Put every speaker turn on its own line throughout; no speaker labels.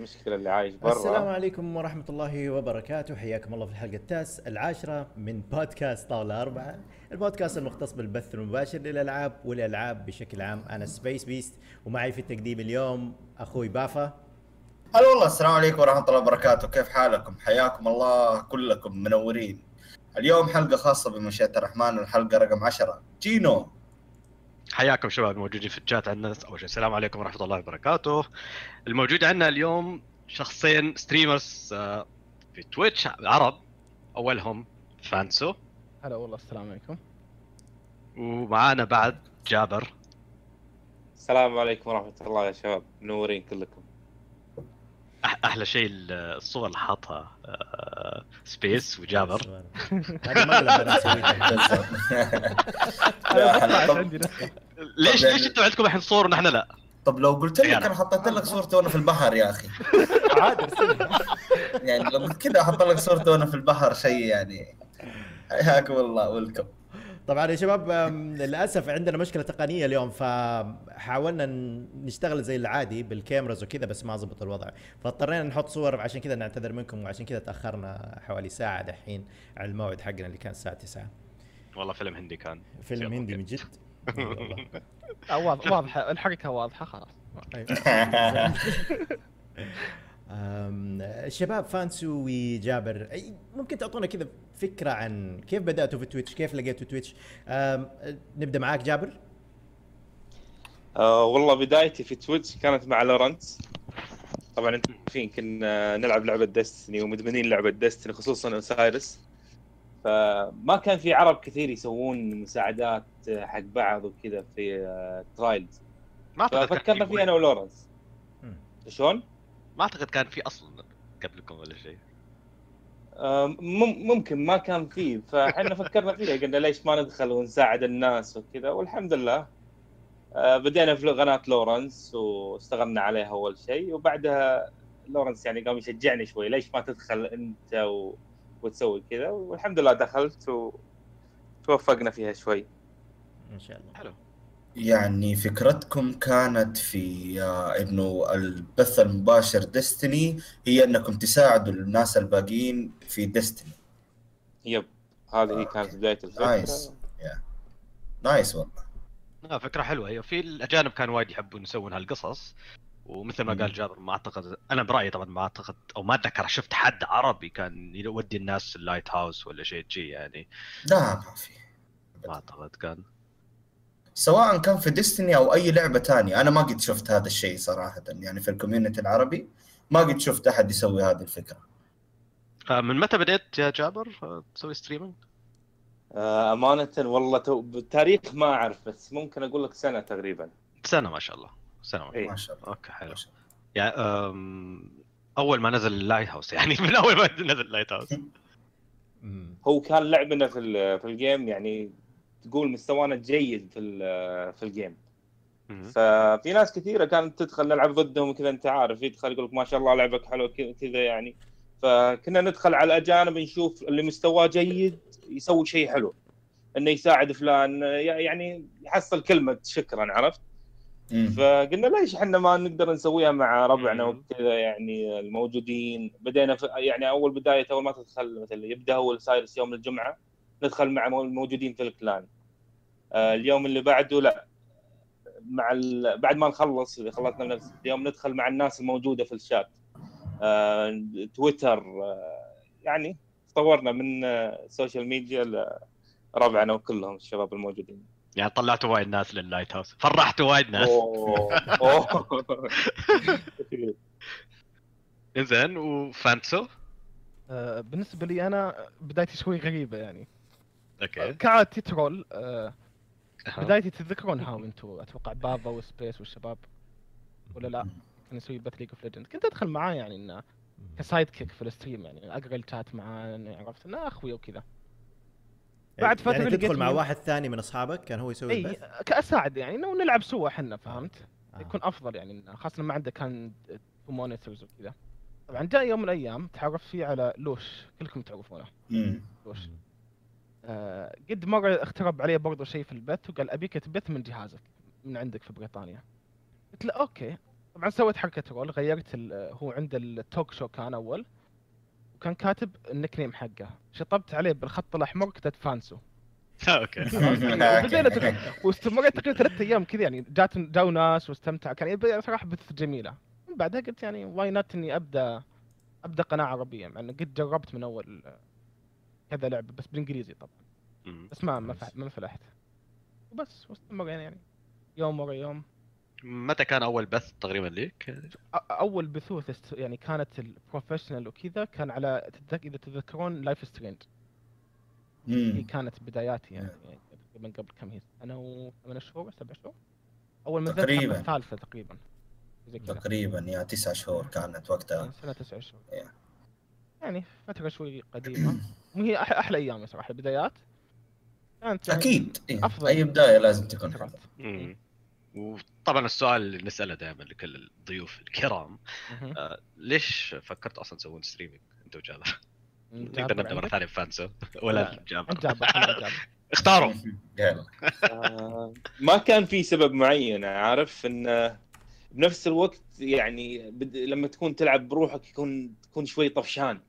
المشكلة اللي عايش برا.
السلام عليكم ورحمة الله وبركاته. حياكم الله في الحلقة التاس العاشرة من بودكاست طاولة أربعة. البودكاست المختص بالبث المباشر للألعاب والألعاب بشكل عام. أنا سبيس بيست ومعي في التقديم اليوم أخوي بافا.
هلا والله السلام عليكم ورحمة الله وبركاته. كيف حالكم؟ حياكم الله كلكم منورين. اليوم حلقة خاصة بمشيئة الرحمن الحلقة رقم عشرة. جينو
حياكم شباب الموجودين في الشات عندنا أول شيء السلام عليكم ورحمة الله وبركاته. الموجود عندنا اليوم شخصين streamers آه، في Twitch عرب أولهم فانسو.
هلا والله السلام عليكم.
ومعانا بعد جابر.
السلام عليكم ورحمة الله يا شباب. منورين كلكم.
أحلى شيء ال- الصور اللي حاطها آه، سبيس وجابر.
طب,
عندي نفسي
ليش
يعني-
ليش أنتم عندكم الحين صور ونحن لا؟
طب لو قلت لك
يعني.
أنا حطيت لك صورتي وأنا في البحر يا أخي
عادي ارسلها.
يعني لو كذا أحط لك صورتي وأنا في البحر شيء يعني حياكم الله ويلكم
طبعا يا شباب للأسف عندنا مشكلة تقنية اليوم فحاولنا نشتغل زي العادي بالكاميرز وكذا بس ما زبط الوضع. فاضطرينا نحط صور عشان كذا نعتذر منكم وعشان كذا تأخرنا حوالي ساعة دحين على الموعد حقنا اللي كان الساعة 9
والله فيلم هندي كان.
فيلم هندي. من جد.
آه، واضح واضحه الحركه واضحة خلاص.
أم، الشباب فانسو وجابر ممكن تعطونا كذا فكرة عن كيف بدأتوا في Twitch كيف لقيتوا Twitch؟ نبدأ معاك جابر.
آه والله بدايتي في Twitch كانت مع لورنس طبعا أنتم عارفين كنا نلعب لعبة Destiny ومدمنين لعبة Destiny خصوصا Osiris. فما كان في عرب كثير يسوون مساعدات حق بعض وكذا في Trials
ما كان
ففكرنا
في
فيه أنا ولورنس. شلون؟
ما أعتقد كان في أصلا قبلكم ولا شيء.
آه، مم- ممكن ما كان فيه فإحنا فكرنا فيها قلنا ليش ما ندخل ونساعد الناس وكذا والحمد لله. آه، بدينا في قناة لورنس واشتغلنا عليها أول شيء وبعدها لورنس يعني قام يشجعني شوي ليش ما تدخل أنت و... وتسوي كذا والحمد لله دخلت وتوفقنا فيها شوي.
ان شاء الله.
حلو.
يعني فكرتكم كانت في آه، إنه البث المباشر Destiny هي إنكم تساعدوا الناس الباقيين في Destiny
yep هذه هي. كانت بداية الفكرة.
نايس نايس والله.
لا فكرة حلوة. هي في الأجانب كانوا وايد يحبون يسوون هالقصص ومثل ما. قال جابر ما أعتقد أنا برأيي طبعا ما أعتقد أو ما أتذكر شفت حد عربي كان يودي الناس ال Lighthouse ولا شيء جي يعني.
لا ما في.
ما أعتقد كان.
سواء كان في Destiny أو أي لعبة تانية أنا ما قد شفت هذا الشيء صراحة يعني في ال community العربي ما قد شفت أحد يسوي هذه الفكرة
آه، من متى بديت يا جابر آه، تسوي streaming؟
آه، أمانة والله تو... بالتاريخ ما أعرف بس ممكن أقول لك سنة تقريبا
سنة ما شاء الله سنة ما شاء الله.
إيه.
ما شاء الله
okay حلو
ما شاء الله.
يعني أم... أول ما نزل ال Lighthouse يعني من أول ما نزل ال
Lighthouse.
هو كان لعبنا في ال- في ال game يعني تقول مستوانا جيد في ال- في ال
game.
ففي ناس كثيرة كانت تدخل نلعب ضدهم كذا أنت عارف يدخل يقول لك ما شاء الله لعبك حلو كذا كذا يعني فكنا ندخل على الأجانب نشوف اللي مستواه جيد يسوي شيء حلو إنه يساعد فلان يعني يحصل كلمة شكرا عرفت
مم.
فقلنا ليش إحنا ما نقدر نسويها مع ربعنا. وكذا يعني الموجودين بدينا يعني أول بداية أول ما تدخل مثلا يبدأ أول سايرس يوم الجمعة ندخل مع الموجودين في الكلان. آه، اليوم اللي بعده لا. مع ال... بعد ما نخلص إذا خلصنا نفس اليوم ندخل مع الناس الموجودة في الشات. آه، تويتر آه، يعني تطورنا من ال social media لربعنا وكلهم الشباب الموجودين.
يعني طلعتوا وايد ناس لل Lighthouse. فرحتوا وايد ناس.
أوه. اوه
زين وفانسو
آه، بالنسبة لي أنا بدايتي شوي غريبة يعني.
okay.
كعادتي troll آه،. بدايتي تتذكرونها وأنتم أتوقع بابا وسبيس والشباب ولا لا؟ كنا نسوي بث League of Legend كنت أدخل معاه يعني إنه ك sidekick في ال stream يعني أقرأ الشات معاه عرفت إنه أخوي وكذا. بعد فترة
يعني تدخل مع واحد ثاني من أصحابك كان هو يسوي
إي
البث؟
كأساعد يعني إنه نلعب سوا إحنا فهمت؟
آه.
يكون أفضل يعني خاصة ما عنده كان two monitors وكذا. طبعا جاء يوم من الأيام تعرفت فيه على لوش كلكم تعرفونه. لوش. آه قد مرة اخترب عليه برضه شيء في البث وقال أبيك تبث من جهازك من عندك في بريطانيا. قلت له okay. طبعا سويت حركة troll غيرت ال- هو عنده ال talk show كان أول وكان كاتب ال nickname حقه. شطبت عليه بالخط الأحمر كتبت فانسو.
okay.
بدينا واستمريت تقريبا ثلاث أيام كذا يعني جات جاوا ناس واستمتع. كان يبدأ صراحة بث جميلة. من بعدها قلت يعني why not إني أبدأ أبدأ قناة عربية مع إنه قد جربت من أول كذا لعبه بس بالإنجليزي طبعا. بس ما ما ما فلحت. وبس واستمرينا يعني. يوم ورا يوم.
متى كان أول بث تقريبا ليك؟
أ- أول بثوث يعني كانت ال professional وكذا كان على تتذك... إذا تتذكرون Life Strange هي. كانت بداياتي يعني, يعني تقريبا قبل كم هي؟ سنة وثمان شهور سبع شهور؟ أول ما
تقريباً.
الثالثة تقريبا.
تقريبا يا تسع شهور كانت وقتها.
سنة تسع شهور.
Yeah.
يعني فترة شوي قديمة. وهي أح- أحلى أيام صراحة البدايات كانت يعني
أكيد إيه.
أفضل.
أي بداية لازم تكون. حلوة
مم. وطبعا السؤال اللي نسأله دائما لكل الضيوف الكرام. آه، ليش فكرت أصلا تسوون streaming أنت وجابر؟ نقدر نبدأ
مرة؟
ثانية بفانسو ولا
لا.
جابر اختاروا
آه، ما كان في سبب معين عارف إن آه، بنفس الوقت يعني بد... لما تكون تلعب بروحك يكون تكون شوي طفشان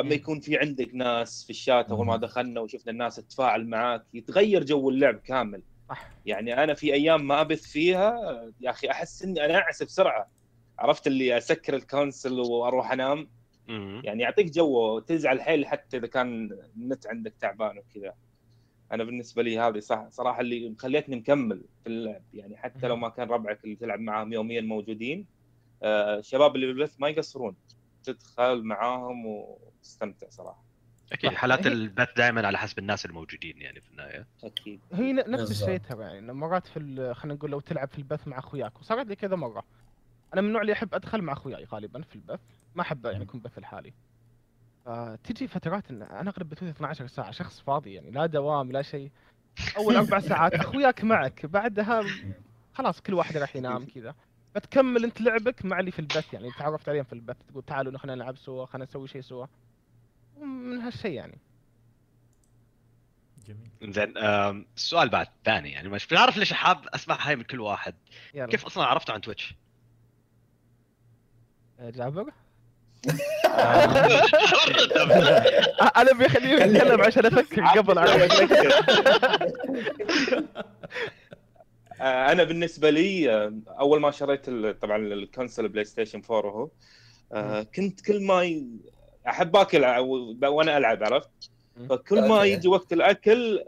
أما
مم.
يكون في عندك ناس في الشات أول ما. دخلنا وشفنا الناس تتفاعل معاك يتغير جو اللعب كامل.
صح.
يعني أنا في أيام ما أبث فيها آه، يا أخي أحس إني انعس بسرعة. عرفت اللي أسكر ال console وأروح
أنام.
يعني يعطيك جو تزعل حيل حتى إذا كان النت عندك تعبان وكذا. أنا بالنسبة لي هذه صح صراحة اللي مخليتني مكمل في اللعب. يعني حتى لو ما كان ربعك اللي تلعب معاهم يوميا موجودين آه، الشباب اللي بالبث ما يقصرون. تدخل معاهم وتستمتع
صراحة.
أكيد.
حالات
هي-
البث دائما على حسب الناس الموجودين يعني في النهاية.
أكيد.
هي نفس. الشيء ترى يعني مرات في ال- خلينا نقول لو تلعب في البث مع أخوياك وصارت لي كذا مرة. أنا من النوع اللي أحب أدخل مع أخوياي غالبا في البث ما أحب يعني أكون بث لحالي. فتجي فترات إن أنا اغلب بثوث 12 ساعة شخص فاضي يعني لا دوام لا شيء. أول أربع ساعات أخوياك معك بعدها خلاص كل واحد راح ينام كذا. فتكمل انت لعبك مع اللي في البث يعني تعرفت عليهم في البث تقول تعالوا خلينا نلعب سوا خلينا نسوي شيء سوا. من هالشيء يعني.
جميل.
زين السؤال بعد ثاني يعني مش بعرف ليش حاب أسمع هاي من كل واحد؟
يلا.
كيف أصلا عرفتوا عن تويتش؟
آه، جابر؟ أنا بخليه يتكلم عشان أفكر قبل على
آه، أنا بالنسبة لي آه، أول ما شريت طبعا ال console PlayStation 4 اهو آه، كنت كل ما. أحب آكل وأنا ألعب عرفت. فكل ما. يجي وقت الأكل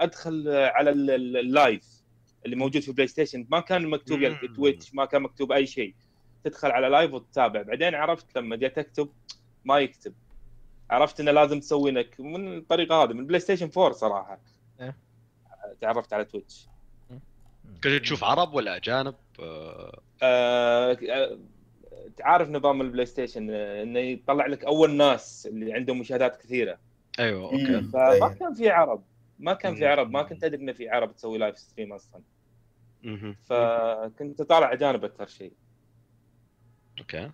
أدخل على ال- ال- ال live اللي موجود في PlayStation ما كان مكتوب يعني. Twitch ما كان مكتوب أي شيء تدخل على live وتتابع بعدين عرفت لما جيت أكتب ما يكتب عرفت إنه لازم تسوي لك من الطريقة هذه من PlayStation 4 صراحة
إيه.
تعرفت على Twitch
كنت تشوف عرب ولا أجانب؟ آه،
آه، آه، تعرف نظام ال PlayStation آه، إنه يطلع لك أول ناس اللي عندهم مشاهدات
كثيرة. أيوه
أوكي.
فما
أيوة.
كان في عرب. ما كان في. عرب. ما كنت أدري إنه في عرب تسوي live stream
أصلا.
فكنت طالع أجانب أكثر شيء.
okay.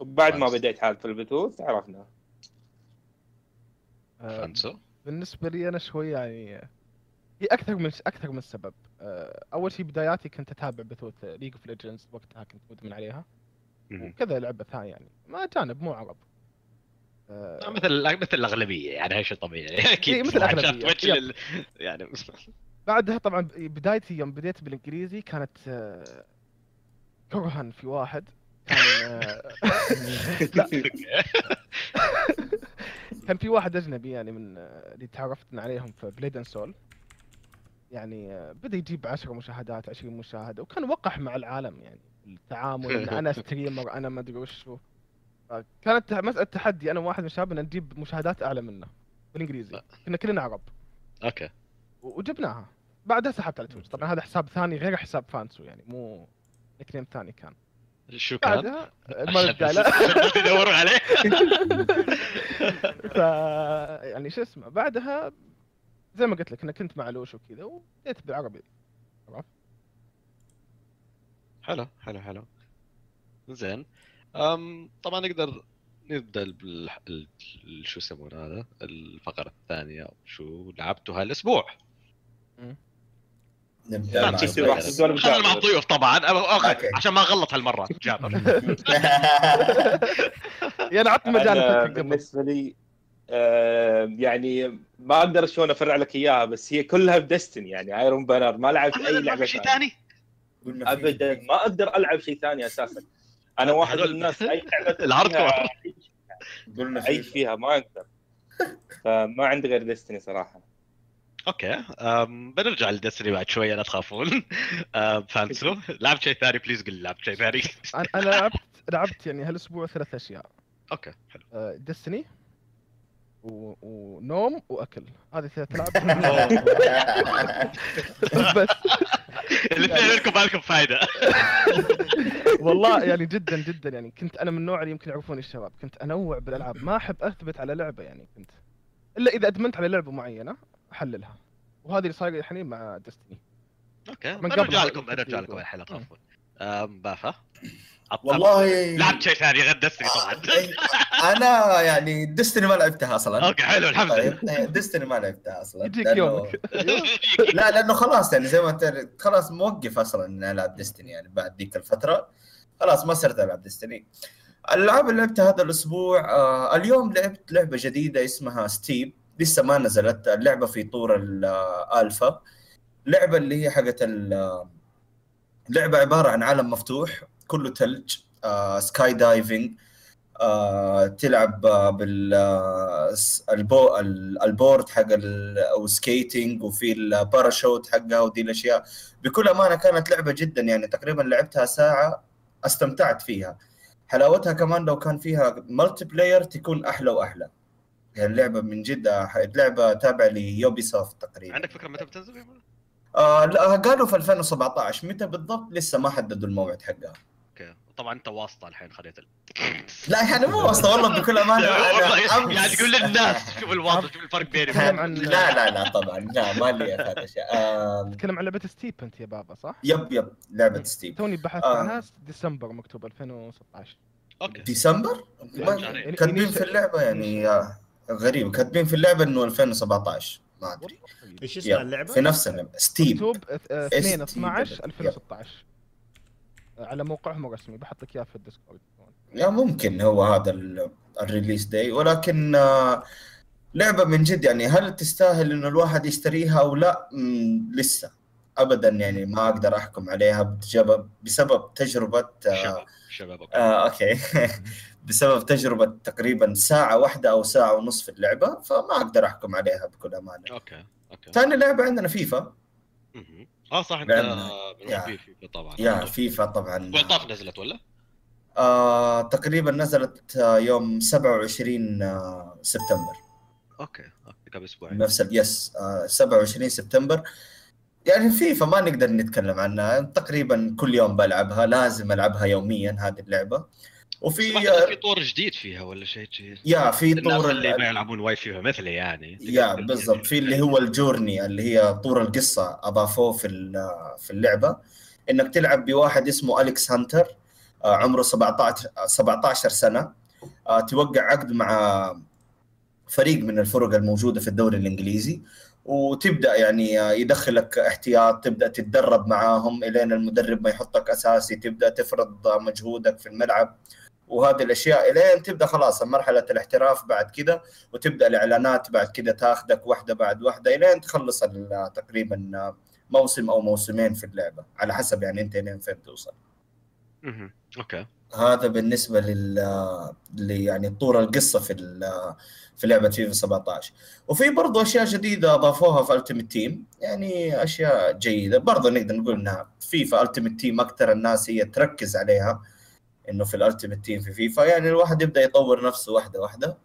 وبعد ما. بديت حال في البثوث عرفنا.
آه،
فانسو
بالنسبة لي أنا شوي يعني هي أكثر من أكثر من سبب آه، أول شيء بداياتي كنت أتابع بثوث League of Legends وقتها كنت مدمن عليها. وكذا لعبة ثانية يعني. ما اجانب مو عرب آه،
آه، مثل مثل الأغلبية يعني هاي شيء طبيعي. أكيد.
إيه، مثل.
لل- يعني.
بعدها طبعا بدايتي يوم بديت بالإنجليزي كانت آه، كرها في واحد. كان آه، كان في واحد أجنبي يعني من آه، اللي تعرفت عليهم في Blade and Soul يعني بدأ يجيب 10 مشاهدات 20 مشاهدة وكان وقح مع العالم يعني التعامل إن أنا streamer أنا ما أدري وشو. كانت مسألة تحدي أنا واحد من الشباب إن نجيب مشاهدات أعلى منه بالإنجليزي. كنا كلنا عرب.
okay.
وجبناها. بعدها سحبت على Twitch طبعا هذا حساب ثاني غير حساب Phantsu يعني مو nickname ثاني كان.
شو كان؟
لا
تدوروا عليه.
ف يعني شو اسمه بعدها زي ما قلت لك أنا كنت مع لوش وكذا وبديت بالعربي.
حلو حلو حلو. زين. أم طبعا نقدر نبدأ بال ال- ال- شو يسمونه هذا؟ الفقرة الثانية شو لعبتوا هالاسبوع نبدأ
مع
خلينا مع. الضيوف طبعا. عشان ما أغلط هالمرة جابر.
يعني عطني مجال.
بالنسبة لي يعني ما أقدر شلون أفرع لك إياها بس هي كلها ب Destiny يعني Iron Banner ما لعبت أي
لعبة شيء. ثاني؟
ابدا ما أقدر ألعب شيء ثاني أساسا. أنا واحد من الناس
أي
لعبة
ال
hardcore.
اعيش فيها ما أقدر. فما عندي غير Destiny
صراحة. okay. بنرجع ل Destiny بعد شوية لا تخافون. Phantsu لعبت شيء ثاني please قل لعبت شيء ثاني.
أنا أنا لعبت لعبت يعني هالأسبوع ثلاث أشياء.
okay حلو.
Destiny و... ونوم وأكل. هذه ثلاث ألعاب. بس.
الاثنين لكم ما لكم فائده
والله يعني جدا جدا يعني. كنت أنا من النوع اللي يمكن يعرفوني الشباب. كنت أنوع بالألعاب. ما أحب أثبت على لعبة يعني كنت. إلا إذا أدمنت على لعبة معينة أحللها. وهذا اللي صاير الحين مع Destiny
okay.
من
بنرجع
قبل.
لكم بنرجع لكم تخافون أم، بافا.
والله.
لعبت شيء ثاني غير Destiny طبعا
إيه، أنا يعني Destiny ما لعبتها أصلا.
okay حلو الحمد لله.
طيب إيه، ما لعبتها أصلا.
يجيك
لأنه-
يومك.
لا لأنه خلاص يعني زي ما انت خلاص موقف أصلا إني ألعب Destiny يعني بعد ذيك الفترة. خلاص ما صرت ألعب Destiny الألعاب اللي لعبتها هذا الأسبوع آه اليوم لعبت لعبة جديدة اسمها Steep لسه ما نزلت. اللعبة في طور الالفا لعبة اللي هي حقت ال- لعبة عبارة عن عالم مفتوح. كله ثلج آه skydiving آه تلعب آه، بال آه، ال bo ال board حق أو skating وفي الباراشوت حقها ودي الأشياء. بكل أمانة كانت لعبة جدا يعني تقريبا لعبتها ساعة استمتعت فيها. حلاوتها كمان لو كان فيها multiplayer تكون أحلى وأحلى. يعني اللعبه من جد لعبة تابعة ل Ubisoft تقريبا.
عندك فكرة متى بتنزل؟
آه لا قالوا في 2017 متى بالضبط؟ لسه ما حددوا الموعد حقها.
okay طبعا أنت واسطة الحين خذيت ال...
لا يعني مو واسطة والله بكل أمانة
والله يعني
أمس-
تقول للناس شوف الواسطة شوف الفرق بيني
عن-
لا لا لا طبعا لا ما لي في هذا الشيء. آه
تتكلم عن لعبة Steep أنت يا بافا صح؟
yep yep لعبة Steep
توني بحثت. عنها ديسمبر مكتوب 2016
okay.
ديسمبر؟ ما-
يعني
كاتبين في اللعبة يعني غريب. كاتبين في اللعبة إنه 2017 ما أدري.
إيش اسمها اللعبة؟
في نفس اللعبة. Steep.
مكتوب آه، 2
ST
12 2016 على موقعهم الرسمي بحط لك إياه في ال
Discord. yeah ممكن هو هذا ال- ال release date ولكن آه، لعبة من جد يعني هل تستاهل إنه الواحد يشتريها أو لا؟ لسه. ابدا يعني ما أقدر أحكم عليها بسبب بسبب تجربة آه،
شباب شباب okay.
آه okay. بسبب تجربة تقريبا ساعة واحدة أو ساعة ونص في اللعبة فما أقدر أحكم عليها بكل أمانة.
okay okay.
ثاني لعبة عندنا فيفا.
آه صح انت. محبي فيفا طبعا.
yeah FIFA طبعا.
والطاف نزلت ولا؟
آه تقريبا نزلت آه، يوم 27 آه سبتمبر.
okay okay قبل أسبوعين.
نفس yes آه 27 سبتمبر. يعني فيفا ما نقدر نتكلم عنها تقريبا كل يوم بلعبها لازم ألعبها يوميا هذه اللعبة. وفي
في طور جديد فيها ولا شيء؟
yeah في طور
اللي
ال-
ما يلعبون واي فيفا مثلي يعني.
yeah بالضبط. في اللي هو ال Journey اللي هي طور القصة أضافوه في في اللعبة. إنك تلعب بواحد اسمه Alex Hunter آه، عمره 17 17 سنة. آه، توقع عقد مع فريق من الفرق الموجودة في الدوري الإنجليزي. وتبدأ يعني آه، يدخلك احتياط تبدأ تتدرب معاهم إلين المدرب ما يحطك أساسي تبدأ تفرض مجهودك في الملعب. وهذه الأشياء إلين تبدأ خلاص مرحلة الاحتراف بعد كذا وتبدأ الإعلانات بعد كذا تاخذك واحدة بعد واحدة إلين تخلص تقريبا موسم أو موسمين في اللعبة على حسب يعني أنت لين فين توصل.
مهم. okay.
هذا بالنسبة لل يعني طور القصة في ال- في لعبة فيفا 17 وفي برضو أشياء جديدة أضافوها في Ultimate Team يعني أشياء جيدة. برضو نقدر نقول إنها FIFA Ultimate Team أكثر الناس هي تركز عليها. إنه في ال Ultimate Team في فيفا يعني الواحد يبدأ يطور نفسه واحدة واحدة.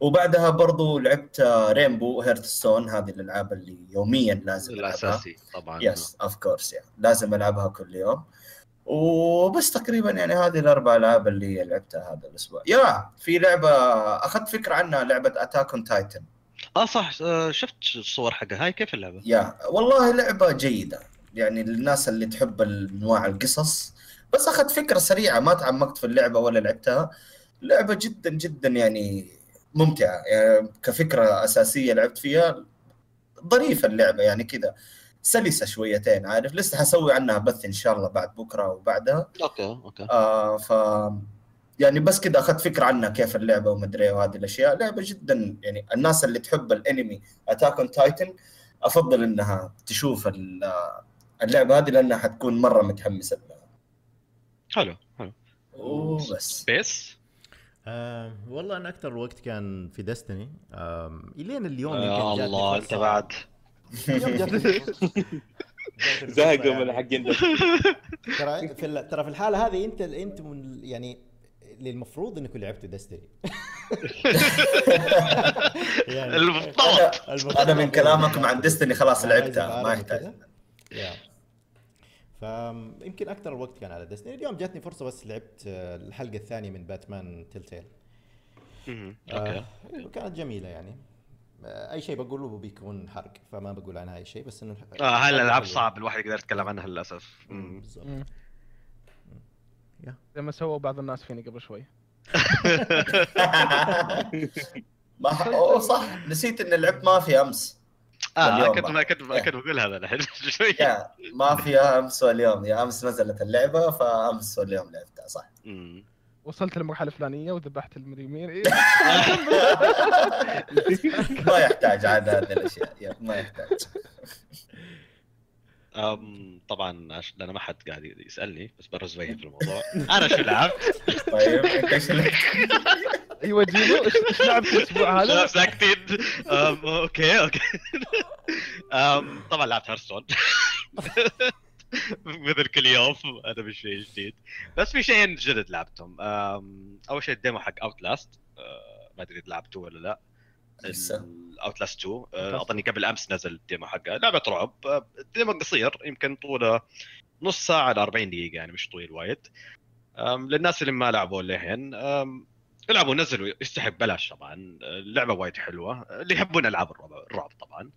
وبعدها برضو لعبت Rainbow Hearthstone هذه الألعاب اللي يوميا لازم ألعبها.
الأساسي طبعا.
yes of course يعني لازم ألعبها كل يوم. وبس تقريبا يعني هذه الأربع ألعاب اللي لعبتها هذا الأسبوع. yeah في لعبة أخذت فكرة عنها لعبة Attack on Titan
آه صح. آه، شفت الصور حقها. هاي كيف اللعبة؟
yeah والله لعبة جيدة. يعني للناس اللي تحب أنواع القصص بس أخذت فكرة سريعة ما تعمقت في اللعبة ولا لعبتها. لعبة جدا جدا يعني ممتعة. يعني كفكرة أساسية لعبت فيها ظريفة اللعبة يعني كذا. سلسة شويتين عارف؟ لسه حسوي عنها بث إن شاء الله بعد بكرة وبعدها
okay okay.
آه ف يعني بس كده أخذت فكرة عنها كيف اللعبة ومدري وهذه الأشياء. لعبة جدا يعني الناس اللي تحب الأنمي Attack on Titan أفضل إنها تشوف ال- اللعبة هذه لأنها حتكون مرة متحمسة لها.
حلو حلو.
وبس
سبيس
آه والله أنا أكثر وقت كان في Destiny آه إلين اليوم جاتني
الله انت بعد
زهقوا
فرصة.
من
يعني.
حقين.
ترى في ترى في الحالة هذه أنت أنت من يعني اللي المفروض انكم لعبتوا Destiny يعني.
المفترض.
المفروض
أنا من كلامكم
يعني
عن Destiny خلاص لعبتها ما يحتاج.
فيمكن أكثر الوقت كان على Destiny اليوم جاتني فرصة بس لعبت آه، الحلقة الثانية من Batman Telltale.
مهم. okay.
آه كانت جميلة يعني. آه أي شيء بقوله بيكون حرق فما بقول عنها أي شيء بس إنه
آه هاي
الألعاب.
صعب الواحد يقدر يتكلم عنها للأسف.
بالضبط.
زي ما سووا بعض الناس فيني قبل شوي.
ما صح. نسيت إن لعبت مافيا أمس.
آه
اليوم
كنت
بقى.
كنت كنت بقول هذا الحين. شوي.
يا مافيا أمس واليوم. يا أمس نزلت اللعبة فأمس واليوم لعبتها صح.
مم.
وصلت للمرحلة الفلانية وذبحت المدري مين إيه.
ما يحتاج عاد هذه الأشياء. يا ما يحتاج.
أم طبعا عش... لأن ما حد قاعد يسألني بس برز وجهي في الموضوع. أنا شو لعبت؟
طيب أنت إيش لعبت؟
أيوه جينو إيش لعبت الأسبوع هذا؟
ساكتين okay okay. أم، طبعا لعبت Hearthstone مثل كل يوم هذا مش شيء جديد. بس في شيئين جدد لعبتهم. أول شيء ال demo حق Outlast ما أدري إذا لعبته ولا لا.
لسه.
Outlast 2 آه، اظني قبل أمس نزل ال demo حقها لعبة رعب. آه، ال demo قصير يمكن طوله نص ساعة ل 40 دقيقة يعني مش طويل وايد. للناس اللي ما لعبوا للحين العبوا نزلوا يستحق بلاش طبعا. اللعبة وايد حلوة. اللي يحبون ألعاب الرعب, طبعا.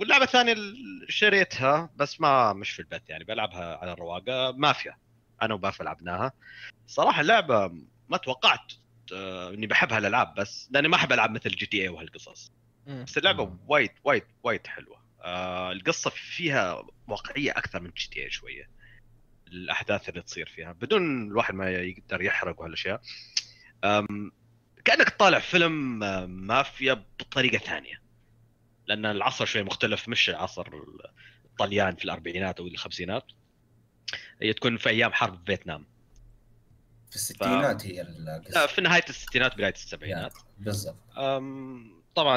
واللعبة الثانية اللي شريتها بس ما مش في البث يعني بلعبها على الرواقة. مافيا. أنا وباف لعبناها. صراحة اللعبة ما توقعت آه، إني بحبها الالعاب بس لأني ما أحب ألعب مثل GTA وهالقصص. بس
اللعبة.
وايد وايد وايد حلوة. آه القصة فيها واقعية أكثر من GTA شوية. الأحداث اللي تصير فيها. بدون الواحد ما يقدر يحرق وهالاشياء كأنك طالع فيلم آه، مافيا بطريقة ثانية. لأن العصر شوي مختلف مش عصر الطليان في الأربعينات أو الخمسينات. هي تكون في أيام حرب فيتنام.
في الستينات هي
لا
القصة
في نهاية الستينات بداية السبعينات.
بالضبط.
أم، طبعا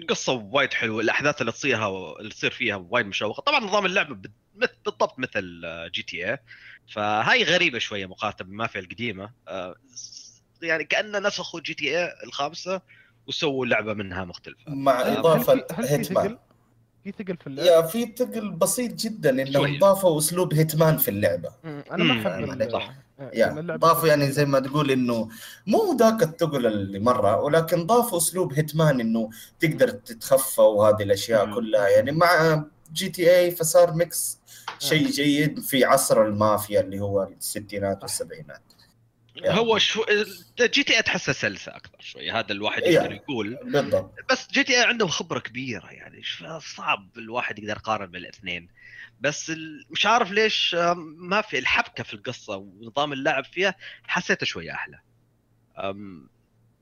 القصة وايد حلوة الأحداث اللي تصيرها اللي تصير فيها وايد مشوقة. طبعا نظام اللعبة بالضبط مثل آه، GTA فهاي غريبة شوية مقارنة بالمافيا القديمة. آه، يعني كانه نسخوا GTA الخامسة وسووا لعبة منها مختلفة.
مع
هل-
إضافة
هل في- هل في Hitman؟ في ثقل في اللعب؟
yeah في ثقل بسيط جدا إنهم
شوية.
ضافوا أسلوب Hitman في
اللعبة. أنا ما أحب اللعبة
ضافوا يعني زي ما تقول إنه مو ذاك الثقل اللي مرة ولكن ضافوا أسلوب Hitman إنه تقدر تتخفى وهذه الأشياء
مم.
كلها يعني مع GTA فصار mix شيء جيد في عصر المافيا اللي هو الستينات والسبعينات يعني.
هو شو GTA تحسها سلسة أكثر شوي. هذا الواحد
يعني.
يقدر يقول.
بالضبط.
بس GTA عندهم خبرة كبيرة يعني. صعب الواحد يقدر يقارن بين الاثنين. بس مش عارف ليش مافيا الحبكة في القصة ونظام اللعب فيها حسيته شوية أحلى. أم،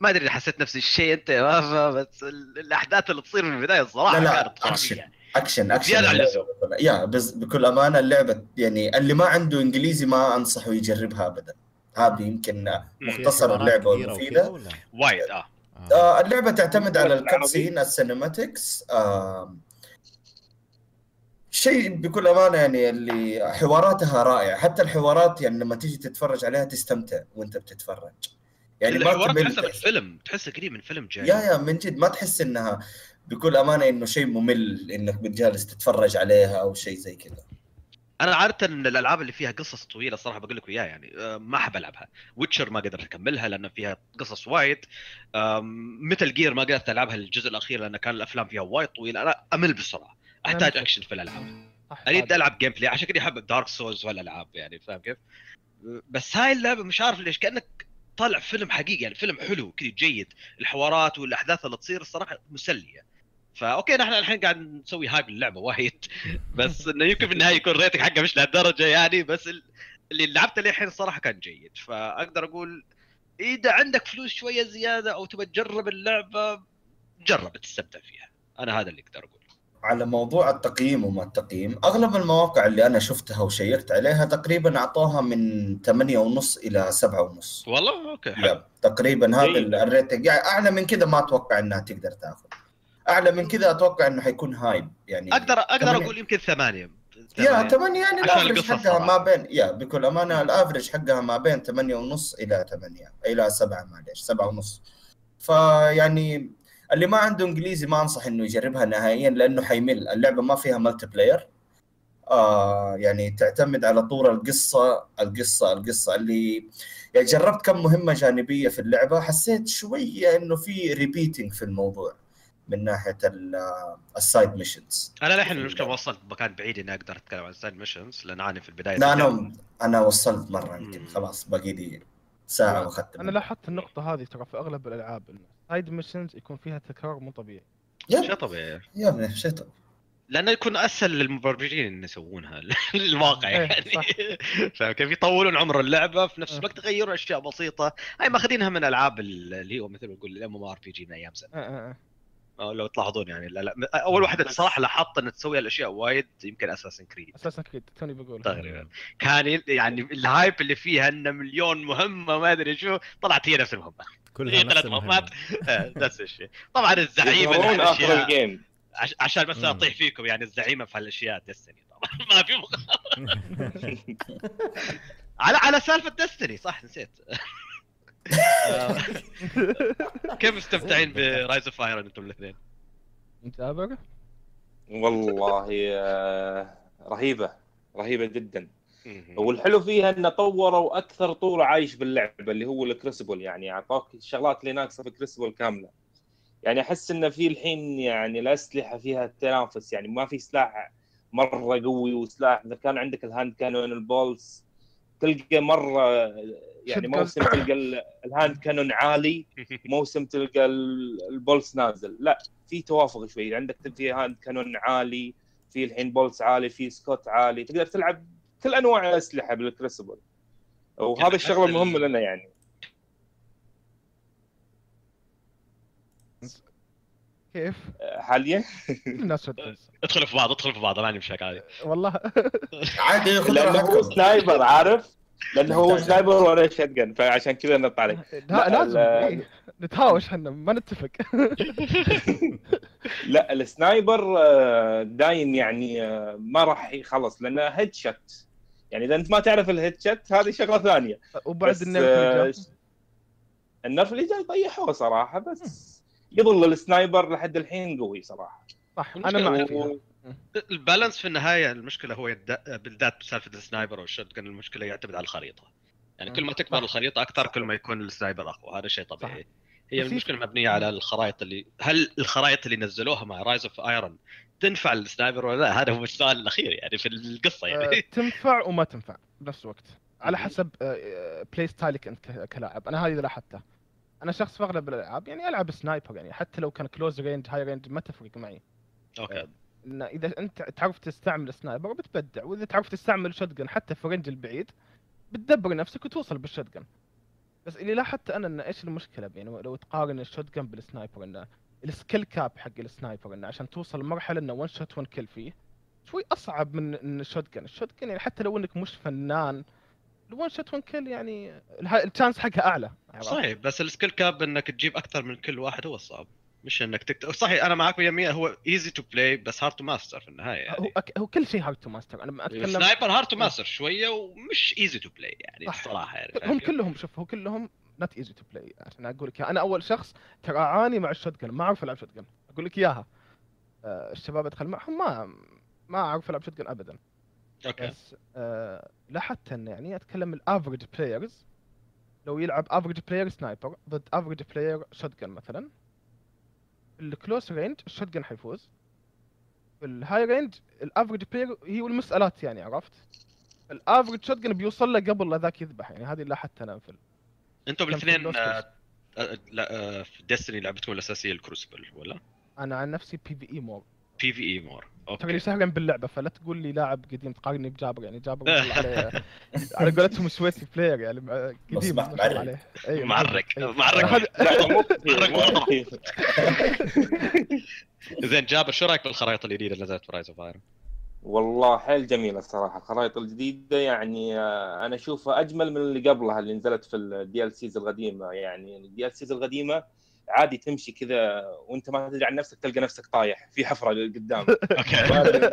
ما أدري حسيت نفس الشيء أنت بس ال- الأحداث اللي تصير من البداية الصراحه
لا لا،
كانت. يعني. action action
اللعبة. yeah بس بكل أمانة اللعبة يعني اللي ما عنده إنجليزي ما أنصحه يجربها ابدا. هذه يمكن مختصر اللعبة
والمفيدة؟
وايد آه.
آه.
آه اللعبة تعتمد على؟
ال
cutscene ال cinematics. آه شيء بكل أمانة يعني اللي حواراتها رائعة. حتى الحوارات يعني لما تيجي تتفرج عليها تستمتع وأنت بتتفرج. يعني ما
تحسها من فيلم تحسها قريب من فيلم جاي
yeah yeah من جد. ما تحس إنها بكل أمانة إنه شيء ممل إنك بتجالس تتفرج عليها أو شيء زي كذا.
أنا عاده الالعاب اللي فيها قصص طويله صراحة بقول لك اياها يعني آه، ما احب العبها. Witcher ما قدرت اكملها لأن فيها قصص وايد. Metal Gear ما قدرت ألعبها الجزء الأخير لأن كان الأفلام فيها وايد طويلة. أنا أمل بسرعة.
أحتاج
أكشن في
الألعاب.
أريد. ألعب gameplay عشان كذا أحب Dark Souls والألعاب يعني فاهم كيف؟ بس هاي اللعبة مش عارف ليش كأنك طالع فيلم حقيقي يعني فيلم حلو كذا جيد. الحوارات والأحداث اللي تصير الصراحة مسلية. ف okay نحن الحين قاعد نسوي hype للعبه وايد. بس إنه يمكن في النهاية يكون ال rating حقه مش لهالدرجة يعني بس ال- اللي لعبته للحين الصراحه كان جيد. فأقدر أقول إذا عندك فلوس شوية زيادة أو تبى تجرب اللعبة جرب تستمتع فيها. أنا هذا اللي أقدر أقوله.
على موضوع التقييم وما التقييم أغلب المواقع اللي أنا شفتها وشيكت عليها تقريبا أعطوها من 8 ونص إلى 7 ونص.
والله؟ okay حلو.
yep تقريبا هذا ال rating يعني أعلى من كذا ما أتوقع إنها تقدر تأخذ. أعلى من كذا أتوقع إنه حيكون hype يعني
أقدر أقدر
ثمانية.
أقول يمكن ثمانية.
yeah 8 يعني ال
average
حقها ما. بين yeah بكل أمانة ال average حقها ما بين 8 ونص إلى 8 إلى 7 معليش 7 ونص. فيعني اللي ما عنده إنجليزي ما أنصح إنه يجربها نهائيا لأنه حيمل. اللعبة ما فيها multiplayer آه يعني تعتمد على طول القصة القصة القصة. اللي يعني جربت كم مهمة جانبية في اللعبة حسيت شوية إنه في repeating في الموضوع. من ناحية ال- ال side
missions أنا للحين المشكلة وصلت مكان بعيد إني أقدر أتكلم عن side missions لأن أنا في البداية
لا أنا أنا وصلت مرة يمكن. خلاص باقي لي ساعة وأختم.
أنا لاحظت النقطة هذه ترى في أغلب الألعاب انه side missions يكون فيها تكرار مو طبيعي.
شيء طبيعي.
يا ابني شيء طبيعي.
لأنه يكون أسهل للمبرمجين إن يسوونها للواقع
إيه،
يعني. فاهم كيف يطولون عمر اللعبة في نفس
إيه.
الوقت يغيرون أشياء بسيطة. هاي ماخذينها من ألعاب اللي هو مثل ما نقول ال MMORPG من أيام زمان.
آه، آه، آه.
أو لو تلاحظون يعني. لا لا أول واحدة الصراحه لاحظت ان تسوي الاشياء وايد يمكن Assassin's Creed
Assassin's Creed توني بقول.
تقريبا. كان يعني ال hype اللي فيها إنه مليون مهمة ما أدري شو طلعت هي نفس المهمة.
كلها
هي ثلاث. مهمات. آه، نفس الشيء. طبعا الزعيم
يظهرون آخر
ال
game
عش- عشان بس. أطيح فيكم يعني الزعيمه في هالأشياء Destiny طبعا. ما في مخ... على على سالفة Destiny صح نسيت. آه، كيف مستمتعين ب Rise of Fire أنتم الاثنين؟
متابع
والله آه، رهيبة رهيبة جدا. والحلو فيها انه طوروا أكثر طور عايش باللعبة اللي هو ال Crucible يعني. أعطاك الشغلات اللي ناقصه في ال Crucible كاملة. يعني أحس انه في الحين يعني الأسلحة فيها التنافس يعني ما في سلاح مرة قوي وسلاح إذا كان عندك ال hand cannon ال pulse تلقى مرة يعني موسم تلقى ال- ال hand cannon عالي موسم تلقى ال- ال pulse نازل. لا في توافق شوي. عندك في hand cannon عالي في الحين pulse عالي في scout عالي. تقدر تلعب كل أنواع الأسلحة بال Crucible وهذا الشغله المهمه لنا يعني.
كيف؟
حاليا؟
الناس
ادخلوا في بعض ادخلوا في بعض ما عندي مشاكل هذه
والله.
عادي
لأنه هو sniper عارف؟ لأنه هو. sniper وأنا shotgun فعشان كذا نط عليه.
لا لازم. إيه. نتهاوش إحنا ما نتفق.
لا ال sniper آه، دايم يعني آه، ما راح يخلص لأنه headshot يعني إذا أنت ما تعرف ال headshot هذه شغلة ثانية.
وبعد
آه،
اللي جاء.
ال nerf اللي جاي طيحوه صراحة بس يظل ال sniper لحد الحين قوي صراحة.
صح أنا معك فيها
و-
ال balance في النهاية المشكلة هو يد... بالذات بسالفه ال sniper أو ال shot المشكلة يعتمد على الخريطة. يعني كل ما تكبر
صح.
الخريطة أكثر كل ما يكون ال sniper أقوى. هذا شيء طبيعي. هي
بس
المشكلة مبنية على الخرائط اللي هل الخرائط اللي نزلوها مع Rise of Iron تنفع لل sniper ولا لا؟ هذا هو السؤال الأخير يعني في القصة
آه،
يعني
تنفع وما تنفع بنفس الوقت. على. حسب play style ك أنت كلاعب. أنا هذه اللي لاحظتها. أنا شخص في أغلب الألعاب يعني ألعب sniper يعني حتى لو كان close range high range ما تفرق معي.
أوكي.
إن إذا أنت تعرف تستعمل sniper بتبدع وإذا تعرف تستعمل shotgun حتى في range البعيد بتدبر نفسك وتوصل بال shotgun بس اللي لاحظت أنا إن إيش المشكلة؟ يعني لو تقارن ال shotgun بال sniper انه ال skill gap حق ال sniper انه عشان توصل لمرحلة إنه one shot one kill فيه شوي أصعب من من ال shotgun ال shotgun يعني حتى لو إنك مش فنان ال one shot one kill يعني ال chance حقها أعلى؟
صحيح بس ال skill gap إنك تجيب أكثر من كل واحد هو الصعب. مش إنك تكت... صحيح أنا معك 100% هو easy to play بس hard to master في النهاية
هو
يعني
أك... هو كل شيء hard to master أنا ما اتكلم
sniper hard to master شوية ومش easy to play يعني
صح.
الصراحة يعني.
هم؟ كلهم شوف هو كلهم not easy to play عشان أقول لك أنا أول شخص ترى أعاني مع ال shotgun ما أعرف ألعب shotgun أقول لك إياها. آه، الشباب أدخل معهم ما ما أعرف ألعب shotgun ابدا.
أوكي.
بس آه لاحظت ان يعني أتكلم ال average players لو يلعب average player sniper ضد average player shotgun مثلا ال close range ال shotgun حيفوز. في ال high range ال average player هي والمسالات يعني عرفت؟ ال average shotgun بيوصل له قبل لا ذاك يذبح يعني هذه اللي أنا في أنتم
الاثنين آه، آه، لا آه، في Destiny لعبتكم الأساسية ال Crucible ولا؟
أنا عن نفسي
PvE more PvE
more
okay
سهلا باللعبه فلا تقول لي لاعب قديم تقارني بجابر يعني جابر عليه على قولتهم sweaty player يعني قديم
مع-
ما شاء الله
معرق.
عليه. أيوة،
معرق
أيوة.
كثير.
زين جابر شو رأيك بالخرائط الجديدة اللي نزلت في Rise of Iron؟
والله حيل جميلة الصراحة. الخرائط الجديدة يعني آه، أنا أشوفها أجمل من اللي قبلها اللي نزلت في ال DLCs القديمة. يعني ال DLCs القديمة عادي تمشي كذا وانت ما تدري عن نفسك تلقى نفسك طايح في حفرة قدام
okay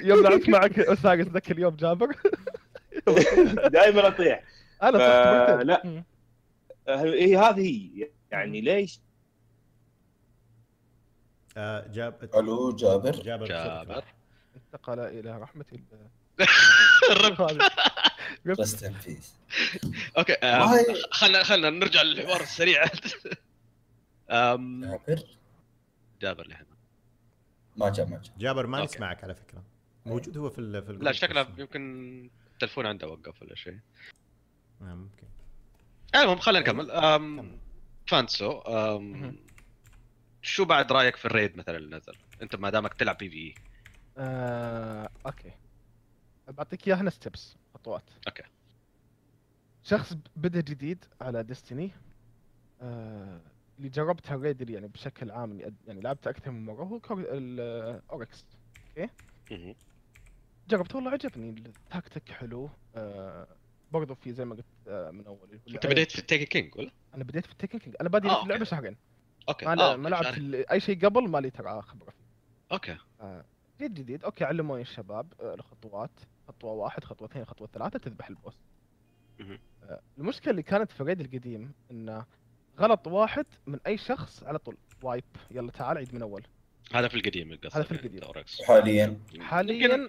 يوم لعبت معك اساقس ذاك اليوم جابر
دائما أطيح
أنا
ف-. لا.
مم.
هي هذه هي يعني ليش
آه جاب
ألو جابر
جابر
جابر.
انتقل إلى رحمة الله
الرب.
هذا.
رست ان بيس
أوكي
والله-
خلنا خلنا نرجع للحوار السريع أم،
جابر.
جابر لهنا
ما جاء ما جاء
جابر ما
أوكي.
نسمعك على فكرة. موجود هو في ال في
لا
ال
group
شكله
يمكن التلفون عنده وقف ولا شيء.
آه، ممكن.
المهم خلينا نكمل. أم،
كمل.
Phantsu أم،. شو بعد رأيك في ال raid مثلا اللي نزل؟ أنت ما دامك تلعب PvE.
آه، okay. بعطيك إياها steps خطوات
okay.
شخص بدأ جديد على Destiny آه، اللي جربت ال raid يعني بشكل عام يعني, يعني لعبت أكثر من مرة هو كور- ال- ال Oryx
مهم.
جربت والله عجبني. التاكتيك حلو. آه، برضو في زي ما قلت آه، من أول.
أنت بديت في ال Taken King ولا؟
أنا بديت في ال Taken King أنا بادي
آه،
في
اللعبة.
شهرين.
okay.
ما,
آه،
ما لعبت أي شيء قبل ما لي ترى خبرة فيه.
okay.
جديد جديد. okay علموني الشباب آه، الخطوات. خطوة واحد خطوتين خطوة ثلاثة تذبح ال
boss.
آه، المشكلة اللي كانت في raid القديم إنه غلط واحد من أي شخص على طول wipe يلا تعال عيد من أول
هذا في القديم القصة
هذا في القديم.
Oryx.
حاليا
حاليا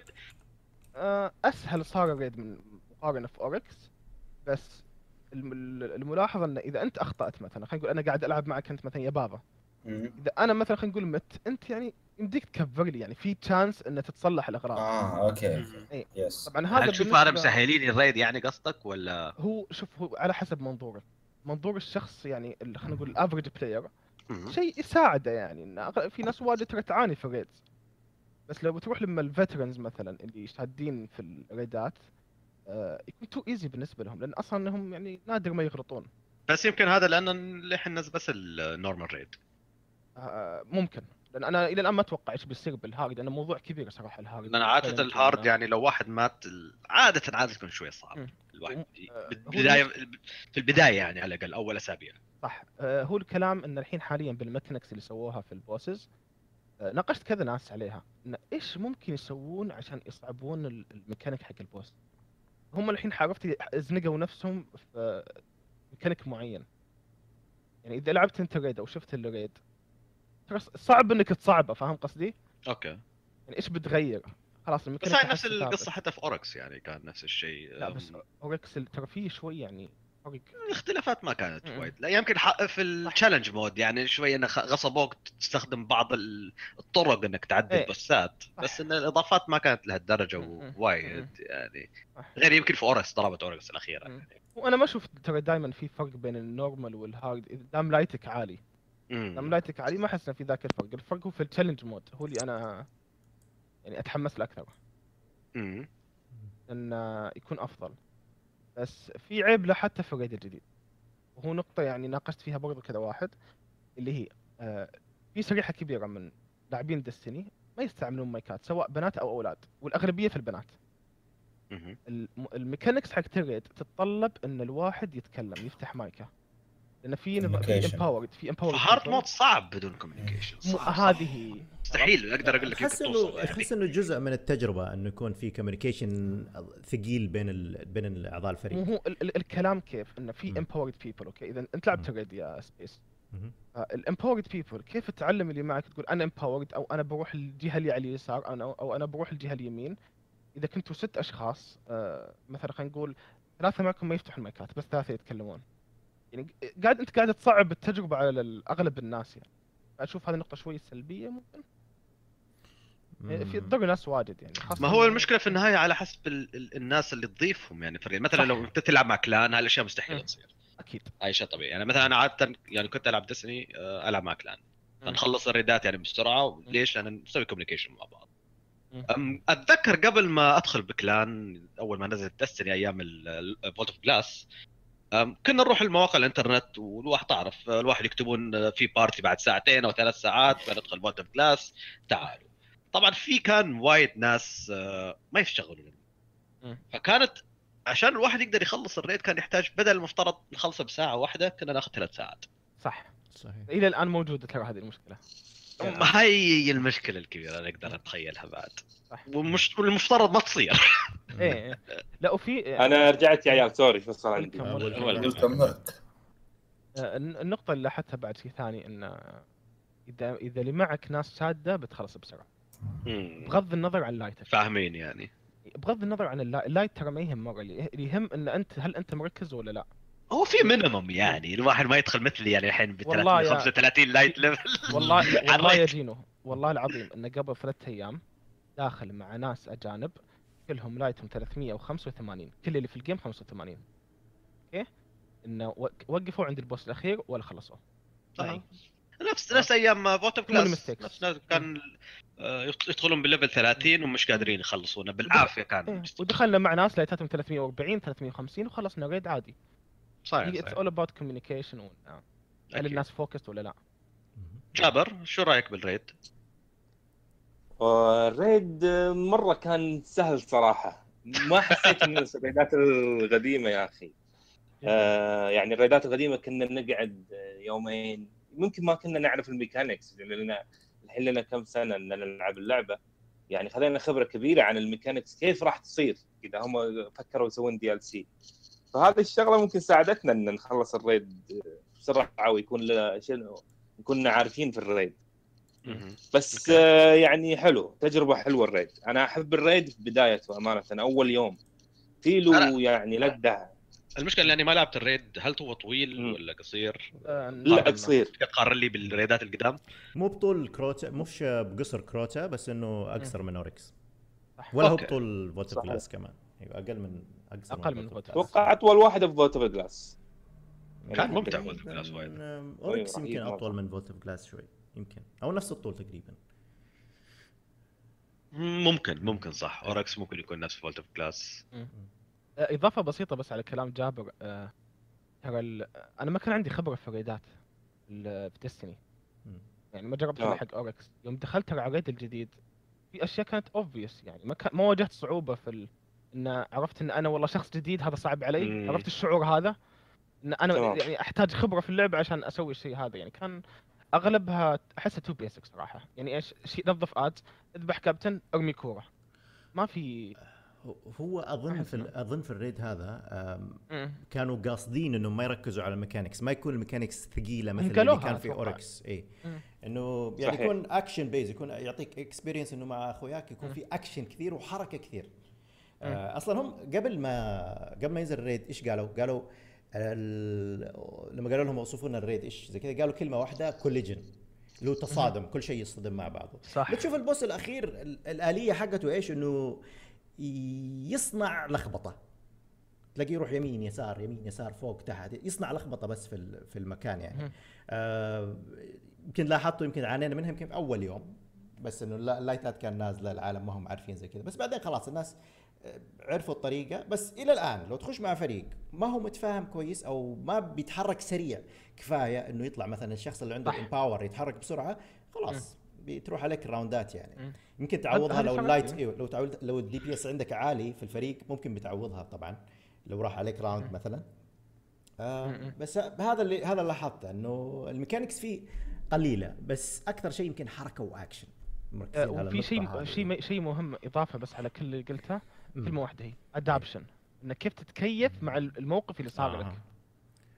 آه، أسهل صار ال raid من مقارنة في Oryx بس الم- الملاحظة انه إذا أنت أخطأت مثلا خلينا نقول أنا قاعد ألعب معك أنت مثلا يا بابا. إذا أنا مثلا خلينا نقول مت أنت يعني يمديك تكفر لي يعني في chance إن تتصلح الأغراض
آه okay
مهم.
إيه.
yes
طبعا هذا
هل تشوف هذا مسهلين ال raid يعني قصدك ولا؟
هو شوف هو على حسب منظورك منظور الشخص يعني خلينا نقول ال average
player.
شيء يساعده يعني. إن في ناس واجد ترى تعاني في ال raids بس لو بتروح لما ال veterans مثلا اللي شادين في الريدات آه يكون too easy بالنسبة لهم لأن أصلا إنهم يعني نادر ما يغلطون.
بس يمكن هذا لأن نزل بس ال normal raid
آه ممكن. لأن أنا إلى الآن ما أتوقع إيش بيصير بال hard لأنه موضوع كبير صراحة ال
hard لأن عادة ال hard يعني لو واحد مات عادة عادة تكون شوية صعب. الواحد
آه،
بالبدايه في البداية يعني على الأقل أول أسابيع.
صح. آه، هو الكلام إن الحين حاليا بال mechanics اللي سووها في ال bosses آه، ناقشت كذا ناس عليها. إن إيش ممكن يسوون عشان يصعبون ال- الميكانيك حق ال boss؟ هم الحين عرفت زنقوا نفسهم في ميكانيك معين. يعني إذا لعبت أنت raid أو شفت ال raid صعب إنك تصعبه فاهم قصدي؟
okay.
يعني إيش بتغير؟ خلاص
بس هاي نفس. القصة حتى في Oryx يعني كان نفس الشيء
لا بس Oryx ترى فيه شوي يعني فرق
الاختلافات ما كانت. وايد لا يمكن في ال challenge mode يعني شوي انه غصبوك تستخدم بعض ال- الطرق إنك تعدي
إيه.
البوسات بس. إن الإضافات ما كانت
لهالدرجة.
وايد. يعني. غير يمكن في Oryx ضربه Oryx
الأخيرة.
يعني.
وأنا ما شفت ترى دائما في فرق بين ال normal وال hard دام light ك
عالي.
دام light ك عالي ما أحس في ذاك الفرق الفرق هو في ال challenge mode هو اللي أنا يعني أتحمس له أكثر
مم.
انه يكون أفضل. بس في عيب له حتى في ال raid الجديد وهو نقطة يعني ناقشت فيها برضو كذا واحد اللي هي آه في شريحة كبيرة من لاعبين Destiny ما يستعملون مايكات سواء بنات أو أولاد والأغلبية في البنات. ال mechanics حق ال raid تتطلب إن الواحد يتكلم يفتح مايكة. لأن في. empowered في empowered ف
hard mode صعب بدون communication
هذه هي
مستحيل أقدر أقول لك
أحس
يمكن إنه.
أحس إنه جزء من التجربة إنه يكون في communication ثقيل بين ال... بين اعضاء
مو
الفريق
هو ال- ال- الكلام كيف انه في. empowered people okay إذا أنت لعبت. raid يا سبيس.
ال
empowered people كيف تعلم اللي معك تقول أنا empowered أو أنا بروح الجهة اللي على اليسار أنا أو أنا بروح الجهة اليمين إذا كنتوا ست أشخاص آه مثلا خلينا نقول ثلاثة معكم ما يفتحوا المايكات بس ثلاثة يتكلمون يعني قاعد أنت قاعد تصعب التجربة على ال- أغلب الناس يعني. أشوف هذه نقطة شوي سلبية ممكن. يعني في. تضر ناس واجد يعني. خاصة
ما هو المشكلة في النهاية على حسب ال- ال- الناس اللي تضيفهم يعني. فريق مثلا
صح.
لو أنت تلعب مع clan هاي الأشياء مستحيل. تصير.
أكيد.
هاي شيء طبيعي. يعني مثلا أنا عادة يعني كنت ألعب Destiny ألعب مع clan. فنخلص الريدات يعني بسرعة. ليش؟ لأن نسوي communication مع بعض. أتذكر قبل ما أدخل ب clan أول ما نزلت Destiny أيام ال Vault of Glass كنا نروح المواقع الانترنت والواحد تعرف الواحد يكتبون في party بعد ساعتين أو ثلاث ساعات بندخل Vault of Glass تعالوا. طبعا في كان وايد ناس آه، ما يشتغلون.
مم.
فكانت عشان الواحد يقدر يخلص الريد كان يحتاج بدل المفترض نخلصه بساعة واحدة كنا ناخذ ثلاث ساعات.
صح.
صحيح.
إلى الآن موجودة ترى هذه المشكلة.
ما هي المشكلة الكبيرة نقدر نتخيلها بعد.
صح
ومش والمفترض ما تصير.
إيه إيه. لا وفي
أنا رجعت يا عيال sorry فصل عندي؟
كمل.
قلت كملت
آه، الن- النقطة اللي لاحظتها بعد شيء ثاني إن إذا إذا اللي معك ناس شادة بتخلص بسرعة. بغض النظر عن ال light
فاهمين يعني.
بغض النظر عن ال light, ال light ترى ما يهم مرة اللي اللي يهم إن أنت هل أنت مركز ولا لا؟
هو في minimum يعني الواحد ما يدخل مثلي يعني الحين ب
والله يا-
35 light level
والله والله يا. جينو والله العظيم انه قبل ثلاث أيام داخل مع ناس أجانب كلهم light هم 385 كل اللي في ال game 85 أوكي؟ إنه وق- وقفوا عند ال boss الأخير ولا خلصوا.
صحيح. نفس نفس
أيام
of
Glass.
نفس كان آه، يدخلون بال level 30 ومش قادرين يخلصونه. بالعافية
إيه.
كان
ودخلنا مع ناس لايتاتهم 340 350 وخلصنا raid عادي.
صحيح
it's
صحيح.
all about communication هل. الناس focused ولا لا؟
جابر شو رأيك بال
raid؟ ال raid مرة كان سهل صراحة. ما حسيت من الريدات القديمة يا أخي. آه يعني الريدات القديمة كنا نقعد يومين. ممكن ما كنا نعرف ال mechanics لأن الحين لنا كم سنة إن نلعب اللعبة. يعني خذينا خبرة كبيرة عن ال mechanics كيف راح تصير اذا هم فكروا يسوون DLC فهذه الشغلة ممكن ساعدتنا إن نخلص ال raid بسرعة ويكون شنو كنا عارفين في ال
raid.
بس. آه يعني حلو تجربة حلوة ال raid أنا أحب ال raid في بدايته أمانة أول يوم في له يعني لذة
المشكلة إني ما لعبت ال raid هل هو طويل
مم.
ولا قصير؟
آه،
لا
نقارن.
قصير
تقارن لي بالريدات القدام؟
مو بطول Crota مش بقصر Crota بس إنه اقصر من Oryx
صح.
ولا هو. بطول Vault of
صحيح.
Glass كمان أيوه أقل من اقصر
أقل من
Glass.
أتوقع اطول واحدة في Vault of Glass
كان ممتع Vault of
Glass وايد
أيوة،
يمكن
أطول.
من Vault of Glass شوي يمكن أو نفس الطول تقريبا
ممكن ممكن صح Oryx ممكن يكون نفس Vault of Glass
آه، إضافة بسيطة بس على كلام جابر آه، ترى ال- أنا ما كان عندي خبرة في الريدات ال- في Destiny
مم.
يعني ما جربت
آه.
آه. حق Oryx يوم دخلت على ال raid الجديد في أشياء كانت obvious يعني ما كان ما واجهت صعوبة في ال... إن عرفت إن أنا والله شخص جديد هذا صعب علي
مم.
عرفت الشعور هذا إن أنا
تمام.
يعني أحتاج خبرة في اللعبة عشان أسوي الشيء هذا يعني كان أغلبها أحسها too basic صراحة يعني إيش شيء نظف adds اذبح كابتن أرمي كورة ما في
هو- أظن في
أظن
في ال raid هذا. كانوا قاصدين إنهم ما يركزوا على ال mechanics ما يكون ال mechanics ثقيلة مثل اللي كان في. Oryx اي. إنه يعني
صحيح.
يكون action based يكون يعطيك experience إنه مع أخوياك يكون في اكشن كثير وحركة كثير آه أصلا هم قبل ما قبل ما ينزل ال raid إيش قالوا؟ قالوا ال- لما قالوا لهم اوصفوا لنا ال raid إيش زي كذا قالوا كلمة واحدة collision اللي هو تصادم كل شيء يصطدم مع بعضه.
صح.
بتشوف ال boss الأخير ال- الآلية حقته إيش؟ إنه يصنع لخبطة. تلاقيه يروح يمين يسار يمين يسار فوق تحت. يصنع لخبطة بس في في المكان يعني. آه، يمكن لاحظته يمكن عانينا منها يمكن في أول يوم. بس إنه اللا- اللايتات كان نازلة العالم ما هم عارفين زي كذا. بس بعدين خلاص الناس عرفوا الطريقة بس إلى الآن لو تخش مع فريق ما هو متفاهم كويس أو ما بيتحرك سريع كفاية إنه يطلع مثلا الشخص اللي عنده
صح.
empower يتحرك بسرعة خلاص بتروح عليك الراوندات يعني. يمكن تعوضها لو ال
light.
إيوه لو تعود لو ال DPS عندك عالي في الفريق ممكن بتعوضها طبعا لو راح عليك
round.
مثلا آه. بس هذا اللي هذا اللي لاحظته إنه ال mechanics فيه قليلة بس أكثر شيء يمكن حركة واكشن مركزين
آه،
على
وفي شيء. شيء شيء مهم إضافة بس على كل اللي قلته. كلمه واحدة هي. adaptation إنك كيف تتكيف مع الموقف اللي صار
آه.
لك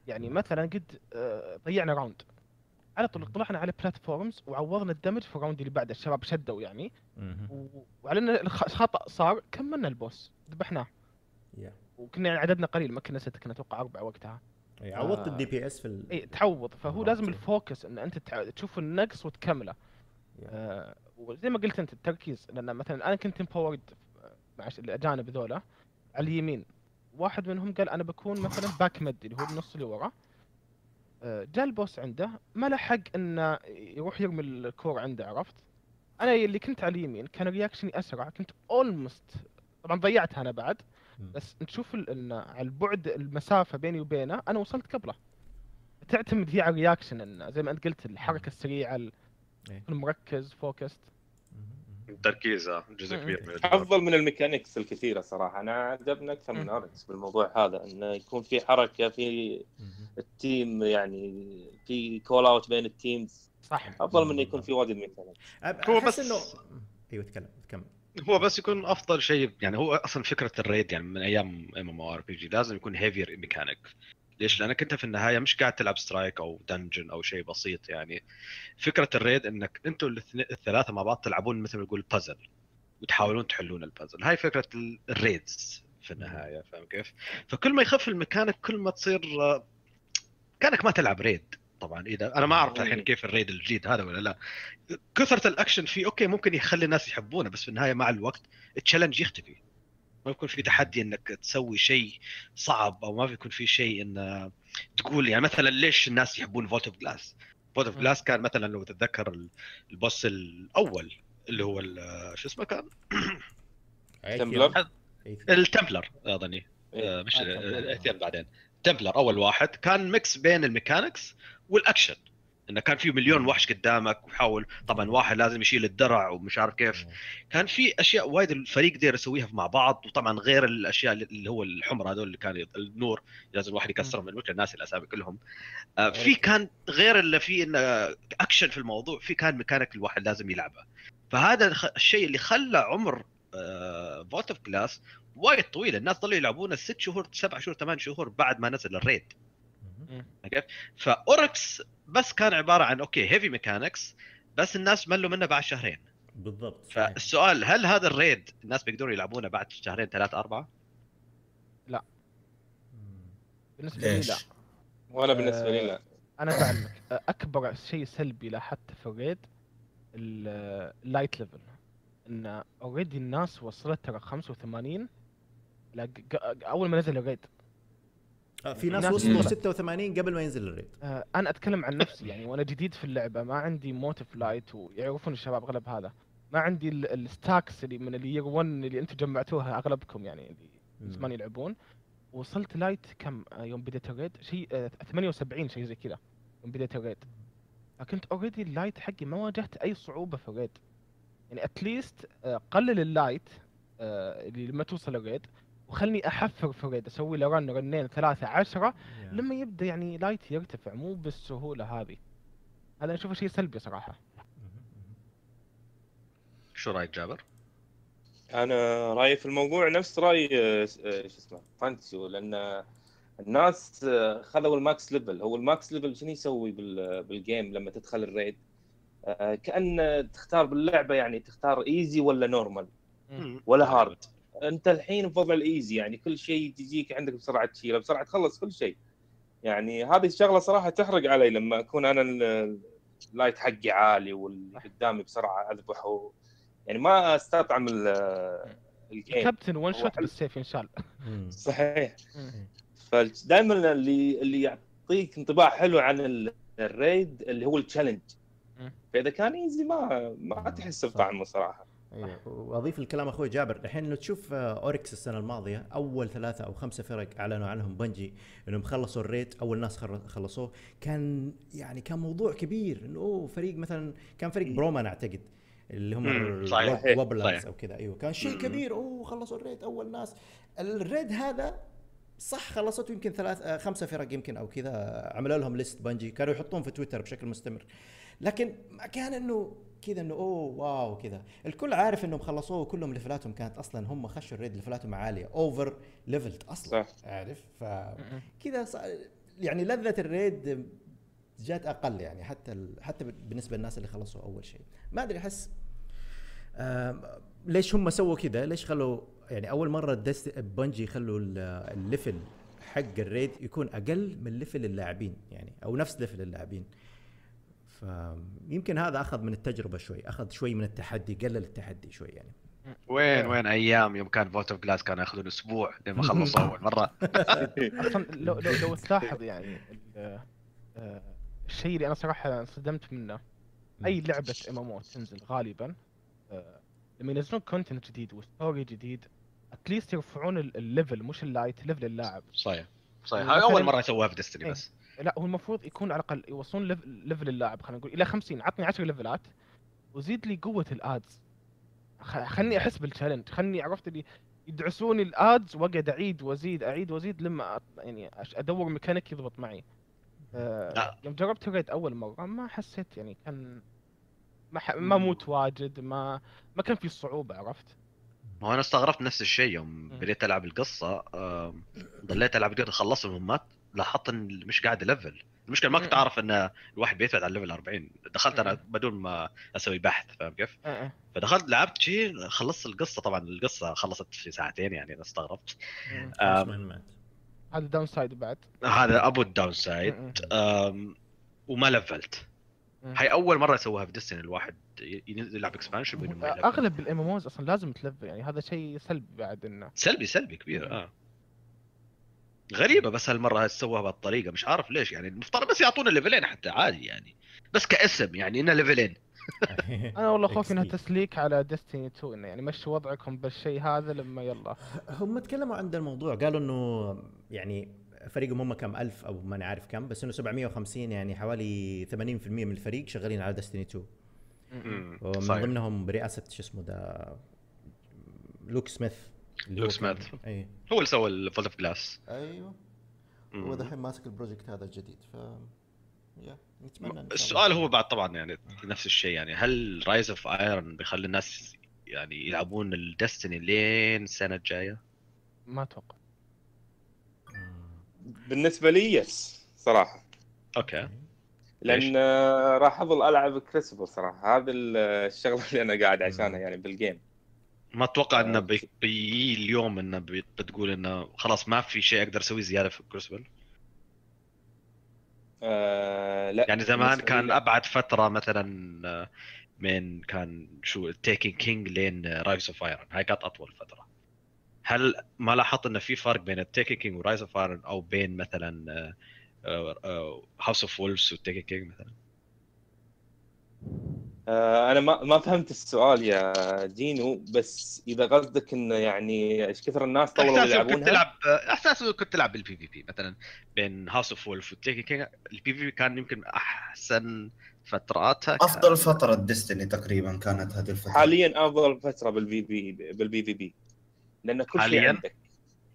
يعني مثلا قد آه، ضيعنا round على طول طلعنا على platforms وعوضنا ال damage في ال round اللي بعده الشباب شدوا يعني. وعلى إن الخ- الخطأ صار كملنا ال boss
ذبحناه.
وكنا يعني عددنا قليل ما كنا ستة كنا أتوقع أربعة وقتها.
إيه، عوضت
آه.
ال DPS في ال...
اي تعوض. فهو
بالضبط.
لازم ال focus إن أنت تشوف النقص وتكمله.
يا.
آه وزي ما قلت أنت التركيز. لأن مثلا أنا كنت empowered مع الأجانب ذولا على اليمين واحد منهم قال أنا بكون مثلا back mid اللي هو النص اللي ورا آه، جاء ال boss عنده ما له حق إنه يروح يرمي الكور عنده عرفت؟ أنا اللي كنت على اليمين كان رياكشني أسرع كنت almost طبعا ضيعتها أنا بعد. بس نشوف إن على البعد المسافة بيني وبينه أنا وصلت قبله تعتمد هي على ال reaction زي ما أنت قلت الحركة السريعة ال-
إيه.
تكون مركز focused
تركيز آه، جزء
مم.
كبير من.
أفضل من ال mechanics الكثيرة صراحة. أنا عجبني أكثر من
مم.
Oryx بالموضوع هذا انه يكون في حركة في ال team يعني في call out بين ال teams
صح.
أفضل من انه يكون في واجد mechanics
هو بس-
انه أيوه تكلم تكمل.
هو بس يكون أفضل شيء يعني هو أصلا فكرة ال raid يعني من أيام ام ام ار بي جي لازم يكون heavier mechanic. ليش؟ لأنك أنت في النهاية مش قاعد تلعب strike أو dungeon أو شيء بسيط يعني. فكرة ال raid إنك الاثنين الثلاثة مع بعض تلعبون مثل ما نقول بازل وتحاولون تحلون البازل هاي فكرة ال- ال raids في النهاية فاهم كيف؟ فكل ما يخف الميكانيك كل ما تصير كأنك ما تلعب raid. طبعا اذا أنا ما أعرف الحين كيف ال raid الجديد هذا ولا لا. كثرة الأكشن فيه okay ممكن يخلي الناس يحبونه بس في النهاية مع الوقت ال challenge يختفي. ما يكون في تحدي إنك تسوي شيء صعب أو ما بيكون في شيء إن تقول يعني مثلا ليش الناس يحبون Vault of Glass Vault of Glass كان مثلا لو تتذكر ال- ال boss الأول اللي هو ال- شو اسمه كان؟
Templar
ال Templar أظني.
إيه.
آه، مش
آه،
بعدين. Templar أول واحد كان mix بين ال mechanics وال action إنه كان في مليون وحش قدامك وحاول طبعا واحد لازم يشيل الدرع ومش عارف كيف. كان في أشياء وايد الفريق داير يسويها مع بعض وطبعا غير الأشياء اللي هو الحمر هذول اللي كان النور لازم الواحد يكسرهم أنا ناسي الأسامي كلهم. آه، في كان غير اللي في إنه اكشن في الموضوع في كان ميكانيك الواحد لازم يلعبه. فهذا الشيء اللي خلى عمر Vault of Glass وايد طويل. الناس ضلوا يلعبونه ست شهور سبع شهور ثمان شهور بعد ما نزل ال raid. كيف؟ ف Oryx بس كان عبارة عن okay heavy mechanics بس الناس ملوا منه بعد شهرين
بالضبط.
فالسؤال هل هذا ال raid الناس بيقدروا يلعبونه بعد شهرين ثلاثة أربعة؟
مم.
بالنسبة لي لا
ليش؟
وأنا بالنسبة لي لا
أنا بعلمك أكبر شيء سلبي لاحظته في ال raid ال- ال light level إن already الناس وصلت ترى 85 لا ق- ق- أول ما نزل ال raid
آه، في ناس
الناس
وصلوا
طلع.
86 قبل ما ينزل ال raid.
آه، أنا أتكلم عن نفسي يعني وأنا جديد في اللعبة ما عندي موتيف light ويعرفون الشباب أغلب هذا. ما عندي ال- stacks اللي من ال year 1 اللي أنتم جمعتوها أغلبكم يعني اللي. زمان يلعبون. وصلت light كم؟ آه، يوم بديت ال raid. شيء آه، 78 شيء زي كذا يوم بديت ال raid. فكنت already ال light حقي ما واجهت أي صعوبة في ال raid. يعني at least قلل ال light آه، اللي لما توصل ال raid. وخلني احفر في ال raid أسوي له run رنين ثلاثة عشرة
يا.
لما يبدأ يعني light يرتفع مو بالسهولة هذه. هذا أشوفه شيء سلبي صراحة.
شو رأيك جابر؟
أنا رأيي في الموضوع نفس رأي آه، آه، شو اسمه Phantsu لأن الناس آه، خذوا ال max level. هو ال max level شنو يسوي بال- بال game لما تدخل ال raid؟ كأن تختار باللعبة يعني تختار easy ولا normal ولا hard انت الحين في وضع ال easy يعني كل شيء تجيك عندك بسرعة تشيله بسرعة تخلص كل شيء. يعني هذه الشغلة صراحة تحرق علي لما أكون أنا ال- ال light حقي عالي واللي قدامي بسرعة اذبحه يعني ما أستطعم ال-
ال game
كابتن
one
shot.
بالسيف ينشال.
صحيح. فدائما اللي اللي يعطيك انطباع حلو عن ال- ال raid اللي هو ال
challenge.
فإذا كان easy ما ما تحس بطعمه صراحة.
أيوه وأضيف الكلام أخوي جابر. الحين لو تشوف آه، Oryx السنة الماضية أول ثلاثة أو خمسة فرق أعلنوا عنهم Bungie إنهم خلصوا ال raid أول ناس خلصوه. كان يعني كان موضوع كبير إنه فريق مثلا كان فريق برومان أعتقد اللي هم
صحيح. صحيح.
أو كذا. أيوه كان شيء. كبير. أوه خلصوا ال raid أول ناس. ال raid هذا صح خلصته يمكن ثلاث آه، خمسة فرق يمكن أو كذا عملوا لهم list Bungie. كانوا يحطون في تويتر بشكل مستمر. لكن ما كان إنه كذا إنه أوه wow كذا. الكل عارف إنهم خلصوه وكلهم level اتهم كانت أصلا هم خشوا ال raid level اتهم عالية over leveled أصلا
صح.
عارف. فكذا ص- يعني لذة ال raid جات أقل يعني حتى ال... حتى بالنسبة للناس اللي خلصوا أول شيء. ما أدري أحس آم، ليش هم سووا كذا؟ ليش خلوا يعني أول مرة دست Bungie يخلوا ال- ال level حق ال raid يكون أقل من level اللاعبين يعني أو نفس level اللاعبين. فيمكن هذا أخذ من التجربة شوي أخذ شوي من التحدي قلل التحدي شوي يعني.
وين وين؟ أيام يوم كان Vault of Glass كانوا يأخذون أسبوع لما خلصوا أول مرة.
أصلا لو لو, لو تلاحظ يعني آه، الشيء اللي أنا صراحة انصدمت منه أي لعبة MMO تنزل غالبا آه، لما ينزلون content جديد و story جديد at least يرفعون ال- ال level مش ال light level اللاعب.
صحيح صحيح.
مثلاً-
هاي أول مرة يسووها في Destiny
إيه.
بس.
لا هو المفروض يكون على الأقل يوصلون ليف- level اللاعب خلينا نقول إلى 50 عطني 10 level ات وزيد لي قوة ال adds. خلني أحس بال challenge خلني عرفت اللي يدعسوني ال adds وأقعد أعيد وأزيد أعيد وأزيد لما يعني أدور ميكانيك يضبط معي. آه،. يوم جربت raid أول مرة ما حسيت يعني كان ما ح... ما موت واجد ما ما كان في صعوبة عرفت؟
ما هو أنا استغربت نفس الشيء يوم. بديت ألعب القصة ضليت ألعب بديت اخلص المهمات لاحظت إن مش قاعد level المشكلة ما كنت. أعرف إن الواحد بيثبت على ال level 40 دخلت
أنا.
بدون ما أسوي بحث فاهم كيف؟ فدخلت لعبت شيء خلصت القصة. طبعا القصة خلصت في ساعتين يعني أنا استغربت.
هذا downside بعد.
هذا أبو
ال
downside وما level
ت.
هاي أول مرة يسووها في Destiny الواحد ي- يلعب expansion بدون ما ي
level. اغلب ال MMOs أصلا لازم ت level يعني هذا شيء سلبي بعد إنه.
سلبي سلبي كبير آه. غريبة بس هالمرة سووها بهالطريقة مش عارف ليش يعني المفترض بس يعطونا level ين حتى عادي يعني بس كاسم يعني إنه level
ين أنا والله خوفي
إنها.
تسليك على Destiny 2 إنه يعني مشوا وضعكم بالشيء هذا لما يلا
هم تكلموا عن الموضوع قالوا إنه يعني فريقهم هم كم ألف أو ماني عارف كم بس إنه 750 يعني حوالي 80% من الفريق شغالين على Destiny 2 ومن. ضمنهم برئاسة شو اسمه ده
Luke
Smith Luke
Smith.
أي.
هو اللي سوى ال Vault of
Glass أيوه. هو دحين ماسك ال project هذا الجديد ف يا نتمنى.
السؤال هو بعد طبعا يعني نفس الشيء يعني هل Rise of Iron بيخلي الناس يعني يلعبون ال Destiny لين السنة الجاية؟
ما أتوقع.
بالنسبة لي yes
صراحة.
okay. لأن راح أظل ألعب Crucible صراحة. هذا ال- الشغلة اللي أنا قاعد عشانها يعني بال
game ما أتوقع
إنه
بي- بيجي اليوم إنه بتقول إنه خلاص ما في شيء أقدر اسويه زيادة في Crucible.
آه لا
يعني زمان كان
لا.
أبعد فترة مثلا آه، من كان شو Taken King لين Rise of Iron هاي كانت أطول فترة. هل ما لاحظت إنه في فرق بين ال Taken King و Rise of Iron أو بين مثلا House of Wolves وال Taken King
مثلا؟ أنا ما ما فهمت السؤال يا جينو بس إذا قصدك إنه يعني إيش كثر الناس طولوا
احساس كنت
يلعبونها؟
تلعب احساس كنت تلعب بال PvP مثلا بين House of Wolves وال Taken King ال PvP كان يمكن أحسن فتراتها كان-
أفضل فترة Destiny تقريبا كانت هذه الفترة.
حاليا أفضل فترة بال P بال PvP لأن كل شيء
حالياً؟
عندك.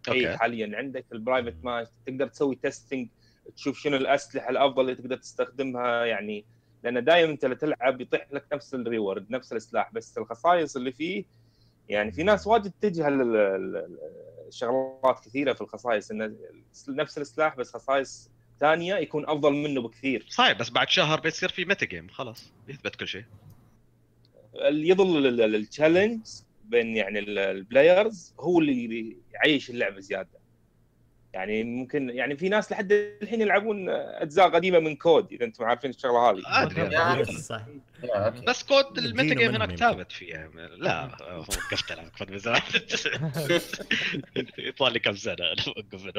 okay. حاليا عندك ال private match تقدر تسوي testing تشوف شنو الأسلحة الأفضل اللي تقدر تستخدمها يعني لأن دائما أنت تلعب يطيح لك نفس ال reward نفس السلاح بس الخصائص اللي فيه يعني في ناس واجد تجهل ال- ال- الشغلات كثيرة في الخصائص. إنه نفس السلاح بس خصائص ثانية يكون أفضل منه بكثير.
صحيح بس بعد شهر بيصير في meta game خلاص يثبت كل شيء.
اللي يظل ال- ال- ال challenge بين يعني ال- ال players هو اللي يعيش اللعبة زيادة. يعني ممكن يعني في ناس لحد الحين يلعبون أجزاء قديمة من CoD إذا أنتم عارفين الشغلة هذه.
أدري.
يعني- yeah، okay.
بس CoD
ال
meta
game
هناك. ثابت فيها لا وقفت ألعب CoD من زمان. يطلع لي كم سنة أنا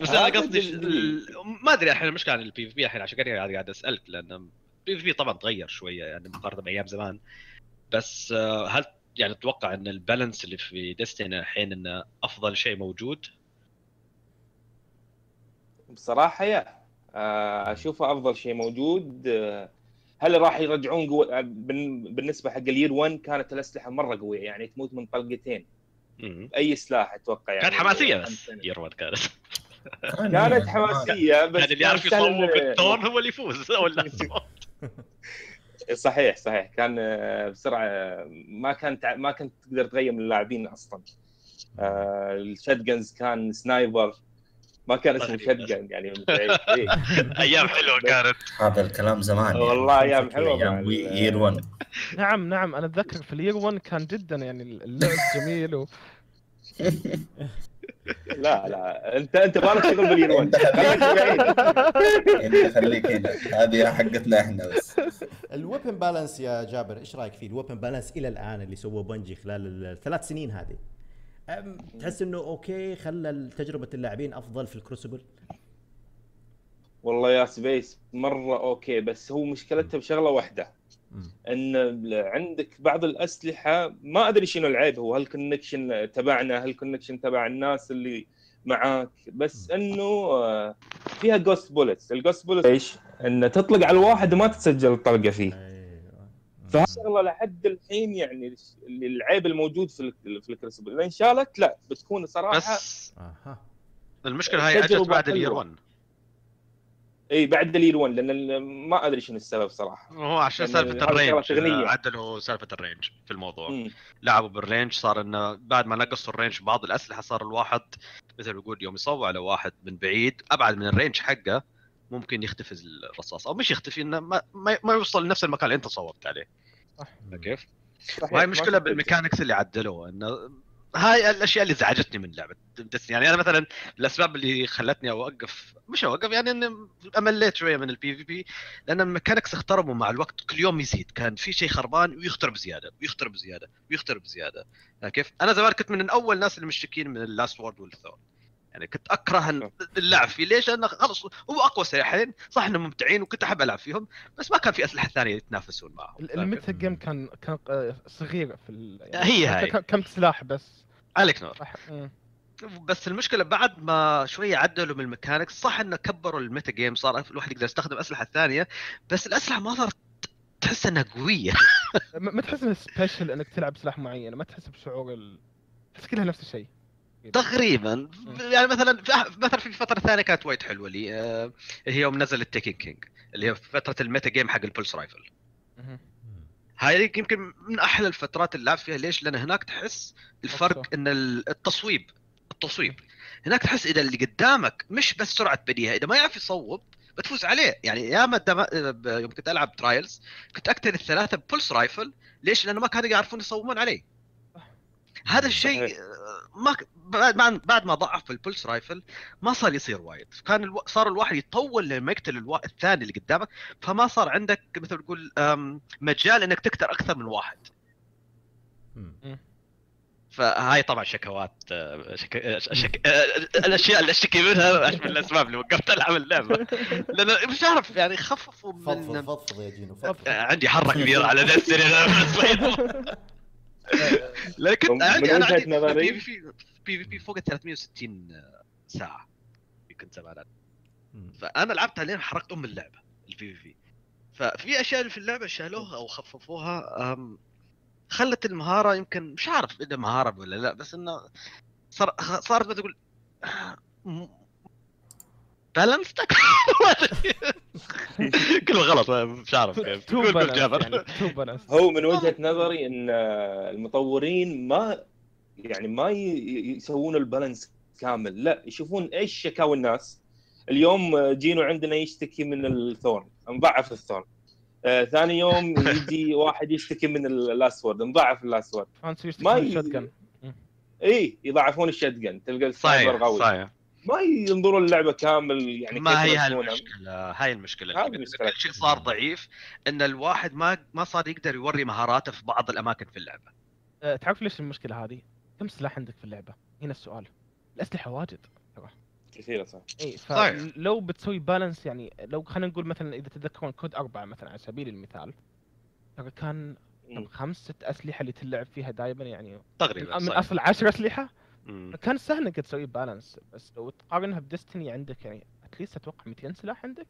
بس أنا
هذا
قصدي ما أدري الحين المشكلة عن ال PvP الحين عشان كذا قاعد أسألك لأن ال PvP طبعا تغير شوية يعني مقارنة بأيام زمان. بس آه، هل يعني تتوقع إن ال balance اللي في Destiny الحين إنه أفضل شيء موجود؟
بصراحة يا آه، أشوفه أفضل شيء موجود آه، هل راح يرجعون قوة بالن- بالنسبة حق الير 1 كانت الأسلحة مرة قوية يعني تموت من طلقتين. أي سلاح أتوقع يعني
كانت
حماسية
بس
سنين.
يروان كانت
كانت حماسية بس
يعني اللي يعرف يصوب التون هو اللي يفوز ولا
صحيح صحيح كان آه، بسرعة ما كانت ما كنت تقدر تغير من اللاعبين أصلا آه، ال shotguns كان sniper ما كان اسمه. shotgun يعني. إيه.
أيام حلوة كانت
هذا الكلام زمان يعني.
والله
أيام
حلوة
year 1
نعم نعم أنا أتذكر في ال year 1 كان جدا يعني اللعب جميل و...
لا لا. انت انت مالك شغل بال year one
انت خليك انت خليك هنا. هذه حقتنا إحنا بس.
ال weapon balance يا جابر إيش رأيك فيه؟ ال weapon balance إلى الآن اللي سووه Bungie خلال الثلاث سنين هذه. تحس إنه okay خلى تجربة اللاعبين أفضل في ال Crucible؟
والله يا سبيس مرة okay بس هو مشكلتها بشغلة
واحدة.
إن عندك بعض الأسلحة ما أدري شنو العيب هو هل connection تبعنا هل connection تبع الناس اللي معاك بس إنه آه، فيها ghost bullets ال ghost bullets إيش؟ إن تطلق على الواحد وما تسجل الطلقة فيه.
أيوه.
فهالشغله لحد الحين يعني العيب الموجود في ال- في ال Crucible اذا انشالت لا بتكون صراحة
بس المشكلة هاي
أجت
بعد ال year
حلوة.
1
اي بعد ال year 1 لأن ال- ما أدري شنو السبب صراحة
هو عشان
يعني سالفة
ال
range.
عدلوا سالفة ال range في الموضوع
مم.
لعبوا بال range صار إنه بعد ما نقصوا ال range بعض الأسلحة صار الواحد مثل ما يقول يوم يصوب على واحد من بعيد أبعد من ال range حقه ممكن يختفي الرصاص أو مش يختفي إنه ما, ما, ما يوصل لنفس المكان اللي أنت صوبت عليه
صح.
كيف؟ وهي مشكلة
بال
mechanics اللي عدلوها إنه هاي الأشياء اللي زعجتني من لعبة Destiny يعني أنا مثلا الأسباب اللي خلتني أوقف مش أوقف يعني إني أمليت شوية من ال PvP لأن ال mechanics اختربوا مع الوقت كل يوم يزيد. كان في شيء خربان ويخترب زيادة ويخترب زيادة ويخترب زيادة. يعني كيف؟ أنا زمان كنت من أول الناس اللي مشتكين من ال Last Word وال Thorn. يعني كنت أكره اللعب فيه. ليش؟ لأنه خلص هو أقوى سلاحين. صح إنهم ممتعين وكنت أحب ألعب فيهم بس ما كان في أسلحة ثانية يتنافسون معهم.
ال meta game كان كان صغير في ال...
هي
كان-
هاي.
كم سلاح بس.
عليك نور. بس المشكلة بعد ما شوية عدلوا من ال mechanics صح إنه كبروا ال meta game صار الواحد يقدر يستخدم أسلحة ثانية بس الأسلحة ما صارت تحس إنها قوية.
ما ما تحس انه special إنك تلعب سلاح معين ما تحس بشعور ال... تحس كلها نفس الشيء.
تقريبا. يعني مثلا في مثلا في فترة ثانية كانت وايد حلوة لي. آه، هي يوم نزل ال Taken King اللي هي فترة ال meta game حق ال pulse
rifle.
هاي يمكن من أحلى الفترات اللي لعب فيها. ليش؟ لأن هناك تحس الفرق. إن ال- التصويب التصويب. هناك تحس إذا اللي قدامك مش بس سرعة بديهة إذا ما يعرف يصوب بتفوز عليه. يعني ياما دم... ب- يوم كنت ألعب Trials كنت اقتل الثلاثة ب pulse rifle. ليش؟ لأنه ما كانوا يعرفون يصوبون عليه. هذا الشيء
صحيح.
آه، ما ك- بعد ما بعد ما ضعف ال pulse rifle ما صار يصير وايد. كان ألو... صار الواحد يطول لما يقتل الوا... الثاني اللي قدامك فما صار عندك مثل ما تقول أم، مجال إنك تقتل أكثر من واحد. فهاي طبعا شكوات آه، شك... آه، شك... الأشياء اللي أشتكي منها من الأسباب اللي وقفت ألعب اللعبة. لأن مش عارف يعني خففوا
فضفض
من
فضفض يا جينو فضفض.
عندي حره كبيرة على دستني لكن
من
عندي
أنا
عندي
نظري-
PvP في بي فوق ال 360 ساعة كنت زمان. فأنا لعبتها لين حرقت أم اللعبة البي في في ففي أشياء في اللعبة شالوها أو خففوها خلت المهارة يمكن مش عارف إذا مهارة ولا لا بس إنه صار صارت ما تقول balance كله غلط مش عارف. كيف قول
يعني too balance.
هو من وجهة نظري إن آه، المطورين ما يعني ما ي- يسوون البالانس كامل. لا يشوفون إيش شكاوى الناس. اليوم آه، جينو عندنا يشتكي من الثورن مضاعف الثورن. آه ثاني يوم يجي واحد يشتكي من الاسود مضاعف الاسود
فانسي
ما
يشتكي
ي-
من جن
اي يضاعفون الشات جن تلقى السايبر قوي
صحيح.
ما ينظرون اللعبة كامل يعني
ما
كيف
هي. هالمشكلة هاي المشكلة
هذه
اللي
المشكلة.
كل شيء صار ضعيف إن الواحد ما ما صار يقدر يوري مهاراته في بعض الأماكن في اللعبة
أه، تعرف ليش المشكلة هذه؟ كم سلاح عندك في اللعبة؟ هنا السؤال الأسلحة واجد
كثيرة صح
اي. فلو بتسوي balance يعني لو خلينا نقول مثلا إذا تتذكرون CoD أربعة مثلا على سبيل المثال ترى كان. خمس ست أسلحة اللي تلعب فيها دائما يعني
تقريبا
من
صحيح.
أصل 10 أسلحة
مم.
كان سهل إنك تسوي balance بس لو تقارنها ب Destiny عندك يعني at least أتوقع 200 سلاح عندك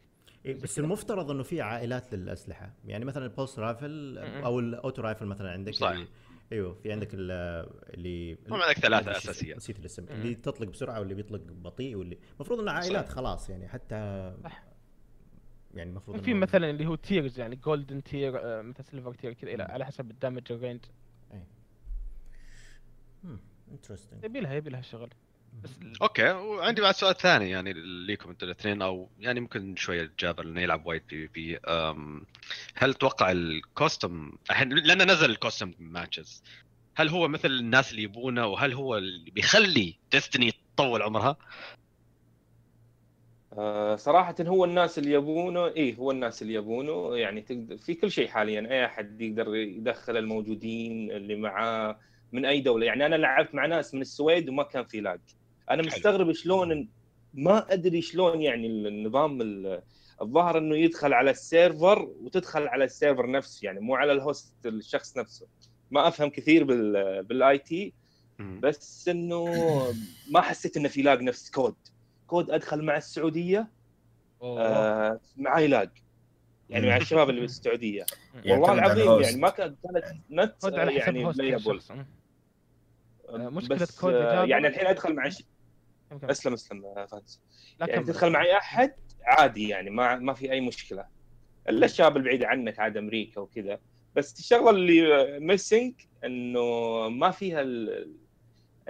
إيه بس المفترض إنه في عائلات للأسلحة يعني مثلا ال pulse
rifle.
أو ال auto rifle مثلا عندك
صح.
اللي أيوه في عندك ال- اللي
هم عندك
اسمه،
أساسيات.
نسيت الاسم. اللي تطلق بسرعة واللي بيطلق بطيء واللي المفروض إنه عائلات خلاص يعني حتى
صح.
يعني المفروض
في مثلا اللي هو tiers يعني golden tier مثل silver tier كذا إلى- على حسب ال damage
ال range interesting
يبي لها يبي لها شغل. بس
okay وعندي بعد سؤال ثاني يعني ليكم أنتم الاثنين أو يعني ممكن شوية جابر إنه يلعب وايد PvP هل تتوقع ال custom الحين لأنه نزل ال custom matches هل هو مثل الناس اللي يبونه وهل هو اللي بيخلي Destiny تطول عمرها؟
آه، صراحة هو الناس اللي يبونه إيه هو الناس اللي يبونه يعني تقدر في كل شيء حاليا أي أحد يقدر يدخل الموجودين اللي معاه من أي دولة. يعني أنا لعبت مع ناس من السويد وما كان في lag. أنا مستغرب شلون ما أدري شلون يعني النظام ال- الظاهر إنه يدخل على السيرفر وتدخل على السيرفر نفسه. يعني مو على الهوست الشخص نفسه. ما أفهم كثير بال بالآي تي. بس إنه ما حسيت إنه في لاج نفس كود. كود أدخل مع السعودية
أوه.
آه معي لاج. يعني مع الشباب اللي بالسعودية. والله
يعتمد على
العظيم. يعني ما كانت كانت نت
حسب
يعني
آه، مشكلة
بس
COD
آه، يعني الحين أدخل مع ش-. أسلم أسلم آه،
لا
يعني. تدخل معي أحد عادي يعني ما ما في أي مشكلة. إلا الشباب البعيد عنك عاد أمريكا وكذا. بس الشغلة اللي missing إنه ما فيها ال...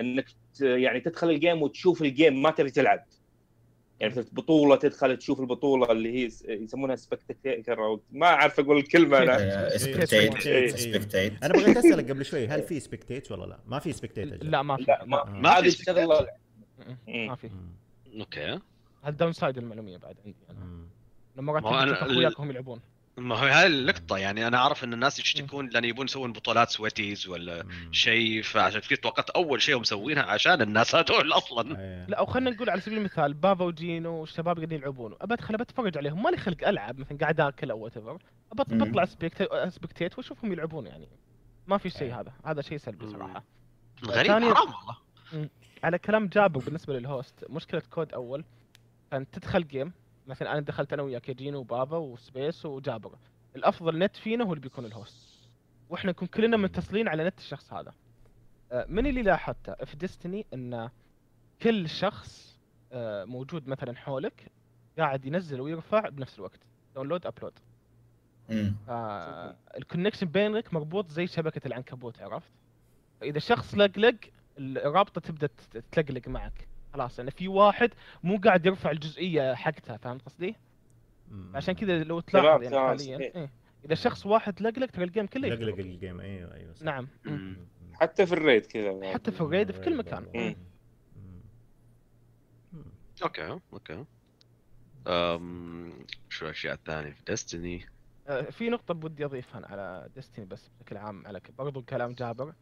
إنك ت- يعني تدخل ال game وتشوف ال game ما تبي تلعب. يعني مثل بطولة تدخل تشوف البطولة اللي هي يسمونها spectator أو ما أعرف أقول الكلمة أنا
آه،
إيه،
spectate
إيه.
spectate
أنا بغيت أسألك قبل شوي هل في spectate ولا لا؟ ما في spectate.
لا ما في
لا ما.
آه.
ما هذه
في.
ما في.
okay
هذا downside المعلومية بعد عندي
أنا.
لما مرات أخوياك وهم يلعبون
ما هو هاي اللقطة يعني أنا أعرف إن الناس يشتكون لأن يبون يسوون بطولات sweaties ولا. شيء فعشان كذا توقعت أول شيء هم مسوينها عشان الناس هذول أصلا.
إيه.
لا أو خلينا نقول على سبيل المثال بابا وجينو والشباب قاعدين يلعبون. ابى ادخل ابى اتفرج عليهم. مالي خلق ألعب مثلا قاعد آكل أو
whatever.
بطلع spectate وأشوفهم يلعبون يعني. ما في شيء
إيه.
هذا. هذا شيء سلبي. صراحة.
غريب حرام والله.
على كلام جابر بالنسبة للهوست مشكلة COD أول. كان تدخل game مثلا أنا دخلت أنا وياك يا جينو وبابا وسبيس وجابر. الأفضل نت فينا هو اللي بيكون ال host. وإحنا نكون كلنا متصلين على نت الشخص هذا. آه، من اللي لاحظته في Destiny إن كل شخص آه، موجود مثلا حولك قاعد ينزل ويرفع بنفس الوقت. download upload.
ال
connection بينك مربوط زي شبكة العنكبوت عرفت؟ فإذا شخص لقلق الرابطة تبدأ تلقلق معك. خلاص يعني في واحد مو قاعد يرفع الجزئية حقتها فهمت قصدي؟ عشان كذا لو تلاحظ يعني حاليا. إيه. إذا شخص واحد لقلق ترى ال game كله
يلقلق
يلقلق
ال game أيوه أيوه صح.
نعم مم.
حتى في ال raid كذا
حتى في ال raid في كل مكان.
okay okay أم... شو الأشياء الثانية في Destiny
آه، في نقطة بدي أضيفها على Destiny بس بشكل عام على برضو كلام جابر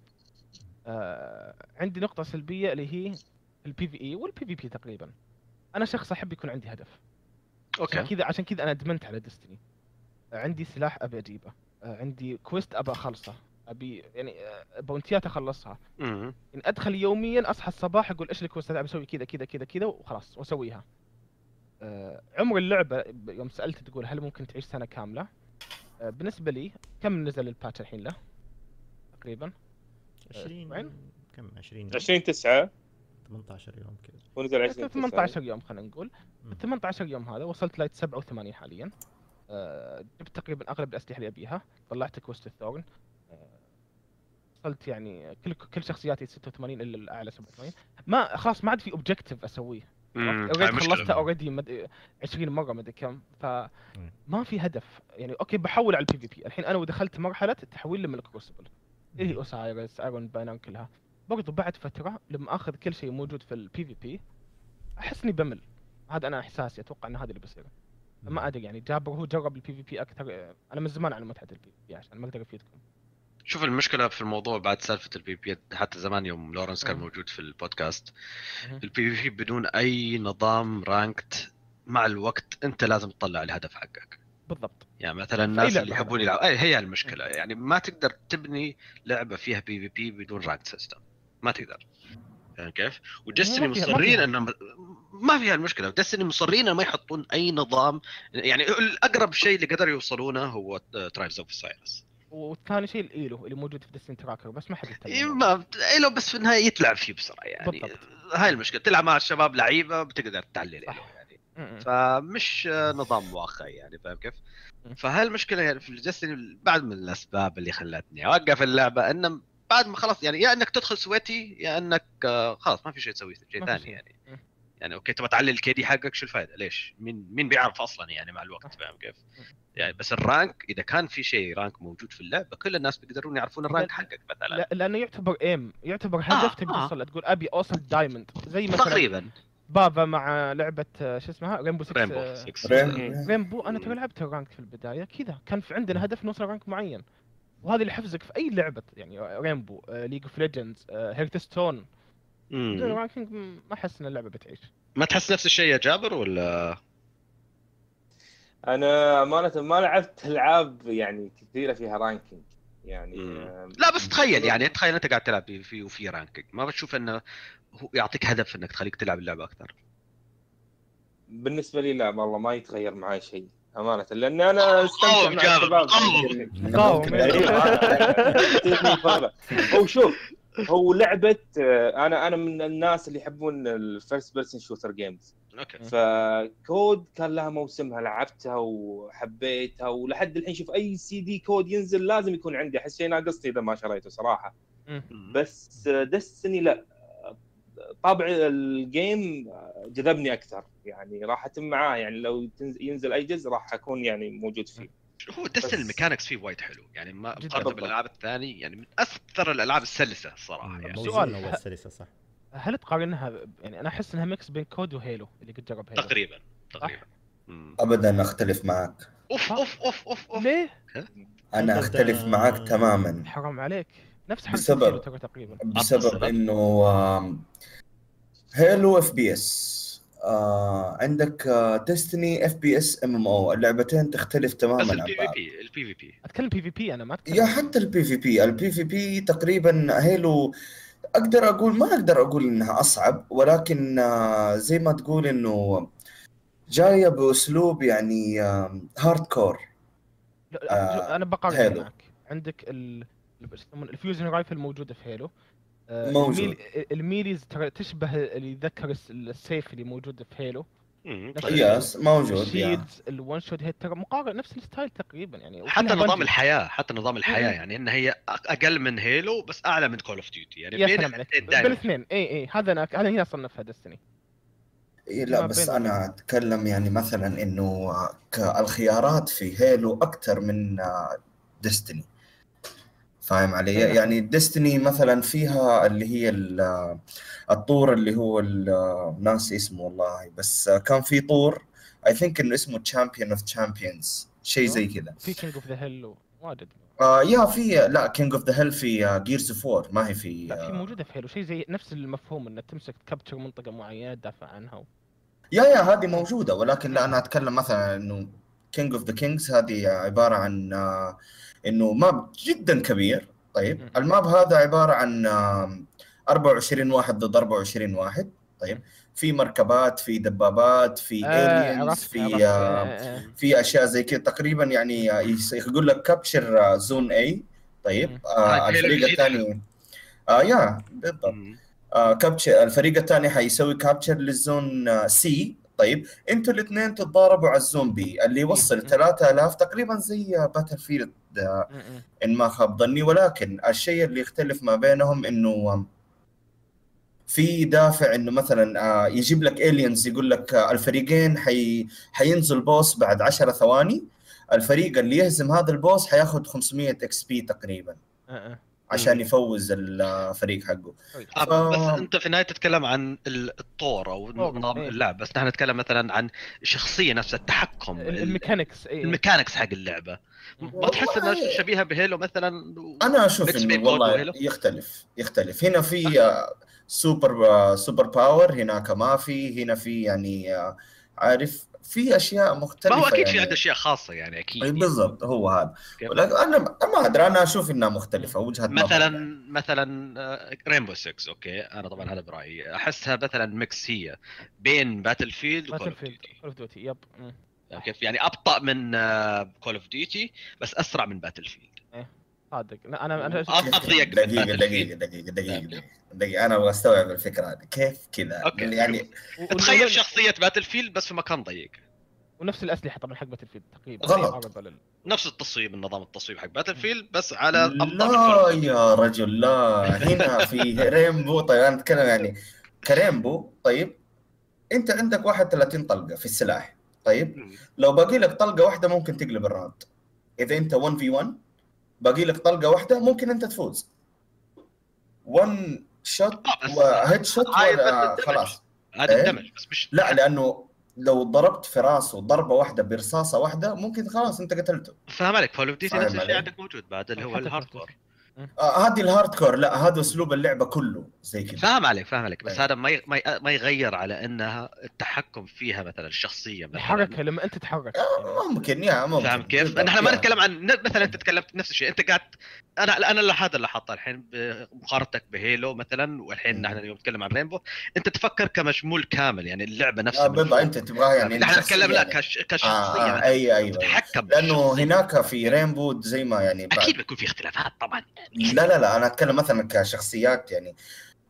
آه، عندي نقطة سلبية اللي هي ال PvE وال PvP تقريبا. أنا شخص أحب يكون عندي هدف. عشان
okay.
كذا عشان كذا أنا أدمنت على Destiny عندي سلاح أبي أجيبه. آه، عندي quest أبي أخلصه. أبي يعني آه، bountyات أخلصها.
مم.
إن أدخل يوميا أصحى الصباح أقول إيش ال quest هذا؟ أبي أسوي كذا كذا كذا كذا وخلاص وأسويها. آه، عمر اللعبة ب- يوم سألت تقول هل ممكن تعيش سنة كاملة؟ آه، بالنسبة لي كم نزل ال patch الحين له؟ تقريبا.
20
وين؟
كم؟ 20
20 9
18 يوم كذا.
ونزل 20
18 يوم خلينا نقول.
مم.
18 يوم هذا وصلت light 87 حاليا. آه، جبت تقريبا أغلب الأسلحة اللي أبيها. طلعت quest ال Thorn. آه، وصلت يعني كل كل شخصياتي 86 إلا الأعلى 87 ما خلاص ما عاد في اوبجيكتيف
أسويه.
اوريدي. خلصتها اوريدي مد... 20 مرة مدري كم. فما في هدف. يعني أوكي بحول على البي في بي الحين أنا ودخلت مرحلة تحويل لملك كروسبل اللي هي أوسايرس ايرون باينر كلها. برضو بعد فترة لما آخذ كل شيء موجود في البي في بي أحس إني بمل. هذا أنا إحساسي أتوقع ان هذا اللي بيصير. ما أدري يعني جابر هو جرب البي في بي أكثر أنا من زمان على متعه البي في بي عشان ما أقدر أفيدكم.
شوف المشكلة في الموضوع بعد سالفة البي بي حتى زمان يوم لورنس كان. موجود في البودكاست. البي في بدون أي نظام رانكت مع الوقت أنت لازم تطلع الهدف حقك.
بالضبط.
يعني مثلا
في أي
الناس
لعبة
اللي يحبون. يلعبوا أي هي المشكلة. يعني ما تقدر تبني لعبة فيها بي في بي بدون رانك سيستم ما تقدر فاهم كيف؟ ودستني
ما
مصرين. إنهم ما فيها المشكلة دستني مصرين ما يحطون أي نظام يعني الأقرب شيء اللي قدروا يوصلونه هو Trials of Osiris
والثاني شيء ال Elo اللي موجود في Destiny Tracker بس ما حد يتكلم عنه.
ما إيه لو بس في النهاية يتلعب فيه بسرعة يعني
بالضبط.
هاي المشكلة تلعب مع الشباب لعيبة بتقدر. عليه يعني
م- م.
فمش نظام واقعي يعني فاهم كيف؟
م.
فهاي المشكلة يعني في ال Destiny بعد من الأسباب اللي خلتني أوقف اللعبة إنه بعد ما خلاص يعني يا إنك تدخل sweaty يا إنك آه، خلاص ما في شيء تسوي شيء ثاني. يعني. يعني okay تبغى تعلي ال KD حقك شو الفائده ليش؟ مين مين بيعرف أصلا يعني مع الوقت. فاهم كيف؟ يعني بس ال rank إذا كان في شيء rank موجود في اللعبة كل الناس بيقدرون يعرفون ال
rank
حقك مثلا
لا لأنه يعتبر aim يعتبر هدف
آه،
تبي
آه.
توصل له. تقول أبي اوصل diamond زي مثلا
تقريبا
بابا مع لعبة آه، شو اسمها Rainbow 6
Rainbow
آه،
6
Rain-
Rainbow أنا ترى لعبت ال rank في البداية كذا كان في عندنا هدف نوصل rank معين وهذا اللي حفزك في أي لعبة يعني Rainbow League of Legends Hearthstone ما أحس إن اللعبة بتعيش.
ما تحس نفس الشيء يا جابر ولا؟
أنا أمانة ما لعبت ألعاب يعني كثيرة فيها ranking يعني
مم. لا بس تخيل يعني تخيل أنت قاعد تلعب في- في وفي ranking ما بتشوف إنه هو يعطيك هدف إنك تخليك تلعب اللعبة أكثر؟
بالنسبة لي لا والله ما يتغير معي شيء. أمانة لأن أنا أستمتع
قاوم
مع الشباب.
قاوم.
قاوم.
ممكن
أيوة. هو شوف هو لعبة آه، أنا أنا من الناس اللي يحبون الفيرست بيرسون شوتر جيمز.
أوكي.
فكود كان لها موسمها لعبتها وحبيتها ولحد الحين شوف أي CD Call of Duty ينزل لازم يكون عندي. أحس شيء ناقصني إذا ما شريته صراحة. بس Destiny لا. طابع ال game جذبني أكثر يعني راح أتم معاه يعني لو تنز- ينزل أي جزء راح أكون يعني موجود فيه.
هو Destiny
ال
mechanics فيه وايد حلو يعني ما. مقارنه بالألعاب الثانية يعني من أكثر الألعاب السلسة الصراحه يعني
سؤال.
موزون اول سلسه صح.
هل تقارنها ب- يعني أنا أحس إنها mix بين COD و Halo اللي قد جرب Halo.
تقريبا تقريبا.
ابدا أختلف معك
أوف أوف أوف أوف أوف.
ليه؟
أنا أختلف معك تماما.
حرام عليك. نفس
بسبب-
تقريبا.
بسبب؟ إنه Halo FPS عندك ديستني اف بي اس ام ام أو اللعبتين تختلف
بس
تماما عن
ال PV
بعض.
P
ال PVP أتكلم PVP أنا ما أتكلم.
يا حتى ال PVP ال PVP تقريبا Halo أقدر أقول ما أقدر أقول إنها أصعب ولكن آه، زي ما تقول إنه جاية بأسلوب يعني
hardcore
آه،
أنا بقارن. معك. عندك ال ال fusion rifle موجودة في Halo. آه،
موجود.
ال mel- ال melees ترى تشبه اللي يذكر الس- السيف اللي موجود في Halo.
Yes
موجود
yeah. ال shields
ال one shot head ترى مقارن نفس ال style تقريبا يعني.
حتى نظام. الحياة حتى نظام
الحياة.
يعني إن هي أقل من Halo بس أعلى من Call of Duty يعني بين الاثنين.
بالاثنين اي اي هذا أنا هذا هنا اصنفها Destiny
إيه لا بس أنا أتكلم يعني مثلا إنه الخيارات في Halo أكثر من Destiny فاهم علي؟
أيوة.
يعني Destiny مثلا فيها اللي هي ال- الطور اللي هو ال- ناسي اسمه والله بس كان في طور I think إنه اسمه Champion of Champions شيء زي كذا
في King of the Hill واجد
آه yeah في لا King of the Hill في Gears of War ما هي في
لا في
آه،
موجودة في Halo شيء زي نفس المفهوم انك تمسك ت capture منطقة معينة تدافع عنها
yeah yeah هذه موجودة ولكن لا أنا أتكلم مثلا إنه King of the Kings هذه عبارة عن آه، إنه map جدا كبير طيب.
ال
map هذا عبارة عن آه، 24 واحد ضد 24 واحد طيب في مركبات في دبابات في
آه،
في
عرفت.
آه،
آه، آه.
في أشياء زي كذا تقريبا يعني آه، yes- يقول لك capture zone A طيب. آه الفريق. الثاني آه yeah بالضبط. آه capture الفريق الثاني حيسوي capture لل zone آه C طيب أنتوا الاثنين تتضاربوا على ال zone B اللي يوصل
مم.
3000 تقريبا زي Battlefield
م- م.
إن ما خاب ظني ولكن الشيء اللي يختلف ما بينهم إنه في دافع إنه مثلا آه، يجيب لك aliens يقول لك الفريقين حي... حينزل boss بعد 10 ثواني الفريق اللي يهزم هذا ال boss حياخذ 500 XP تقريبا. عشان يفوز الفريق حقه
طيب.
آه،
ف-
بس أنت في النهاية تتكلم عن ال- الطور
أو
نظام
إيه.
اللعب بس نحن نتكلم مثلا عن الشخصيه نفسها التحكم
ال-
ال-
ال mechanics اي
ال mechanics حق اللعبة ما تحس إنها
شبيهة
ب Halo مثلا؟ أنا
أشوف
إنه
والله. يختلف يختلف. هنا في آه، سوبر آه، super power هناك ما في. هنا في يعني آه، عارف في أشياء
ما
مختلفه
هو أكيد
يعني.
في عنده أشياء خاصة يعني أكيد.
أي بالضبط هو هذا؟ ولكن أنا ما أدري أنا أشوف إنها مختلفة وجهة نظر.
مثلا
يعني.
مثلا Rainbow 6 okay. أنا طبعا هذا برأيي. أحسها مثلا mix هي بين Battlefield
و
Call
Battle of field Duty yep.
كيف يعني أبطأ من Call of Duty بس أسرع من Battlefield
صادق. لا،
أنا أنا
دقيقة
من
دقيقة دقيقة دقيقة دقيقة. دقيقة أنا أبغى أستوعب الفكرة هذه. كيف كذا. يعني
تخيل شخصية Battlefield بس في مكان ضيق.
ونفس الأسلحة طبعا حق Battlefield تقريبا.
غلط.
لل-
نفس التصويب النظام التصويب حق Battlefield بس على
لا
Call of Duty.
يا رجل لا. هنا في Rainbow. طيب أنا أتكلم يعني ك Rainbow. طيب أنت عندك 31 طلقة في السلاح. طيب. لو باقي لك طلقة واحدة ممكن تقلب ال round إذا أنت 1 في 1 باقي لك طلقة واحدة ممكن أنت تفوز 1 shot
و headshot
ولا. خلاص
هذا
إيه؟
الدمج بس مش
لا لأنه لو ضربت في راسه ضربة واحدة برصاصة واحدة ممكن خلاص أنت قتلته
فاهم عليك Call of
Duty
نفس الشيء. عندك موجود بعد اللي هو
حتى
آه هذه ال hardcore لا هذا أسلوب اللعبة كله زي كذا
فاهم عليك فاهم عليك بس
أيوة.
هذا ما ما يغير على إنها التحكم فيها مثلا الشخصية مثلا
الحركه لما أنت تتحرك.
آه ممكن يا ممكن
فاهم كيف؟ نحن ما. نتكلم عن ن- مثلا أنت تكلمت نفس الشيء أنت قاعد أنا أنا اللي هذا اللي حاطه الحين بمقارنتك بهيلو مثلا والحين. نحن اليوم نتكلم عن رينبو أنت تفكر كمشمول كامل يعني اللعبة نفسها
آه
فوق.
أنت تبغاها يعني
نحن نتكلم لا
يعني.
كش...
آه
كشخصية
آه
مثلاً.
اي أيوه
تتحكم لأنه.
هناك في رينبو زي ما يعني
أكيد بيكون في اختلافات طبعا
لا لا لا أنا أتكلم مثلا كشخصيات يعني.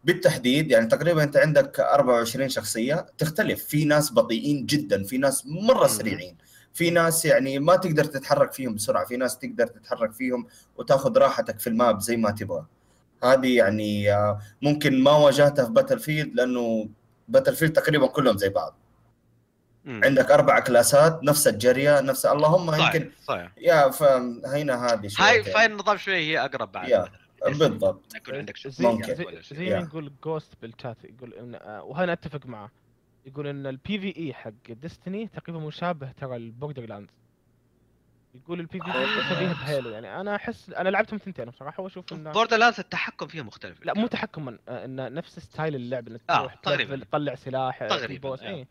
بالتحديد يعني تقريبا أنت عندك 24 شخصية تختلف. في ناس بطيئين جدا في ناس
مرة.
سريعين. في ناس يعني ما تقدر تتحرك فيهم بسرعة. في ناس تقدر تتحرك فيهم وتأخذ راحتك في ال map زي ما تبغى. هذه يعني آه، ممكن ما واجهتها في باتل فيلد لأنه باتل فيلد تقريبا كلهم زي بعض.
مم.
عندك أربع class ات نفس الجريه نفس اللهم
صحيح
يمكن
صحيح
يا فهنا هذه شوية
هاي. فاي النظام شوي هي أقرب بعد
يا،. بالضبط
يكون عندك
زي
شخصية
ممكن.
زي. ما يقول جوست بالشات يقول إن آه، وهنا أتفق معه يقول إن ال PvE حق ديستني تقريبا مشابه ترى البوردر لاند يقول ال PvE شبيه بهيلو يعني أنا احس أنا لعبتهم ثنتين بصراحة وأشوف انه
بوردر لاندز التحكم فيها مختلف
لا مو تحكما آه، إنه نفس style اللعب إنك
آه،
تروح تطلع سلاح آه،
تقريباً،
boss
آه.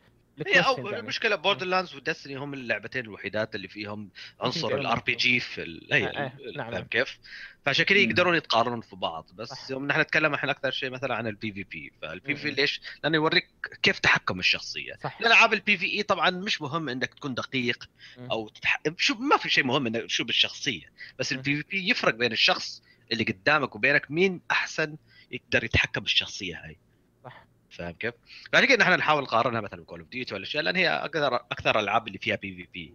اي يعني.
المشكلة بوردر لاندز ودستني هم اللعبتين الوحيدات اللي فيهم عنصر ال RPG في ال- هي
آه، آه،
ال-
نعم،
فاهم
نعم.
كيف؟ فعشان كذا. يقدرون يتقارنون في بعض بس. يوم نحن نتكلم الحين أكثر شيء مثلا عن ال PvP فال
PvP.
ليش؟ لأنه يوريك كيف تحكم الشخصية
صح
الالعاب ال PvE طبعا مش مهم إنك تكون دقيق. أو تتح... شو ما في شيء مهم إنك شو بالشخصية بس. ال PvP يفرق بين الشخص اللي قدامك وبينك مين أحسن يقدر يتحكم بالشخصية هاي فاهم كيف؟ فعشان كذا نحن نحاول نقارنها مثلا بكول اوف ديوتي والأشياء لأن هي أكثر أكثر الألعاب اللي فيها PvP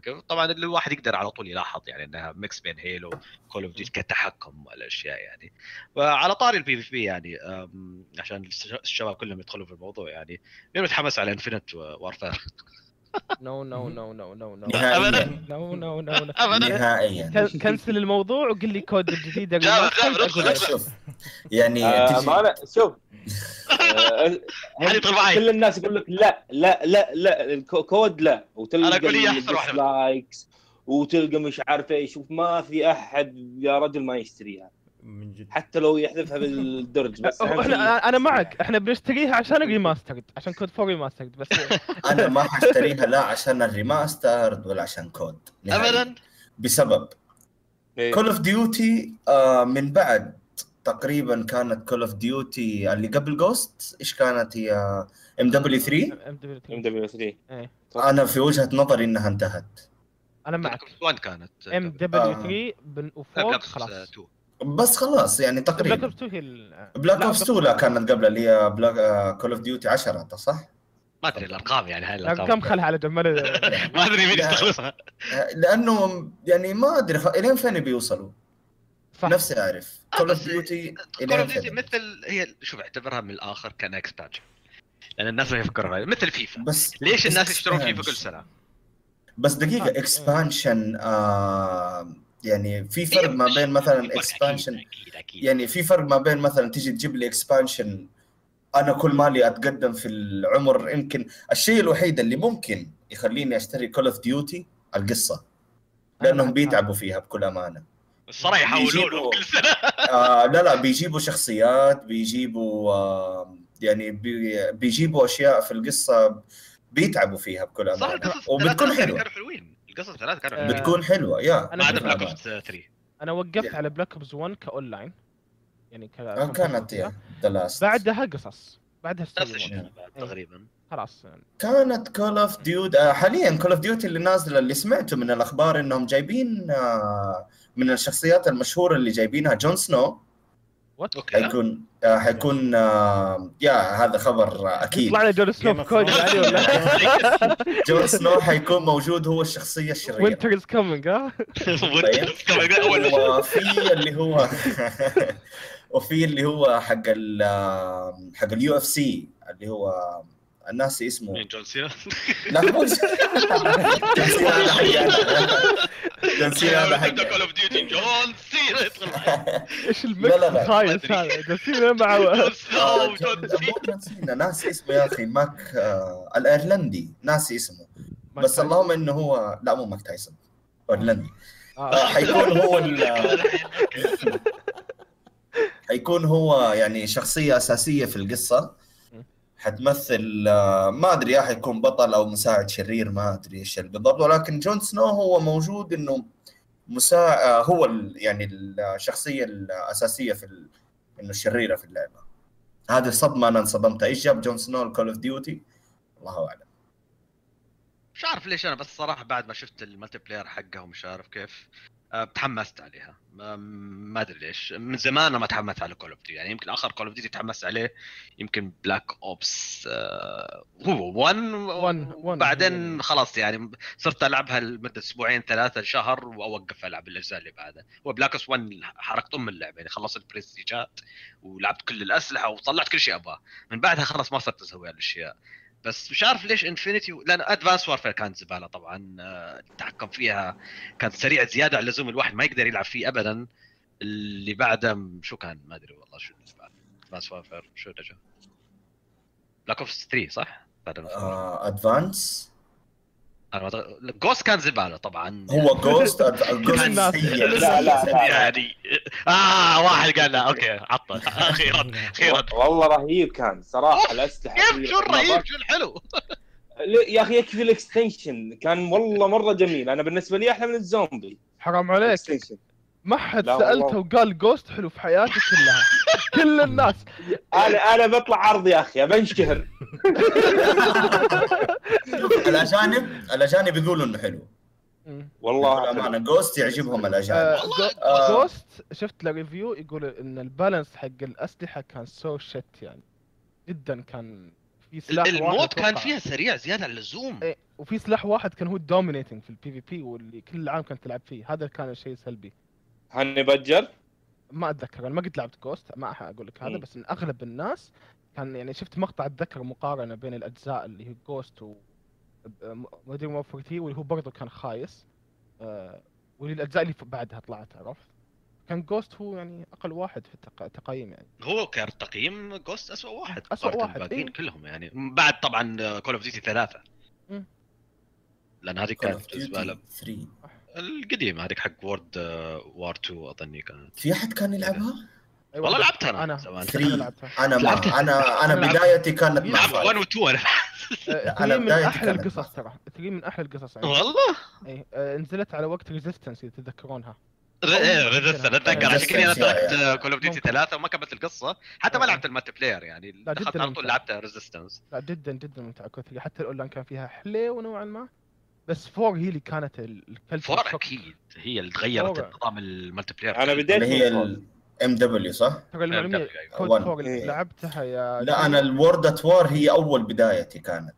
كيف؟ طبعا الواحد يقدر على طول يلاحظ يعني إنها mix بين هيلو وكول اوف ديوتي كتحكم والأشياء يعني وعلى طاري ال PvP يعني عشان الش- الشباب كلهم يدخلوا في الموضوع يعني مين متحمس على انفنت وارفير؟
no no no no no no
نهائيا.
no no no
ابدا.
نهائيا.
كن- cancel الموضوع وقل لي كود أقول لك.
ادخل.
شوف يعني
آه شوف. آه،. كل الناس يقول لك لا لا لا لا الكو- كود لا. وتلقى. likes وتلقى مش عارف إيش شوف ما في أحد يا رجل ما يشتريها.
من جد.
حتى لو يحذفها بالدرج بس
إحنا أنا معك. إحنا بنشتريها عشان ال remastered عشان كود فور remastered بس
أنا ما حاشتريها لا عشان ال remaster ولا عشان كود.
ابدا.
بسبب. كول اوف ديوتي من بعد تقريبا كانت كول اوف ديوتي اللي قبل جوست إيش كانت هي؟ ام دبليو 3
ام دبليو 3
إيه.
أنا في وجهة نظري إنها انتهت.
أنا معك.
بلاك 1 كانت.
ام دبليو
آه.
3 بن-
لا،
وفوق خلاص.
أوبس 2
بس خلاص يعني
بلاك
تقريبا
اوبس 2 هي ال-
بلاك
لا،
اوبس 2 لا كانت قبل اللي هي بلاك كول اوف ديوتي 10 صح؟
ما أدري الأرقام يعني هاي
كم
الارقام
خلها على جنب ما
أدري مين
لا.
يستخلصها
آه، لأنه يعني ما أدري. إلين فين بيوصلوا
صح
نفسي
أعرف
كول اوف ديوتي
كول اوف ديوتي مثل هي شوف اعتبرها من الآخر كان expansion لأن الناس ما يفكروا عليه مثل فيفا
بس
ليش الناس يشترون فيفا كل
expansion.
سنة؟
بس
دقيقة.
expansion آه يعني في فرق ما بين مثلا expansion
أكيد أكيد
يعني في فرق ما بين مثلا تيجي تجيب لي expansion أنا كل مالي أتقدم في العمر يمكن الشيء الوحيد اللي ممكن يخليني أشتري كول اوف ديوتي القصة لأنهم
معك.
بيتعبوا فيها بكل أمانة.
الصراحة يحولون
بيجيبوا-
كل سنة.
آه لا لا بيجيبوا شخصيات بيجيبوا آه يعني بي بيجيبوا أشياء في القصة بيتعبوا فيها بكل
أمانة.
وبتكون
حلوة. حلوين. القصص الثلاثه كانوا
آه،
بتكون حلوة يا.
أنا
ما عدا بلاك اوبس 3
أنا وقفت
Yeah.
على بلاك اوبس 1 كأونلاين يعني ك
آه، كانت yeah the last
بعدها قصص بعدها
نفس
story
الشيء
إيه.
تقريبا.
خلاص. يعني.
كانت كول اوف ديوت حاليا كول اوف ديوتي اللي نازلة اللي سمعته من الأخبار إنهم جايبين آه، من الشخصيات المشهورة اللي جايبينها جون سنو
what
okay.
حيكون حيكون آه، يا هذا خبر آه، أكيد.
يطلع لي جون سنو كود. يعني
جون سنو حيكون موجود هو الشخصية الشريرة.
winter is coming ها؟
شيء
وفي اللي هو وفي اللي هو حق ال حق ال UFC اللي هو الناس اسمه.
مين جون سينا؟
لا مو جون سينا. هذا حق جون سينا هذا حق
كول اوف ديوتي جون سينا. يدخل.
إيش
لا.
الخايس هذا؟ مع
جون سينا
مو جون سينا. ناسي اسمه يا أخي ماك آه، الإيرلندي. ناسي اسمه. بس اللهم إنه هو لا مو ماك تايسون إيرلندي.
آه.
آه، حيكون هو حيكون هو يعني شخصية أساسية في
القصة.
حتمثل آه، ما أدري يا حيكون بطل أو مساعد شرير ما أدري إيش بالضبط. ولكن جون سنو هو موجود إنه مساعد هو ال- يعني الشخصية الأساسية في ال... إنه الشريره في اللعبة. هذه الصدمة أنا انصدمت إيش جاب جون سنو الكول اوف ديوتي الله أعلم.
مش عارف ليش أنا بس صراحة بعد ما شفت ال multiplayer حقها مش عارف كيف آه، تحمست عليها. ما, أدري ليش. من زمان أنا ما تحمست على Call of Duty يعني يمكن آخر Call of Duty تحمست عليه يمكن Black Ops هو 1
One- One.
بعدين خلاص يعني صرت ألعبها لمدة أسبوعين ثلاثة شهر وأوقف ألعب الاجزاء اللي بعدها و Black Ops 1 حركت ام اللعبة يعني خلصت البرستيجات ولعبت كل الأسلحة وطلعت كل شيء أبغاه. من بعدها خلاص ما صرت أسوي هالأشياء. بس مش عارف ليش Infinity لأن Advanced Warfare كانت زبالة طبعا آه، التحكم فيها كان سريع زيادة عن اللزوم الواحد ما يقدر يلعب فيه ابدا. اللي بعده شو كان؟ ما أدري والله شو اللي بعد Advanced Warfare شو جا Black Ops 3 صح؟
Advanced
أنا Ghost كان زبالة طبعا.
هو Ghost؟
Ghost
سيء.
لا، لا، لا.
يعني. آه واحد قال لا أوكي عطل. أخيرا أخيرا
والله رهيب كان صراحة الأسلحة
كيف شو
إضافات.
شو الحلو؟
يا أخي يكفي ال Extinction. كان والله مرة جميل. أنا بالنسبة لي أحلى من الزومبي.
حرام عليك.
ال Extinction.
ما حد سالته
والله.
وقال Ghost حلو في حياته كلها. كل الناس.
أنا أنا بطلع عرض يا أخي بنشهر
الاجانب الأجانب يقولوا إنه حلو.
والله
بالامانه Ghost يعجبهم الأجانب. آه.
Ghost شفت له review يقول إن ال balance حق الأسلحة كان so shit يعني. جدا كان في سلاح واحد
الموت كان. فيها سريع زيادة عن اللزوم.
إيه وفي سلاح واحد كان هو ال dominating في ال PvP واللي كل العالم كانت تلعب فيه. هذا كان الشيء سلبي.
Honey Badger
ما أتذكر أنا ما قد لعبت Ghost ما أقول لك هذا. بس إن أغلب الناس كان يعني شفت مقطع اتذكر مقارنة بين الأجزاء اللي هي Ghost و Modern Warfare 3 واللي هو برضه كان خايس آه والاجزاء اللي بعدها طلعت عرفت؟ كان Ghost هو يعني أقل واحد في التق- التقييم يعني.
هو كتقييم Ghost اسوء واحد
أسوأ
مقارنة
واحد،
بالباقيين
إيه.
كلهم يعني. بعد طبعا Call of Duty ثلاثة.
مم.
لأن هذه
Call of
كانت زباله
Duty 3
القديم هذيك حق World War 2 أظني كانت.
في أحد كان يلعبها؟
أي
والله لعبتها أنا
أنا.
زمان.
أنا
3
لعبتها.
أنا ما. أنا أنا
أنا لعبت-
بدايتي كانت مع
لعب 1
five
و 2
أنا.
أنا
3 من
أحلى
القصص ترى. 3 من أحلى القصص يعني.
والله؟
اي آه، نزلت على وقت Resistance إذا تتذكرونها.
ريزست أتذكر عشان كذا
أنا
تركت كول اوف ديوتي. ثلاثة وما كملت القصة. حتى ما
آه.
لعبت المالتي بلاير يعني. دخلت على طول
ممتع.
لعبتها ريزيستنس
لا جدا جدا كثير حتى الأونلاين كان فيها حليو نوعا ما. بس فور هي اللي كانت ال- الكلتشر
فور
شوك.
أكيد هي اللي غيرت
فور.
نظام المالتي بلاير
أنا بديت
اللي هي. الام دبليو صح؟
ترى
المعلومية.
كود. فور
إيه.
لعبتها يا
لا أنا الورد ات وار هي أول بدايتي كانت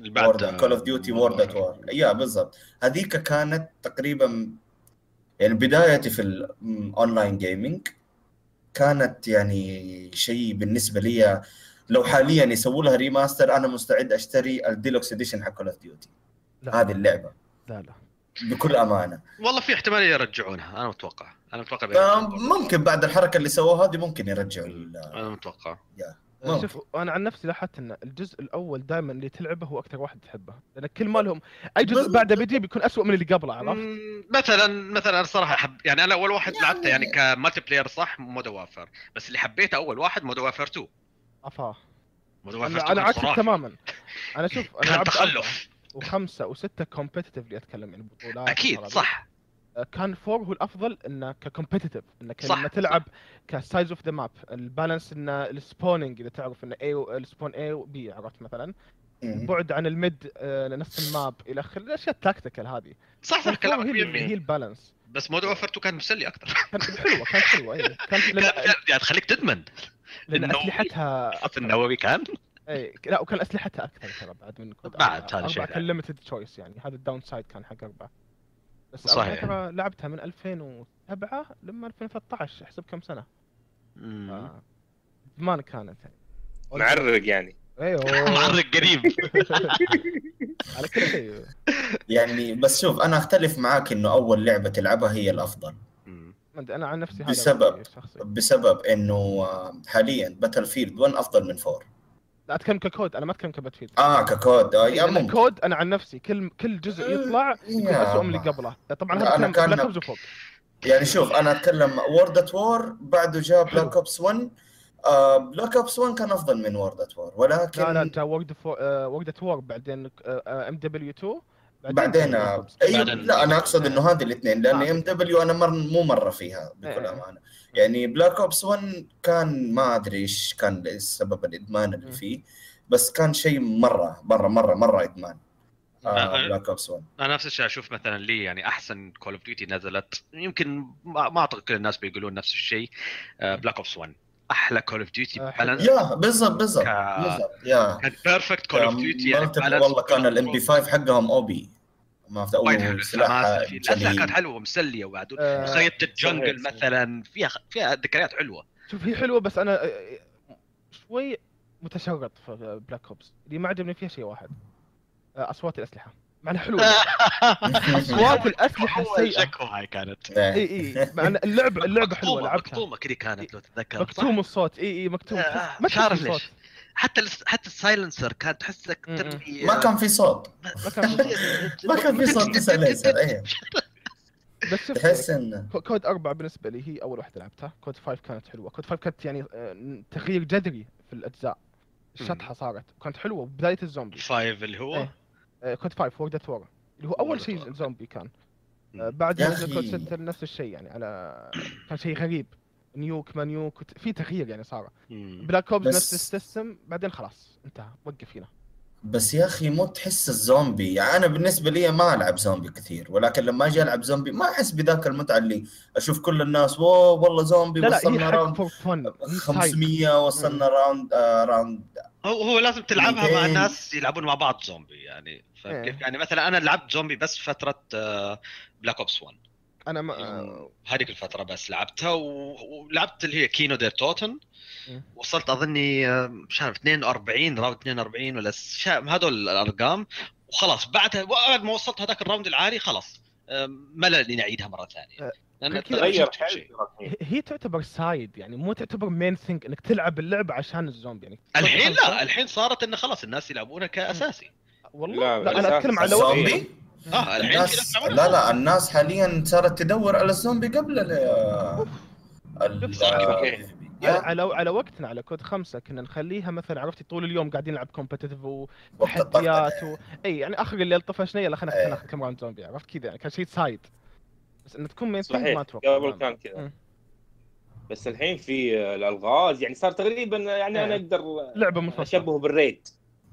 اللي بعد
كول اوف ديوتي وورد ات وار يا بالضبط هذيك كانت تقريبا يعني بدايتي في ال online gaming كانت يعني شيء بالنسبة لي لو حاليا يسووا لها remaster أنا مستعد أشتري ال deluxe edition حق Call of Duty
لا
هذه اللعبة.
لا لا.
بكل أمانة.
والله في احتمالية يرجعونها أنا متوقع. أنا متوقع
آه،. ممكن بعد الحركة اللي سووها هذه ممكن يرجعوا
أنا متوقع.
شوف أنا عن نفسي لاحظت إن الجزء الأول دائما اللي تلعبه هو أكثر واحد تحبه. لأن كل ما لهم أي جزء. بعده بيجي بيكون اسوء من اللي قبله عرفت؟
مثلا مثلا أنا صراحة حب يعني أنا أول واحد
يعني-
لعبته يعني كمالتي بلاير صح؟ مودو وافر بس اللي حبيته أول واحد مودو وافر 2
افاه
مودو وافر
أنا
2 أنا
عكسك. تماما. أنا شوف أنا
كان
لعبت
تخلف.
وخمسة وستة كومبتتفلي أتكلم يعني بطولات أكيد.
صح.
كان فور هو الأفضل انه ككومبتتف انك
صح،
لما تلعب كسايز اوف ذا ماب البالانس إن السبوننج إذا تعرف انه اي السبون اي وبي عرفت مثلا. بعد عن ال mid آه، لنص ال map إلى اخره الأشياء ال tactical هذه.
صح صح كلامك
هي, هي
100%
ال
balance بس Warfare 2 كان مسلي أكثر
كانت حلوة كانت حلوة اي كان
كان
لأن,
يعني تخليك تدمن.
لأن
النووي.
أسلحتها.
النووي كان.
اي لا وكان اسلحتها أكثر ترى بعد من COD
بعد. هذا الشيء
أربعة كان. limited choice يعني هذا ال downside كان حق أربعة بس صحيح. ترى لعبتها من 2007 لما 2013 احسب كم سنة
مم.
آه. زمان كانت يعني
معرق يعني
أيوه
معرق قريب
على كل شيء
يعني بس شوف أنا أختلف معاك إنه أول لعبة تلعبها هي
الأفضل أنا عن نفسي هذا
بسبب- بسبب إنه آه، حاليا Battlefield 1 أفضل من 4
لا أتكلم ك COD. أنا ما أتكلم ك Battlefield
آه ك COD. آه yeah
لأن
ممكن.
COD أنا عن نفسي. كل كل جزء يطلع يكون اسوء من اللي قبله. طبعا هذا
أنا
كان
كان-
Black Ops وفوق
يعني شوف أنا أتكلم World at War بعده جاء Black Ops 1 آه Black Ops 1 كان أفضل من World at War ولكن
لا لا جاء World World War بعدين MW 2
بعدين آه،. أيوه
بعدين-
لا أنا أقصد إنه هذه الاثنين لأن
آه.
MW أنا مر مو مرة فيها بكل
إيه.
أمانة. يعني Black Ops 1 كان ما أدري إيش كان سبب الإدمان اللي. فيه بس كان شيء مرة مرة مرة مرة إدمان.
آه.
Black Ops 1
أنا نفس الشيء أشوف مثلا لي يعني أحسن Call of Duty نزلت. يمكن ما ما أعتقد كل الناس بيقولون نفس الشيء. Black Ops 1 أحلى Call
of Duty.
balance
yeah بالضبط بالضبط yeah.
كان perfect Call of Duty يعني
والله كان
ال
M P 5 حقهم OP ما في
وايد
سلاح الأسلحة.
كانت حلوة ومسليه وبعد.
آه،
خريطة ال
Jungle.
مثلا فيها فيها ذكريات حلوة.
شوف هي حلوة بس أنا آه، شوي متشرط في Black Ops اللي ما عجبني فيها شيء واحد. آه، أصوات الأسلحة. مع إنها حلوة.
أصوات
الأسلحة
شكوى هاي كانت.
إيه.
إي إي مع إن اللعبة اللعبة حلوة
مكتومة-
لعبتها.
مكتومة كذا كانت لو تتذكر؟
مكتوم الصوت. إي إي مكتوم.
آه،
ما
مش عارف
تحس الصوت.
ليش. حتى حتى ال silencer كان تحسك. ترمي
ما كان في صوت.
ما كان في صوت.
ما كان في صوت بس ليزر إيه.
بس شوف
تحس انه
كو- COD أربعة بالنسبة لي هي أول واحدة لعبتها، COD five كانت حلوة، COD five كانت يعني آه، تغيير جذري في الأجزاء، الشطحة صارت، كانت حلوة. بداية الزومبي،
فايف اللي هو؟
إيه. آه، كود فايف وورد ثور اللي هو
of
شيء. الزومبي كان،. آه، بعد كود
أخي.
ستة نفس الشيء يعني على كان شيء غريب، نيوك ما نيوك في تغيير يعني صار،. بلاك اوبس
بس-
نفس السيستم بعدين خلاص انتهى وقف هنا.
بس يا أخي مو تحس الزومبي يعني أنا بالنسبة لي ما ألعب زومبي كثير ولكن لما أجي ألعب زومبي ما أحس بذاك المتعة اللي أشوف كل الناس واو والله زومبي
لا
وصلنا راوند
فور فن
500 وصلنا round آه round
هو هو لازم تلعبها مع
200.
الناس يلعبون مع بعض زومبي يعني فاهم
إيه.
كيف؟ يعني مثلا أنا لعبت زومبي بس فترة Black Ops 1
أنا ما آه،
هذيك الفترة بس لعبتها و... ولعبت اللي هي Kino der
Toten.
وصلت أظني آه، مش عارف 42 round 42 ولا هذول الأرقام. وخلاص بعدها بعد ما وصلت هذاك ال round العالي خلاص. آه، ملل اني اعيدها مرة ثانية.
آه، لأن
تغير
هي- تعتبر side يعني مو تعتبر main thing إنك تلعب اللعبة عشان الزومبي يعني
الحين. لا الحين صارت انه خلاص الناس يلعبونها كأساسي.
والله
لا،
لا, أنا
بالأساس
أتكلم على وقت
الزومبي
آه الحين
الناس لا لا الناس حاليا صارت تدور على الزومبي قبل ال
okay.
على, على وقتنا على COD خمسة كنا نخليها مثلا عرفتي طول اليوم قاعدين نلعب competitive
وقت
وتحديات. و... إي يعني آخر الليل طفشنا يلا خلينا
إيه.
ناخذ كم round زومبي عرفت كذا يعني كان شيء side بس انه تكون main ما أتوقع
قبل كان كذا. بس الحين في الألغاز يعني صار تقريبا يعني أنا
إيه.
أقدر
لعبة منفصله
أشبهه بال raid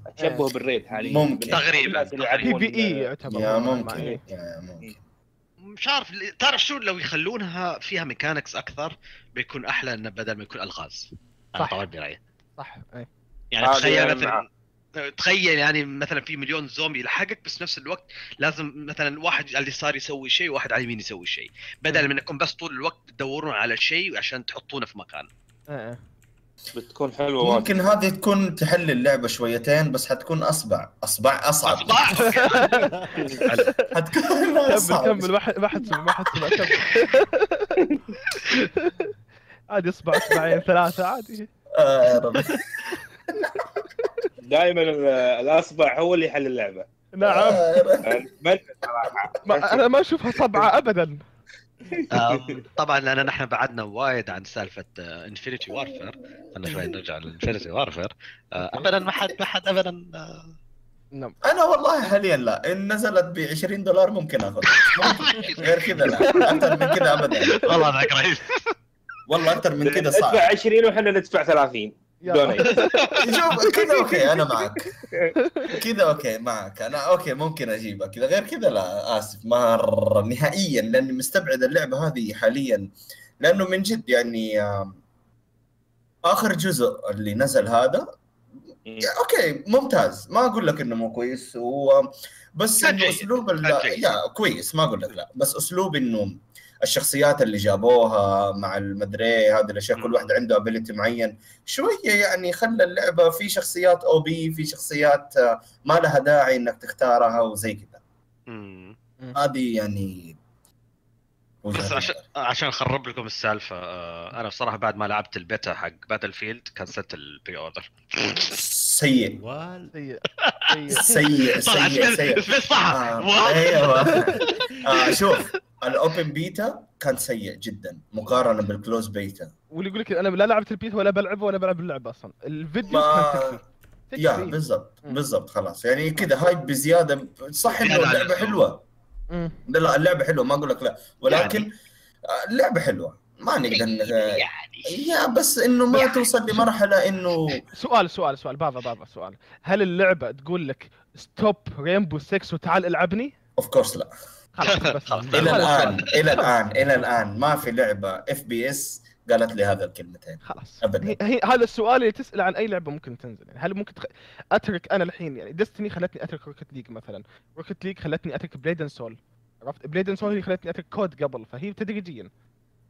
اشبهه
إيه.
بال raid حاليا
ممكن.
تقريباً.
PvE يعتبر yeah
ممكن
إيه.
yeah ممكن
مش عارف تعرف شو لو يخلونها فيها mechanics أكثر بيكون أحلى إنه بدل ما يكون ألغاز
صح.
طبعا برأيي
صح اي
يعني تخيل مثلا. تخيل يعني مثلا في مليون زومبي يلحقك بس نفس الوقت لازم مثلا واحد على اليسار يسوي شيء وواحد على اليمين يسوي شيء بدل من إنكم بس طول الوقت تدورون على شيء عشان تحطونه في مكان
إيه، إيه.
بتكون حلوة واجد.
ممكن هذه تكون تحل اللعبة شويتين بس حتكون أصبع. أصبع أصعب.
أصبع.
حتكون
كمل
أصعب.
كمل. ما حد ما حد ما حد كمل. عادي أصبع أصبعين ثلاثة عادي.
آه
دائما الأصبع هو اللي يحل اللعبة.
نعم.
آه
ما أنا ما أشوفها صبعة ابدا.
طبعا لأن نحن بعدنا وايد عن سالفة Infinite Warfare خلينا شوي نرجع ل Infinite Warfare. ابدا ما حد ما حد ابدا آه،
نعم.
أنا والله حاليا لا. إن نزلت ب 20 دولار ممكن آخذها. ممكن. غير كذا لا. أكثر من كذا ابدا.
والله ذاك رهيب.
والله أكثر من كذا
ادفع
صعب.
20 وحنا ندفع 30
يا
donate
شوف كذا okay أنا معك. كذا okay معك. أنا okay ممكن اجيبها كذا غير كذا لا آسف. مره نهائيا لأني مستبعد اللعبة هذه حاليا. لأنه من جد يعني آخر جزء اللي نزل هذا okay ممتاز. ما أقول لك إنه مو كويس و بس
إنه. أسلوب.
yeah كويس. ما أقول لك لا. بس أسلوب إنه الشخصيات اللي جابوها مع المدري هذه الأشياء كل
مم.
واحد عنده ability معين شوية يعني خلى اللعبة في شخصيات أو بي في شخصيات ما لها داعي إنك تختارها وزي كذا. هذه يعني
بس عشان. عشان أخرب لكم السالفة آه، أنا بصراحة بعد ما لعبت البيتا حق Battlefield كنسلت ال pre-order
سيء.
سيء.
سيء سيء سيء.
صح.
آه،. أيوه. آه شوف ال open beta كان سيء جدا مقارنة بال close beta
واللي يقول لك أنا لا لعبت البيت ولا بلعبه ولا بلعب اللعبة أصلا. الفيديو
ما-
كان.
يا بالضبط. بالضبط خلاص. يعني كذا hype بزيادة. صح
إنه
اللعبة.
حلوة.
لا اللعبة حلوة ما أقول لك لا. ولكن آه، اللعبة حلوة. ما نقدر ن-
يعني؟
yeah بس إنه ما توصل لمرحلة إنه
سؤال سؤال سؤال بابا بابا سؤال. هل اللعبة تقول لك stop Rainbow 6 وتعال العبني؟
of course لا.
خلاص بس
خلاص.
إلى الان إلى الآن إلى الآن ما في لعبة FPS قالت لي هذا الكلمتين.
خلاص.
أبداً.
هي هذا السؤال اللي تسأل عن أي لعبة ممكن تنزل. يعني هل ممكن تخ... أترك أنا الحين يعني Destiny خلتني أترك Rocket League مثلا. Rocket League خلتني أترك Blade and Soul عرفت؟ Blade and Soul هي خلتني أترك COD قبل فهي تدريجيا.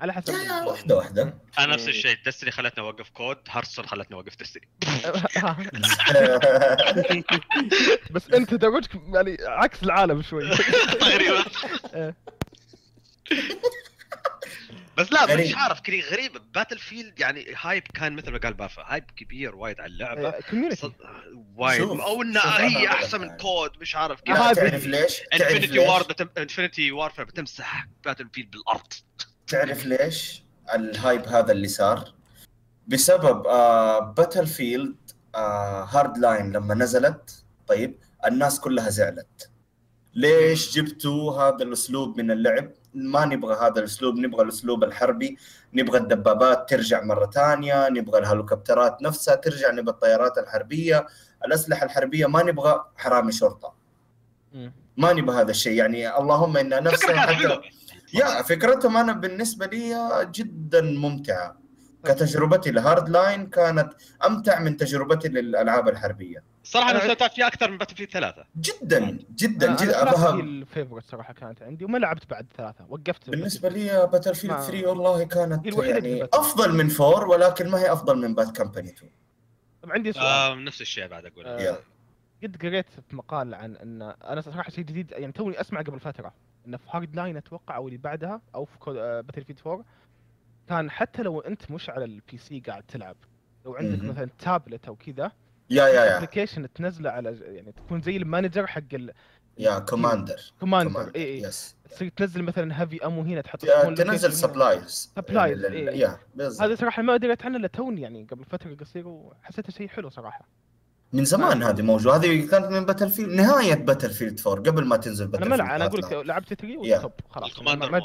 على حسب
واحدة واحدة.
أنا نفس الشيء. Destiny خلتني أوقف COD Hearthstone خلتني أوقف Destiny
بس أنت درجك يعني عكس العالم شوي.
تقريبا.
إيه.
بس لا
غريب.
مش عارف كذا غريب Battlefield يعني hype كان مثل ما قال بافا hype كبير وايد على اللعبة
community
صد- وايد
شوف،
أو انها هي
أحسن
من COD مش عارف
آه، هذا-
تعرف ليش؟
Infinite
ليش؟
War بتم... Infinite Warfare بتمسح Battlefield بالأرض
تعرف ليش ال hype هذا اللي صار؟ بسبب آه Battlefield آه Hardline لما نزلت طيب الناس كلها زعلت ليش جبتوا هذا الأسلوب من اللعب؟ ما نبغى هذا الأسلوب نبغى الأسلوب الحربي نبغى الدبابات ترجع مرة ثانية نبغى الهليكوبترات نفسها ترجع نبغى الطيارات الحربية الأسلحة الحربية ما نبغى حرامي
شرطة.
ما نبغى هذا الشيء يعني اللهم إن
كانت
حتى. yeah فكرتهم أنا بالنسبة لي جدا ممتعة كتجربتي ل Hardline كانت أمتع من تجربتي للألعاب الحربية.
صراحة أنا
أنا-
استمتعت فيها أكثر من Battlefield ثلاثة.
جدا جدا
أنا-
جدا. أبها
ال BF4 صراحة كانت عندي وما لعبت بعد ثلاثة وقفت.
بالنسبة لي Battlefield
ما-
3 والله كانت
هي الوحيدة اللي
يعني. أفضل من 4 ولكن ما هي أفضل من Bad Company 2
طب عندي سؤال.
آه نفس الشيء بعد أقول.
آه،. قد قريت في مقال عن إن أنا صراحة شيء جديد يعني توني اسمع قبل فترة انه في Hardline أتوقع أو اللي بعدها أو في Battlefield 4 كان حتى لو أنت مش على ال PC قاعد تلعب لو عندك. مثلا تابلت أو كذا
yeah yeah yeah.
application تنزله على يعني تكون زي ال manager حق
yeah commander
ال commander اي اي
yes
تصير تنزل مثلا heavy ammo هنا تحط
تنزل.
supplies.
yeah بالضبط.
هذا صراحة ما دريت عنه إلا توني يعني قبل فترة قصيرة وحسيته شيء حلو صراحة.
من زمان هذه موجودة. هذه كانت من Battlefield نهاية Battlefield 4 قبل ما تنزل
Battlefield أنا أقول لك. لعبت 3 yeah.
و
stop
خلاص
ال
commander
ما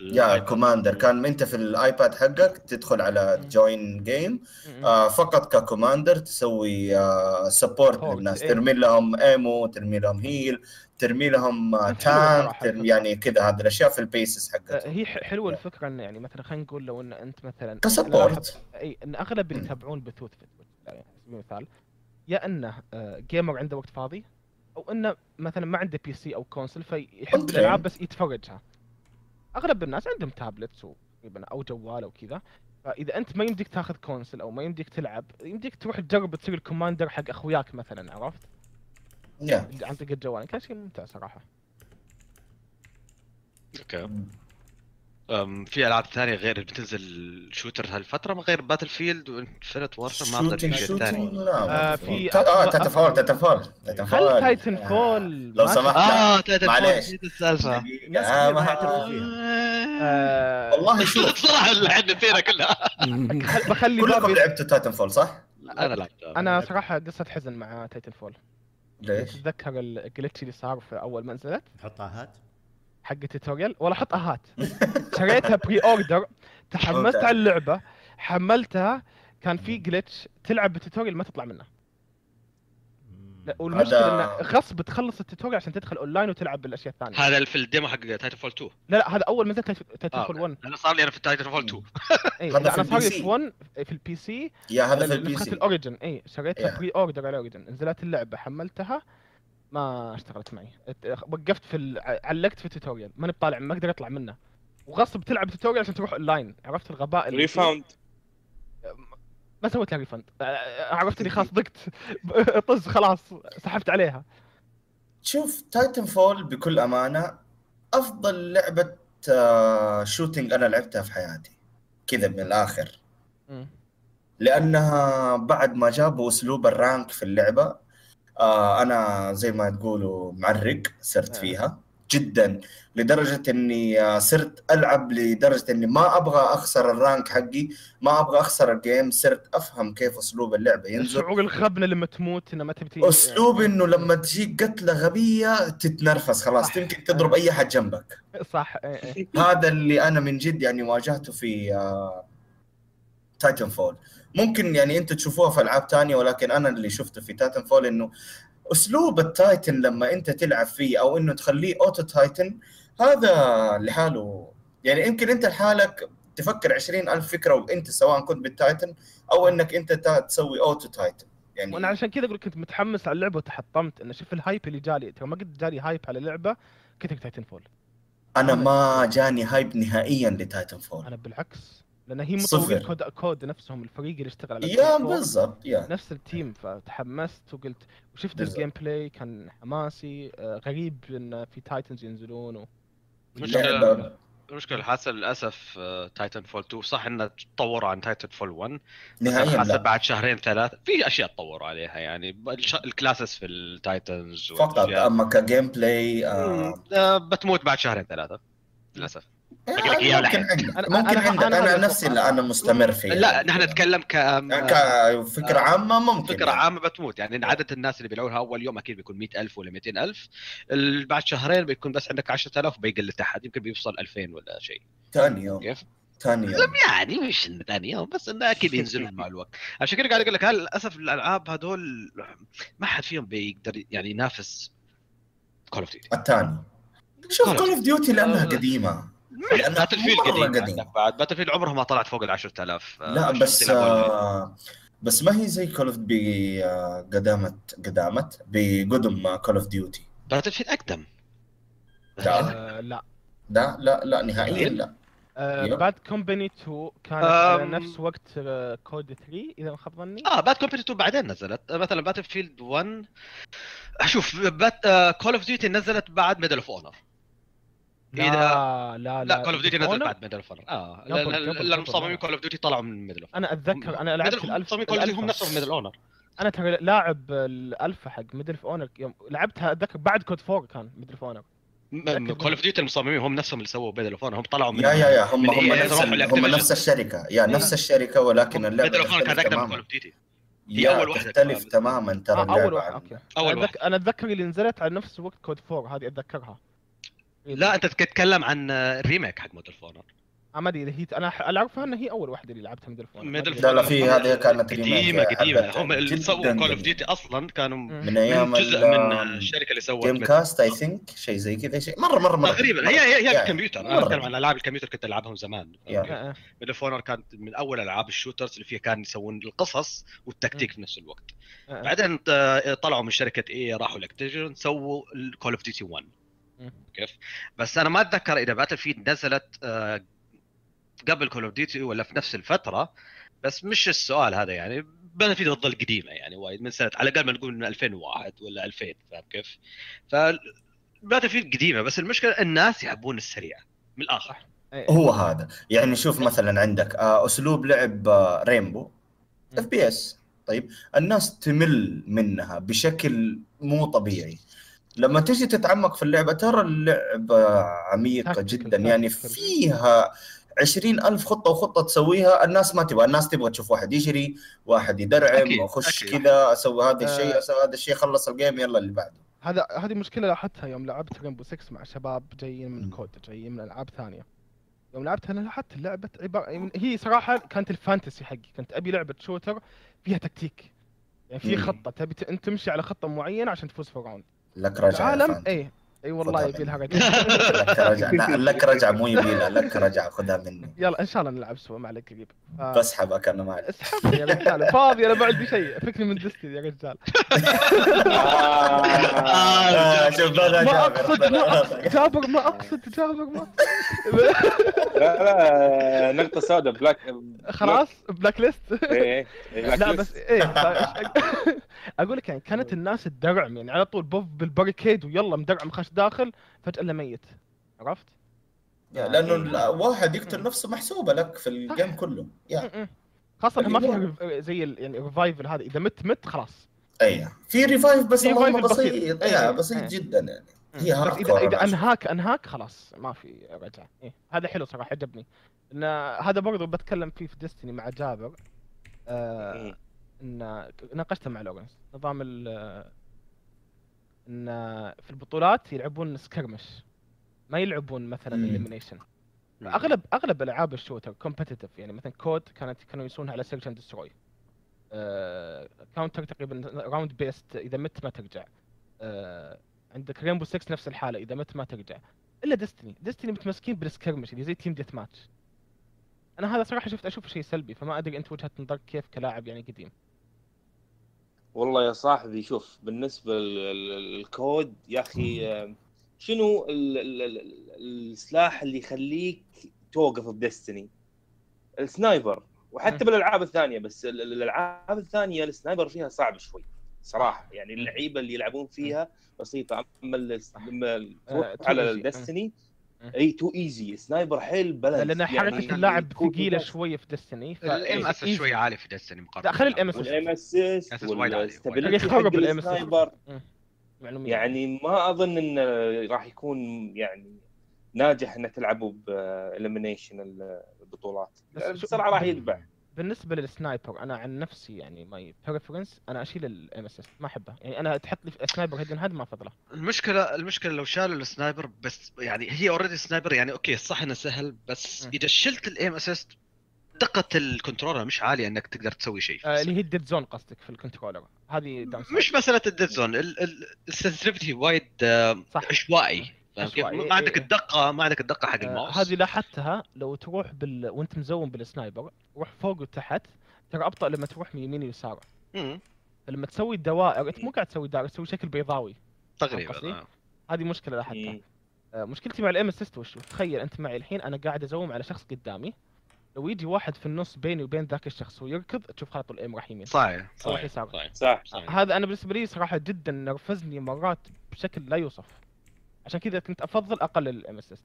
yeah.
commander كان أنت في ال iPad حقك تدخل على
join game.
آه فقط ك commander تسوي آه support
Support،
للناس.
إيه.
ترمي لهم ammo ترمي لهم heal ترمي لهم آه ترمي
الفكرة.
يعني كذا. هذه الأشياء في ال
bases
حقتهم.
هي ح- حلوة الفكرة انه يعني مثلا خلينا نقول لو إن أنت مثلا
ك
support. إي إن أغلب اللي يتابعون بثوث على سبيل المثال yeah أنه آه، gamer عنده وقت فاضي أو أنه مثلا ما عنده PC أو console فيحب
ممكن.
الالعاب بس يتفرجها. أغلب الناس عندهم tablets أو جوال أو كذا. فإذا أنت ما يمديك تاخذ console أو ما يمديك تلعب يمديك تروح تجرب تصير ال commander حق أخوياك مثلا عرفت؟
yeah
عن طريق الجوال. كان شيء ممتع
صراحة. okay. في ألعاب ثانية غير اللي بتنزل shooter هالفترة من غير Battlefield و Infinite Warfare ما أقدر شيء ثاني
آه، في
آه
أفضل-
Titanfall Titanfall Titanfall
هل
Titan.
fall
لو
ما
سمحت.
آه Titan
معليش.
fall السالفة.
دقيقة،
ناس
آه،
آه،
والله شوف.
صراحة اللي عندنا فينا كلها.
خل- بخلي
كلكم لعبتوا Titanfall صح؟
أنا لعبت
أنا صراحة قصة حزن مع Titanfall
ليش؟
تتذكر ال glitch اللي صار في أول ما نزلت؟
نحطها هات.
حق ال tutorial ولا حط أهات. شريتها pre-order
ممتاز.
على اللعبة حملتها كان في glitch تلعب بال tutorial ما تطلع منه والمشكلة
هذا-
انه غصب تخلص ال tutorial عشان تدخل اونلاين وتلعب بالأشياء الثانية.
هذا في ال demo حق Titanfall 2
لا لا هذا أول ما نزل Titanfall
okay.
1
أنا صار لي أنا في Titanfall 2
اي أنا صار لي في
سي.
1 في ال PC.
yeah هذا في ال
PC.
ال
Origin اي شريتها
Yeah.
pre-order على ال Origin نزلت اللعبة حملتها ما اشتغلت معي. وقفت في. علقت في ال tutorial. ماني بطالع ما أقدر اطلع منه. وغصب تلعب tutorial عشان تروح اونلاين عرفت الغباء اللي؟
refund
ما سويت لها refund عرفت إني خلاص ضقت. طز خلاص. سحبت عليها.
شوف Titanfall بكل أمانة أفضل لعبة آه، shooting أنا لعبتها في حياتي. كذا من
الآخر.
لأنها بعد ما جابوا أسلوب ال rank في اللعبة آه أنا زي ما تقولوا معرق صرت
آه.
فيها جدا لدرجة إني آه، صرت ألعب لدرجة إني ما أبغى أخسر ال rank حقي ما أبغى أخسر ال game صرت أفهم كيف أسلوب اللعبة ينزل
شعور الخبنه لما تموت إنه ما تبي تي-
أسلوب إنه لما تجيك قتلة غبية تتنرفز خلاص
صح.
تمكن تضرب أي حد جنبك
صح إيه، إيه.
هذا اللي أنا من جد يعني واجهته في Titanfall ممكن يعني أنتم تشوفوها في ألعاب تانية ولكن أنا اللي شفته في Titanfall إنه أسلوب ال Titan لما أنت تلعب فيه أو إنه تخليه auto Titan هذا لحاله. يعني يمكن أنت لحالك تفكر عشرين ألف فكرة وأنت سواء كنت بال Titan أو إنك أنت تسوي auto Titan يعني
وأنا عشان كذا أقول كنت متحمس على اللعبة وتحطمت انه شوف ال hype اللي جالي. ترى ما قد جالي hype على لعبة كثر Titanfall
أنا ما جاني hype نهائيا ل Titanfall
أنا بالعكس. لأن هي. مطورين COD COD نفسهم الفريق اللي اشتغل على yeah
بالضبط yeah.
نفس ال team فتحمست وقلت وشفت. ال gameplay كان حماسي آه، غريب إن في Titans ينزلون و...
المشكلة المشكلة حاسة للأسف Titanfall 2 صح إنها تطوروا عن Titanfall 1
نهائيا حاسة
بعد شهرين ثلاث في أشياء تطوروا عليها يعني. الش- ال classes في ال
Titans
فقط.
أما ك gameplay آه.
مم، آه، بتموت بعد شهرين ثلاثة للأسف.
ممكن
لحين.
عندك
أنا-
ممكن عندك.
أنا
نفسي. اللي أنا مستمر فيه
لا نحن نتكلم ك
كفكره عامة ممكن.
فكرة
يعني.
عامة بتموت. يعني عدد الناس اللي بيلعبوها أول يوم أكيد بيكون 100000 ولا 200000 ال- بعد شهرين بيكون بس عندك 10000 وبيقل تحت يمكن بيوصل 2000 ولا شيء.
ثاني يوم.
كيف؟
ثاني يوم.
يعني مش ثاني يوم بس إنه أكيد ينزلون مع الوقت. عشان كذا قاعد أقول لك هل للاسف الألعاب هذول ما حد فيهم بيقدر يعني ينافس Call of Duty
الثاني. شوف
Call of
Duty لأنها
آه.
قديمة. لأنها Battlefield
قديم
قديم.
بعد Battlefield عمرها ما طلعت فوق ال 10000 آه،
لا بس. آه بس ما هي زي Call of بقدامة قدامة بقدم Call of
Duty Battlefield أقدم.
لا.
آه لا.
لا لا لا نهائيا لا.
آه. Bad Company 2 كانت
أم.
نفس وقت آه COD 3 إذا ما خاب ظني.
آه Bad Company 2 بعدين نزلت. آه، مثلا Battlefield 1 شوف but Call of Duty نزلت بعد Medal of Honor
لا لا
لا Call of Duty نزلت
Honor؟
بعد
Medal
of
Honor
آه المصممين
لا.
Call of Duty طلعوا من Medal of
أنا أتذكر أنا لعبت الألف
مصممين Call of Duty هم. نفسهم Medal Honor
أنا ترى لاعب الالفا حق Medal of Honor يوم لعبتها أتذكر بعد COD 4 كان Medal of Honor
Call of Duty المصممين هم نفسهم اللي سووا Medal of Honor هم طلعوا من
yeah yeah yeah هم
من
هم نفس هم. نفس الشركة. yeah نفس الشركة ولكن اللعبة
Medal of Honor كانت اقدم من كول
تماما
of Duty
يا
أول واحدة
تختلف. تماما ترى
آه أول واحد
عن-
okay.
أول
أنا أتذكر- أنا أتذكر اللي نزلت على نفس وقت COD 4 هذه أتذكرها.
لا أنت تتكلم عن ال remake حق Medal of Honor
آه، ما أدري إذا هي أنا اللي اعرفها إنها هي أول واحدة اللي لعبتها Medal Honor
Medal
لا لا في هذه كانت
قديمة
قديمة.
هم اللي سووا Call
of.
Duty أصلا كانوا
من
من
أيام
جزء من الشركة اللي سوت game.
كاست I think شيء زي كذا شيء مره مره مرة.
تقريبا. هي هي هي الكمبيوتر.
أنا.
أتكلم عن ألعاب الكمبيوتر كنت ألعبهم زمان. Medal of Honor كانت من أول ألعاب ال shooters اللي فيها كانوا يسوون القصص والتكتيك في نفس الوقت. بعدين آه، طلعوا من شركة EA راحوا ل Activision سووا ال Call of Duty 1
مم.
كيف؟ بس أنا ما أتذكر إذا Battlefield نزلت آه، قبل Call of Duty ولا في نفس الفترة بس مش السؤال هذا يعني. Battlefield تظل قديمة يعني وايد من سنة على الأقل ما نقول من 2001 ولا 2000 فاهم كيف؟ ف Battlefield قديمة بس المشكلة الناس يحبون السريع من
الآخر.
هو هذا. يعني شوف مثلا عندك آه، أسلوب لعب Rainbow FPS طيب الناس تمل منها بشكل مو طبيعي. لما تجي تتعمق في اللعبة ترى اللعبة
عميقة
جدا يعني. فيها عشرين ألف خطة وخطة تسويها الناس ما تبغى الناس تبغى تشوف واحد يجري واحد يدرعم
أكيد.
كذا أسوي هذا
آه.
الشيء أسوي هذا الشيء خلص ال game يلا اللي بعده
هذا هذه مشكلة لاحظتها يوم لعبت Rainbow 6 مع شباب جايين من. COD جايين من ألعاب ثانية يوم لعبتها أنا لاحظت اللعبة عبارة يعني هي صراحة كانت ال fantasy حقي كنت أبي لعبة shooter فيها تكتيك يعني في. خطة تبي أنت تمشي على خطة معينة عشان تفوز في round
لك رجعة يا
العالم. اي إي والله يبي لها. رجعه
لك رجعة. لا، لك رجعة مو يبيلها. لك رجعة. خذها مني.
يلا إن شاء الله نلعب سوا. ما عليك قريب. ف-
بسحبك أنا معك
اسحبني يا رجال. فاضي. أنا ما عندي شيء. فكني من Destiny يا رجال.
آه، شوف
ما
أقصد
ما جابر ما أقصد. جابر ما
لا لا نقطة سوداء. black
خلاص. blacklist
إيه إيه، black
لا
list.
بس إيه ف- أقول لك يعني كانت الناس تدرعم يعني على طول بوف بال barricade ويلا مدرعم خش داخل فجأة الا ميت عرفت؟
yeah، لأنه الواحد يقتل نفسه محسوبة لك في ال game كله
م-م. خاصة ما فيها زي ال- يعني revival هذا إذا مت مت خلاص
أي في revive بس اللهم
revival بسيط.
بسيط
أي،
yeah
أي.
بسيط
أي.
جدا يعني هي
hard
إذا إذا.
أنهاك أنهاك خلاص ما في رجعة إيه. هذا حلو صراحة عجبني إن هذا برضو بتكلم فيه في Destiny مع جابر آه. إن ناقشته مع لورنس نظام ال إن في البطولات يلعبون skirmish. ما يلعبون مثلا.
elimination
أغلب أغلب ألعاب ال shooter competitive يعني مثلا COD كانت كانوا يسوونها على search and destroy Counter تقريبا round based إذا مت ما ترجع. آه عندك Rainbow 6 نفس الحالة إذا مت ما ترجع. إلا Destiny Destiny متمسكين بال skirmish اللي زي team deathmatch أنا هذا صراحة شفت أشوف شيء سلبي فما أدري أنت وجهة نظرك كيف كلاعب يعني قديم.
والله يا صاحبي شوف بالنسبة لل COD يا أخي آه، شنو ال- ال- ال- السلاح اللي يخليك توقف ب Destiny ال
sniper.
وحتى. بالألعاب الثانية بس ال- ال- الألعاب الثانية ال sniper فيها صعب شوي صراحة. يعني اللعيبة اللي يلعبون فيها بسيطة أما
آه،
على. ال
Destiny.
اي too easy sniper حيل بلد
لأن حركة اللاعب ثقيلة شوية في Destiny
ال aim assist شوي عالي في Destiny مقارنة
لا خلي ال aim
assist وال
aim
يعني وايد عالي،
وال stability
يخرب
حق
ال MS.
السنايبر.
معلومية.
يعني ما أظن انه راح يكون يعني ناجح إنه تلعبه ب
elimination البطولات.
بسرعة راح يذبح
بالنسبة لل sniper أنا عن نفسي يعني my preference أنا أشيل ال aim assist ما احبه يعني أنا تحط لي sniper هيدن هاد ما افضله
المشكلة المشكلة لو شالوا ال sniper بس يعني هي already sniper يعني okay صح إنه سهل بس
م.
إذا شلت ال aim assist دقة ال controller مش عالية إنك تقدر تسوي شيء.
آه اللي هي ال dead zone قصدك في ال controller. هذه. مش مسألة
ال dead zone ال sensitivity وايد آه، عشوائي. فاهم كيف؟ ما عندك
إيه.
الدقة ما عندك الدقة حق
آه
الماوس
هذه لاحظتها لو تروح بال... وأنت مزوم بال sniper روح فوق وتحت ترى أبطأ لما تروح من يمين ويسار فلما تسوي الدوائر أنت مو قاعد تسوي دائرة تسوي شكل بيضاوي
تقريبا؟ آه.
هذه مشكلة لاحظتها
مم.
آه، مشكلتي مع ال aim assist وش تخيل أنت معي الحين أنا قاعد أزوم على شخص قدامي لو يجي واحد في النص بيني وبين ذاك الشخص ويركض تشوف خط ال aim راح يمين
صحيح صحيح صحيح
صح
صحيح.
هذا أنا بالنسبة لي صراحة جدا نرفزني مرات بشكل لا يوصف عشان كذا كنت أفضل أقل ال aim assist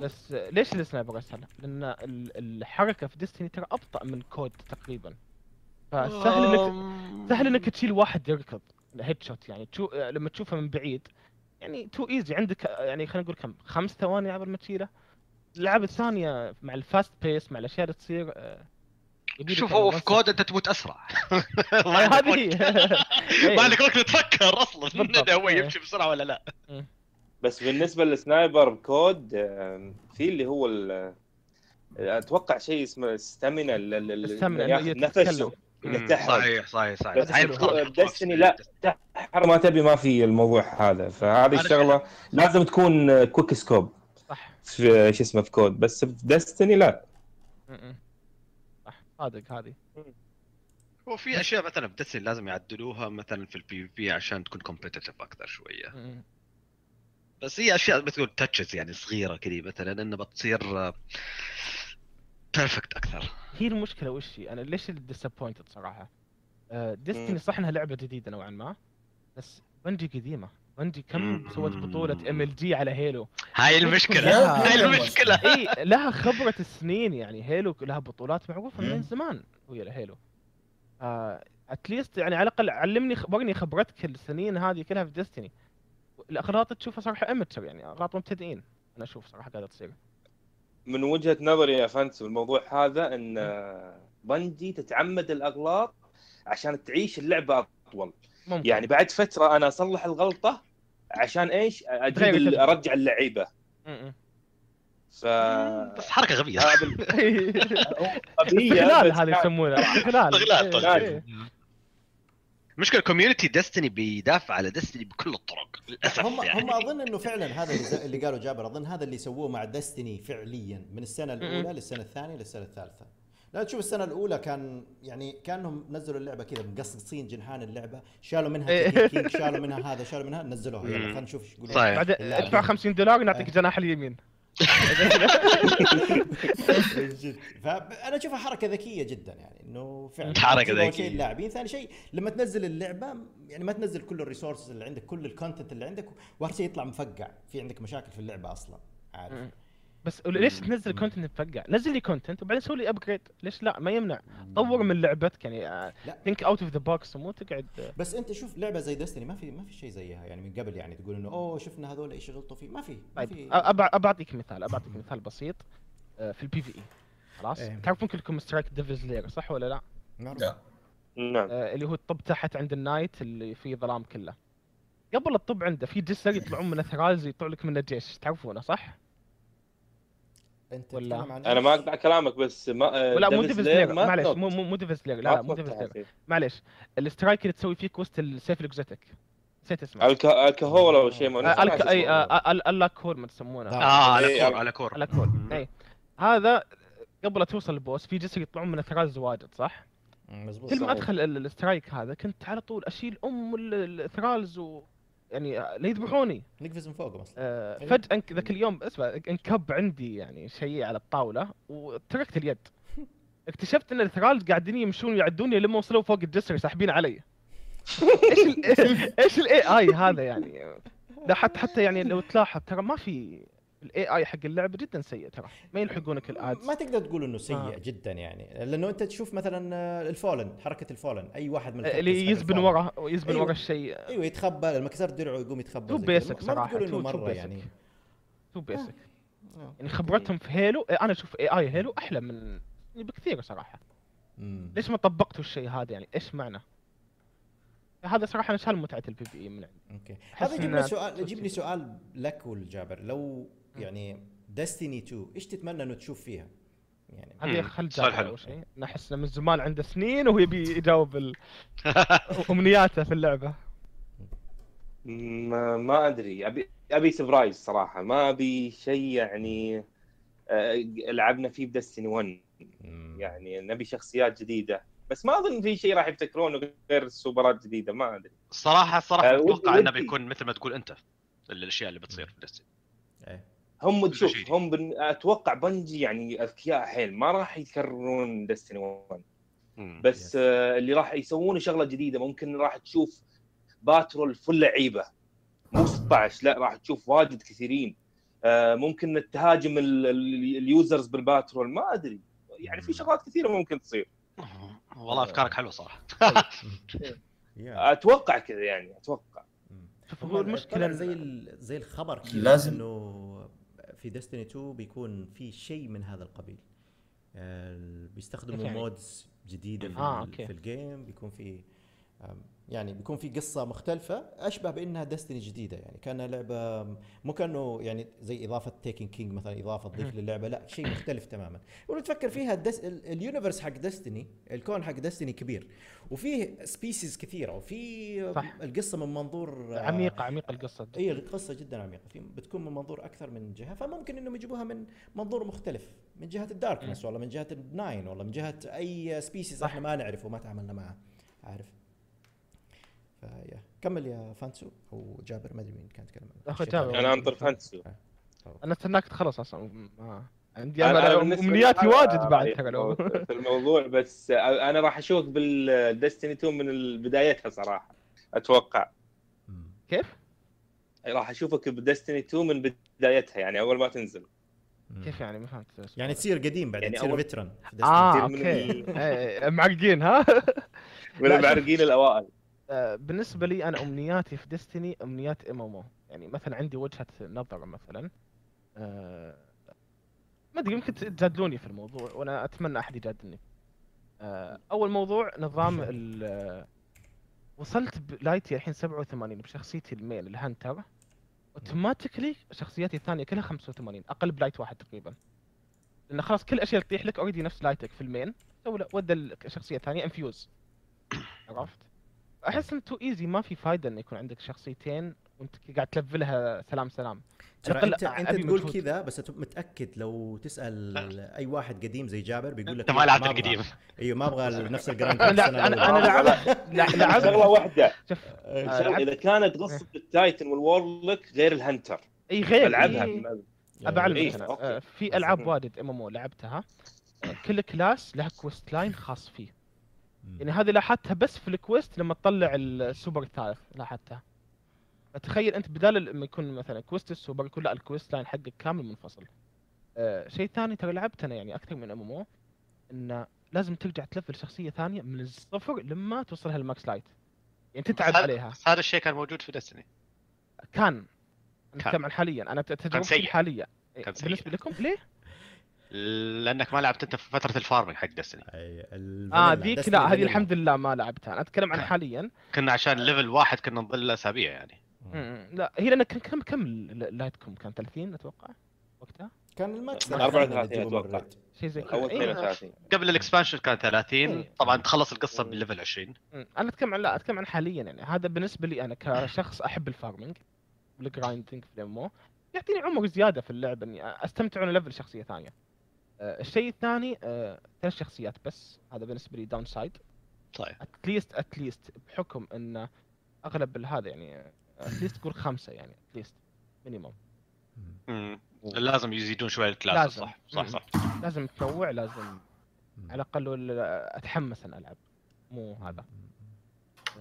بس ليش ال sniper اسهل؟ لأن ال- الحركة في Destiny ترى أبطأ من COD تقريبا. فسهل انك سهل إنك تشيل واحد يركض. headshot يعني. تشوف لما تشوفه من بعيد. يعني too easy عندك يعني خلينا نقول كم؟ خمس ثواني قبل ما تشيله. الالعاب الثانية مع ال fast pace مع الأشياء اللي تصير آه، لك
شوف هو في
COD.
أنت تموت
أسرع. هذه.
ما عندك وقت تفكر أصلا. هو
إيه.
يمشي بسرعة ولا لا.
بس بالنسبة لل sniper ب COD آم، في اللي هو ال- أتوقع شيء اسمه stamina
ال stamina،
ياخذ
يتكلم.
نفسه.
صحيح صحيح صحيح.
بس في. Destiny لا تحر ما تبي ما في الموضوع هذا. فهذه الشغلة لازم تكون quickscope
صح.
في شو اسمه في COD بس في Destiny لا.
صح. صادق هذه.
هو في أشياء مثلا ب Destiny لازم يعدلوها مثلا في ال PvP عشان تكون competitive أكثر
شوية.
بس هي أشياء بتقول touches يعني صغيرة كذي مثلا إنه بتصير perfect أكثر
هي المشكلة وش هي؟ أنا ليش disappointed صراحة؟ Destiny
مم.
صح إنها لعبة جديدة نوعا ما بس Bungie قديمة Bungie كم. سوت بطولة MLG على Halo
هاي
المشكلة
هاي المشكلة
إي لها خبرة السنين يعني Halo لها بطولات معروفة من. زمان ويا Halo at least يعني على الأقل علمني خبرني خبرتك السنين هذه كلها في Destiny الاغلاط تشوفها صراحة amateur يعني اغلاط مبتدئين. أنا أشوف صراحة قاعدة تصير.
من وجهة نظري يا فانس في الموضوع هذا إن Bungie تتعمد الأغلاط عشان تعيش اللعبة أطول.
ممكن.
يعني بعد فترة أنا أصلح الغلطة عشان
إيش؟
أجيب. أرجع
اللعيبة.
ف
بس حركة غبية.
هذا القضية
استغلال
بس
هذه يسمونها استغلال.
المشكلة كوميونتي ديستني بيدافع على ديستني بكل الطرق للأسف
هم
يعني.
هم أظن إنه فعلا هذا اللي, قالوا جابر أظن هذا اللي سووه مع دستني فعليا من السنة الأولى للسنة الثانية للسنة الثالثة. لا تشوف السنة الأولى كان يعني كأنهم نزلوا اللعبة كذا مقصقصين جنحان اللعبة شالوا منها
إيه.
شالوا منها هذا شالوا منها نزلوها. يلا. خلينا نشوف إيش يقولون. اللاعبين.
أدفع 50 دولار ونعطيك جناح اليمين.
جد. فأنا أشوفها حركة ذكية جدا يعني إنه فعلا
ذكية.
شيء اللاعبين ثاني شيء لما تنزل اللعبة يعني ما تنزل كل ال resources اللي عندك كل ال content اللي عندك واخر شيء يطلع مفقع في عندك مشاكل في اللعبة أصلا عارف.
بس ليش. تنزل. content مفقع؟ نزل لي content وبعدين سوي لي upgrade ليش لا ما يمنع طور من لعبتك يعني. think out of the box ومو تقعد آه،
بس انت شوف لعبة زي Destiny ما في ما في شيء زيها يعني من قبل يعني تقول إنه أوه شفنا هذول إيش غلطوا فيه ما في ما
طيب
في
أبعطيك مثال أبعطيك مثال بسيط آه، في البي في اي خلاص
إيه.
تعرفون كلكم سترايك ديفلز لير صح ولا لا؟
لا
نعم
آه، اللي هو الطب تحت عند النايت اللي فيه ظلام كله قبل الطب عنده في جسر يطلعون منه ثراز يطلع لك منه جيش تعرفونه صح؟
أنت
ولا-
تتكلم عن
أنا ما؟ اقطع كلامك بس ما آه،
ولا مو لير
ما
معلش. مو مو لير
ما
لا مو لير
هذه.
معلش السترايك اللي تسوي فيه كوست السيف الاكزوتيك نسيت اسمه
الكا- الكهول أو شيء ما
آه، الك اي
اسمه.
آه، ما تسمونه
لا.
آه على
إيه،
كور على كور
اللاكور
مم.
اي هذا قبل لا توصل البوس في جسر يطلعون منه ثراز واجد صح؟
مزبوط
كل ما. أدخل ال- السترايك هذا كنت على طول أشيل أم ال- الثرالز و يعني لا يذبحوني.
نقفز من فوق أصلا
آه. فجأة ذاك اليوم اسمع انكب عندي يعني شيء على الطاولة وتركت اليد. اكتشفت إن ال thralls قاعدين يمشون ويعدوني لما وصلوا فوق الجسر يسحبين علي. إيش ال- إيش ال AI هذا يعني. لا حتى حتى يعني لو تلاحظ ترى ما في ال AI حق اللعبة جدا سيء ترى. ما يلحقونك ال adds.
ما تقدر تقول إنه سيء
آه.
جدا يعني. لأنه أنت تشوف مثلا آه، ال Fallen حركة ال Fallen. أي واحد من
اللي
ال captains حق
يزبن. ورا ويزبن
أيوة.
ورا الشيء.
أيوه يتخبى لما كسر درعه يقوم يتخبى too
basic
ما
صراحة،
بتقول إنه
too- too
مرة
basic.
يعني.
too basic
آه.
يعني خبرتهم في Halo أنا أشوف AI Halo أحلى من يعني بكثير صراحة.
مم.
ليش ما طبقتوا الشيء هذا يعني؟ إيش معنى؟ هذا صراحة أنا شال متعة ال PvE من عندي. okay.
هذا يجيب لي
إنها
سؤال
توصيل.
يجيب لي سؤال لك ولجابر لو يعني Destiny 2 إيش تتمنى إنه تشوف فيها؟ يعني
هذه خل
سؤال حلو.
اول شيء أنا احس إنه من زمان عنده سنين وهو يبي يجاوب ال- أمنياته في اللعبة
ما, ما أدري ابي أبي surprise صراحة ما أبي شيء يعني آه، لعبنا فيه ب Destiny 1
مم.
يعني نبي شخصيات جديدة بس ما أظن في شيء راح يبتكرونه غير السوبرات جديدة ما أدري
الصراحه الصراحه أتوقع إنه
ودي.
بيكون مثل ما تقول أنت الأشياء اللي بتصير في
Destiny.
هم
شيء.
هم بن... أتوقع Bungie يعني أذكياء حيل ما راح يكررون Destiny 1
مم.
بس. آه اللي راح يسوونه شغلة جديدة ممكن راح تشوف patrol full لعيبة. مو 16 لا راح تشوف واجد كثيرين. آه ممكن تهاجم ال- ال- ال users بال patrol ما أدري. يعني في شغلات كثيرة ممكن تصير.
والله أفكارك حلوة صراحة.
yeah.
أتوقع كذا يعني
أتوقع.
شوف هو
المشكلة زي ال- زي الخبر كذا
لازم-
إنه في Destiny 2 بيكون في شيء من هذا القبيل آه، بيستخدموا
كيف يعني؟
modes جديدة في,
آه، okay.
في ال game بيكون في يعني بيكون في قصة مختلفة أشبه بإنها Destiny جديدة يعني كأنها لعبة مو كأنه يعني زي إضافة Taken King مثلا إضافة تضيف للعبة لا شيء مختلف تماما. ولو تفكر فيها الدس... ال- ال universe حق Destiny الكون حق Destiny كبير وفيه species كثيرة وفي
صح.
القصة من منظور آه،
عميقه عميقه القصة.
اي القصة جدا عميقة في بتكون من منظور أكثر من جهة فممكن إنهم يجيبوها من منظور مختلف من جهة ال Darkness والله من جهة ال Nine والله من جهة أي
species.
إحنا ما نعرفه وما تعاملنا معها عارف؟ فيا. كمل يا فانسو أو جابر ما أدري مين كان يتكلم عنه.
جابر.
أنا أنطر فانتسي
أنا استناك تخلص أصلا. ما عندي
أنا- أنا, أمنياتي
واجد بعد
في الموضوع بس أنا راح اشوفك بال Destiny 2 من بدايتها صراحة
أتوقع.
كيف؟
راح أشوفك ب Destiny 2 من بدايتها يعني أول ما تنزل.
كيف يعني؟ ما فهمت.
يعني تصير قديم بعدين
يعني
تصير
أول- veteran
آه
okay.
إيه، معرقين ها؟
من. المعرقين الأوائل.
آه، بالنسبة لي أنا أمنياتي في Destiny أمنيات MMO يعني مثلا عندي وجهة نظر مثلا آه، ما أدري يمكن تجادلوني في الموضوع وأنا أتمنى أحد يجادلني. آه، أول موضوع نظام ال آه، وصلت ب light ي الحين 87 بشخصيتي ال main ال Hunter automatically شخصياتي الثانية كلها 85 أقل ب light واحد تقريبا. لأن خلاص كل الاشياء اللي تطيح لك already نفس light ك في ال main ودى الشخصية الثانية infuse عرفت؟ أحس إنه too easy ما في فايدة إنه يكون عندك شخصيتين وأنت قاعد تلفلها سلام سلام.
ترى انت
أنت
تقول. كذا بس متأكد لو تسأل أي واحد قديم زي جابر بيقول لك
أنت ما
لا،
لعبت. القديم.
أيوه ما أبغى نفس ال
grind
أنا
أنا لعبت لع- لعبت
شغله واحدة
شوف
آه،
لعبت-
إذا كانت قصه ال Titan وال Warlock غير ال
Hunter. إي غير
ألعبها.
إي-
يعني
أبعلمك
إيه، أنا.
آه، في ألعاب واجد MMO لعبتها. كل class له quest line خاص فيه. يعني هذه لاحظتها بس في ال quest لما تطلع السوبر الثالث لاحظتها. فتخيل أنت بدال لما يكون مثلا quest ال super يكون لا ال quest line حقك كامل منفصل. آه شيء ثاني ترى لعبت أنا يعني أكثر من MMO انه لازم ترجع تلفل شخصية ثانية من الصفر لما توصلها ال max light يعني تتعب عليها.
بس هذا الشيء كان موجود في Destiny
كان.
كان.
نتكلم عن حاليا. أنا تجربتي إيه،
كان سيء.
بالنسبة لكم؟ ليه؟
لأنك ما لعبت أنت في فترة ال farming
حق
Destiny
آه
ذيك لا هذه. الحمد لله ما لعبتها. أنا أتكلم عن
كان.
حاليا.
كنا عشان level واحد كنا نظل أسابيع يعني.
لا هي لأن كان كم كم light كم كان 30 أتوقع؟ وقتها؟
كان ال max
من 34
اللي تجيبه
أتوقع.
مرات.
شيء زي كذا.
أول
إيه،
32
قبل ال expansion كان 30
إيه.
طبعا تخلص القصة بال level 20
مم. أنا أتكلم عن لا أتكلم عن حاليا يعني. هذا بالنسبة لي أنا كشخص أحب ال farming وال grinding في ال MMO يعطيني عمر زيادة في اللعبه إني أستمتع وأنا level شخصية ثانية. آه، الشيء الثاني آه، ثلاث شخصيات بس هذا بالنسبة لي downside
طيب
at least at least بحكم إن أغلب هذا يعني at least تقول خمسة يعني at least
minimum. لازم يزيدون شوية ال
class.
صح. صح. صح.
لازم تنوع لازم. على الأقل أتحمس أن ألعب. مو هذا.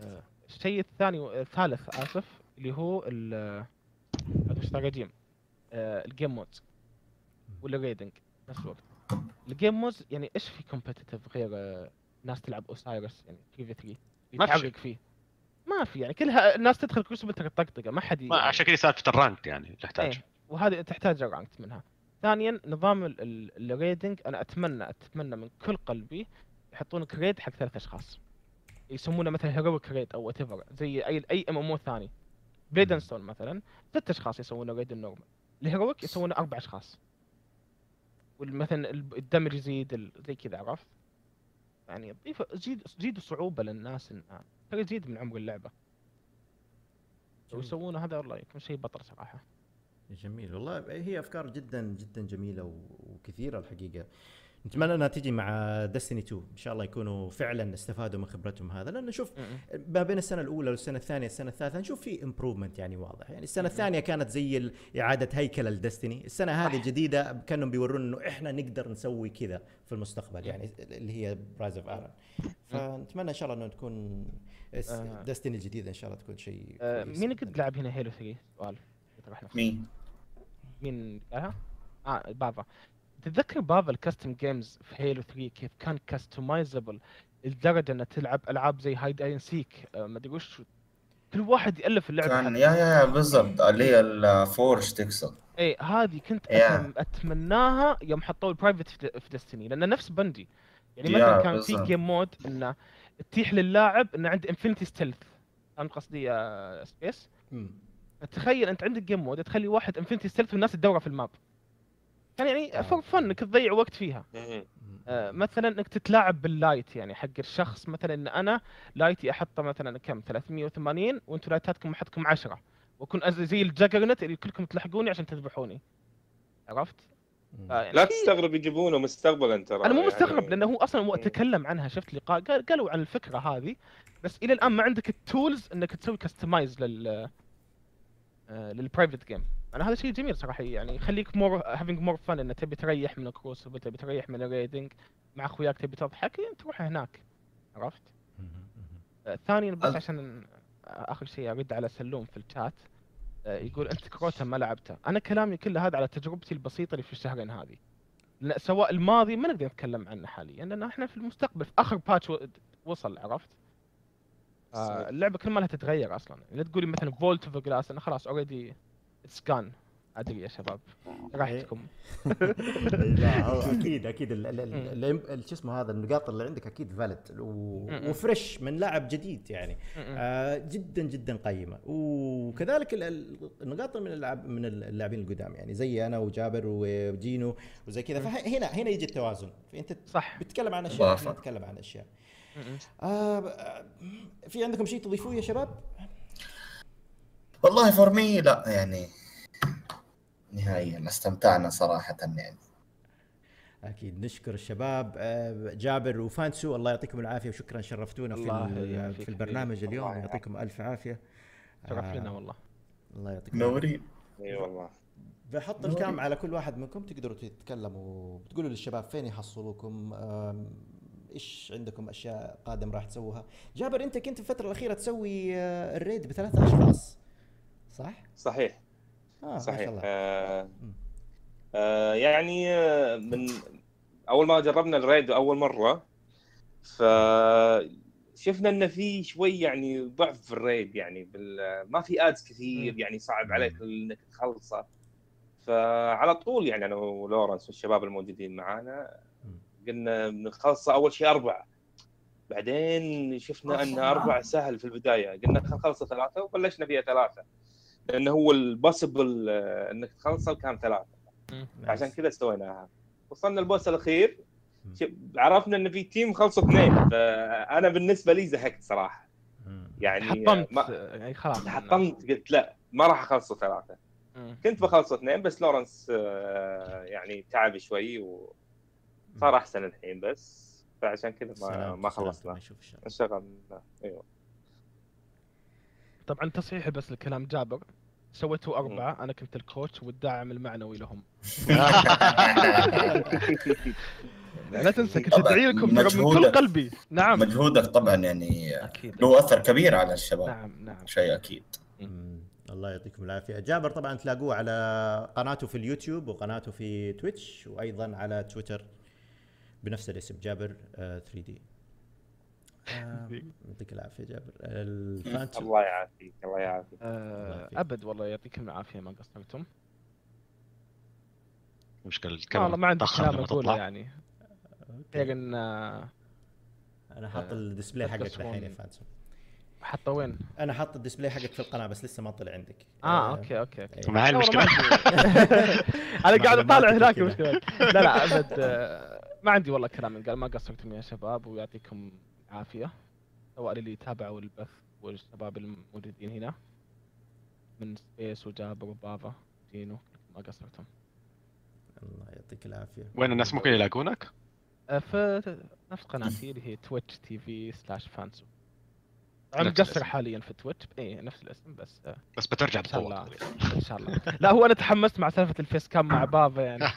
آه، الشيء الثاني الثالث آسف اللي هو ال الاستراتيجيم ال game mode ولا raiding نفس الوقت. ال game mode يعني إيش في competitive غير آه، ناس تلعب Osiris يعني 3 في 3
ما في
فيه. ما في يعني كلها الناس تدخل Crucible ترى طقطقه ما حد
ما
يعني-
عشان كذا سالفه ال rank يعني تحتاج.
إيه، وهذه تحتاج ranked منها. ثانيا نظام ال- ال- ال raiding أنا أتمنى أتمنى من كل قلبي يحطون raid حق ثلاث أشخاص. يسمونه مثلا heroic raid أو what زي أي أي MMO ثاني. Blade and Soul مثلا ست أشخاص يسوونه raid ال normal ال heroic يسوونه أربع أشخاص. ال- الدمج يزيد زي كذا عرفت؟ يعني ضيف زيد زيدوا صعوبة للناس انها ترى يزيد من عمر اللعبة. لو
جميل.
يسوونه هذا والله يكون شيء بطل صراحة.
جميل. والله هي أفكار جدا جدا جميلة وكثيرة الحقيقة. نتمنى أنها تيجي مع Destiny 2 إن شاء الله يكونوا فعلا استفادوا من خبرتهم هذا لأنه شوف
م-م.
ما بين السنة الأولى والسنة الثانية السنة الثالثة نشوف في improvement يعني واضح يعني السنة الثانية كانت زي إعادة هيكله ل Destiny السنة
هذه.
الجديده كانوا بيورونا إنه إحنا نقدر نسوي كذا في المستقبل يعني اللي هي ب Rise of Iron فنتمنى إن شاء الله إنه تكون
آه.
Destiny الجديدة إن شاء الله تكون شيء
آه،
كويس
مين
جداً.
قد لعب هنا Halo 3 سؤال.
مين؟
مين قالها؟ آه بافا تتذكر بافا ال custom games في Halo 3 كيف كان customizable لدرجة إنها تلعب ألعاب زي hide and seek ما أدري وش كل واحد يألف اللعبة
كان. yeah yeah yeah بالضبط اللي هي ال Forge تقصد
اي هذه كنت أتمناها يوم حطوا ال private في Destiny لأنه نفس Bungie يعني مثلا كان في. game mode إنه تتيح للاعب إنه عنده infinite stealth فهمت قصدي يا سبيس؟ تخيل أنت عندك game mode تخلي واحد infinite stealth والناس تدوره في ال map. كان يعني
آه.
fun إنك تضيع وقت فيها.
مم.
آه، مثلا إنك تتلاعب بال light يعني حق الشخص. مثلا إن أنا light ي أحطه مثلا كم؟ 380 وأنتم light اتكم أحطكم 10 وأكون زي ال juggernaut اللي كلكم تلحقوني عشان تذبحوني. عرفت؟
لا تستغرب يجيبونه مستقبلا ترى
أنا مو
يعني-
مستغرب لأنه هو أصلا هو. تكلم عنها. شفت لقاء؟ قال قالوا عن الفكرة هذه. بس إلى الآن ما عندك ال tools إنك تسوي customize لل لل private game أنا هذا شيء جميل صراحة يعني يخليك more having more fun إنك تبي تريح من ال Crucible تبي تريح من ال raiding مع أخوياك تبي تضحك إيه، تروح هناك. عرفت؟ ثانيا بس عشان آخر شيء أرد على سلوم في الشات آه، يقول أنت Crota ما لعبته. أنا كلامي كله هذا على تجربتي البسيطة اللي في الشهرين هذه. سواء الماضي ما نقدر نتكلم عنه حاليا لأن إحنا في المستقبل في آخر patch وصل عرفت؟ آه. اللعبة كل ما لها تتغير أصلا. لا تقولي مثلا Vault of Glass أنا خلاص already it's gone أدري يا شباب. راحتكم.
لا هو أكيد أكيد. شو اسمه هذا النقاط اللي عندك أكيد
مم.
و fresh من لاعب جديد يعني. آه جدا جدا قيمة. وكذلك ال- ال- النقاط من اللاعب من اللاعبين القدام يعني. زي أنا وجابر وجينو وزي كذا. فهنا هنا يجي التوازن. فانت
صح.
بتتكلم عن
أشياء.
نتكلم عن
أشياء.
آه آه، في عندكم شيء تضيفوه يا شباب؟
والله فور مي لا يعني نهائيا استمتعنا صراحة يعني.
أكيد نشكر الشباب. آه، جابر وفانسو الله يعطيكم العافية وشكرا شرفتونا في في البرنامج. اليوم.
الله
يعطيكم ألف عافية.
شرف
آه،
لنا والله.
الله يعطيكم
منورين
إي والله.
بحط ال cam على كل واحد منكم تقدروا تتكلموا. بتقولوا للشباب فين يحصلوكم؟ إيش عندكم أشياء قادم راح تسووها جابر أنت كنت في الفترة الأخيرة تسوي آه، ال raid بثلاثة أشخاص. صح؟
صحيح.
ما
صحيح.
شاء الله.
آه. آه، يعني آه، من أول ما جربنا ال raid أول مرة ف شفنا إنه في شوي يعني ضعف في ال raid يعني بال... ما في adds كثير. يعني صعب عليك إنك تخلصه. فعلى طول يعني أنا ولورنس والشباب الموجودين معانا قلنا بنخلصه أول شيء أربعة. بعدين شفنا إن أربعة سهل في البداية. قلنا خل- خلصه ثلاثة وبلشنا فيها ثلاثة. لأنه هو ال possible إنك تخلصه كان ثلاثة. عشان كذا سويناها. وصلنا ال
boss
الأخير. عرفنا إن في تيم خلصوا اثنين فأنا بالنسبة لي زهقت
صراحة.
يعني
حطمت.
ما
يعني خلاص.
حطمت قلت لا ما راح أخلصوا ثلاثة.
مم.
كنت بخلصوا اثنين بس لورنس آه، يعني تعب شوي وصار أحسن الحين بس فعشان كذا ما ما خلصنا. انشغلنا. أيوه.
طبعا تصحيح بس لكلام جابر. سويتوا أربعة أنا كنت الكوتش والداعم المعنوي لهم. لا تنسى كنت
طبعاً،
أدعي لكم من كل. قلبي. نعم.
مجهودك طبعا يعني
أكيد.
له أثر كبير على الشباب.
نعم نعم.
شيء أكيد.
مم. الله يعطيكم العافية. جابر طبعا تلاقوه على قناته في اليوتيوب وقناته في تويتش وأيضا على تويتر بنفس الاسم جابر 3 دي يعطيك العافية جابر الفانتوم
الله يعافيك الله يعافيك
آه،. أبد والله يعطيكم العافية ما قصرتم
مشكلة
والله
الكاميرا
ما عندي كلام
تطلع
يعني غير إن آه،
أنا حاط
آه،
ال display
لا
حقك. الحين يا فانتوم
حتى وين؟
أنا حاط ال display حقك في القناة بس لسه ما طلع عندك
آه okay okay okay
إيه.
والله ما عندي. أنا قاعد
أطالع
هناك. المشكلة لا لا أبد آه، ما عندي والله كلام قال ما قصرتم يا شباب ويعطيكم العافية. سواء اللي تابعوا البث والشباب الموجودين هنا. من سبيس وجابر وبابا جينو ما قصرتم.
الله يعطيك العافية.
وين الناس ممكن يلاقونك؟
آه، في نفس قناتي اللي هي Twitch TV slash فانسو أنا
نفس
مقصر. حاليا في Twitch اي نفس الاسم بس آه،
بس بترجع
الله. إن شاء الله. لا هو أنا تحمست مع سالفة ال face cam مع بابا يعني.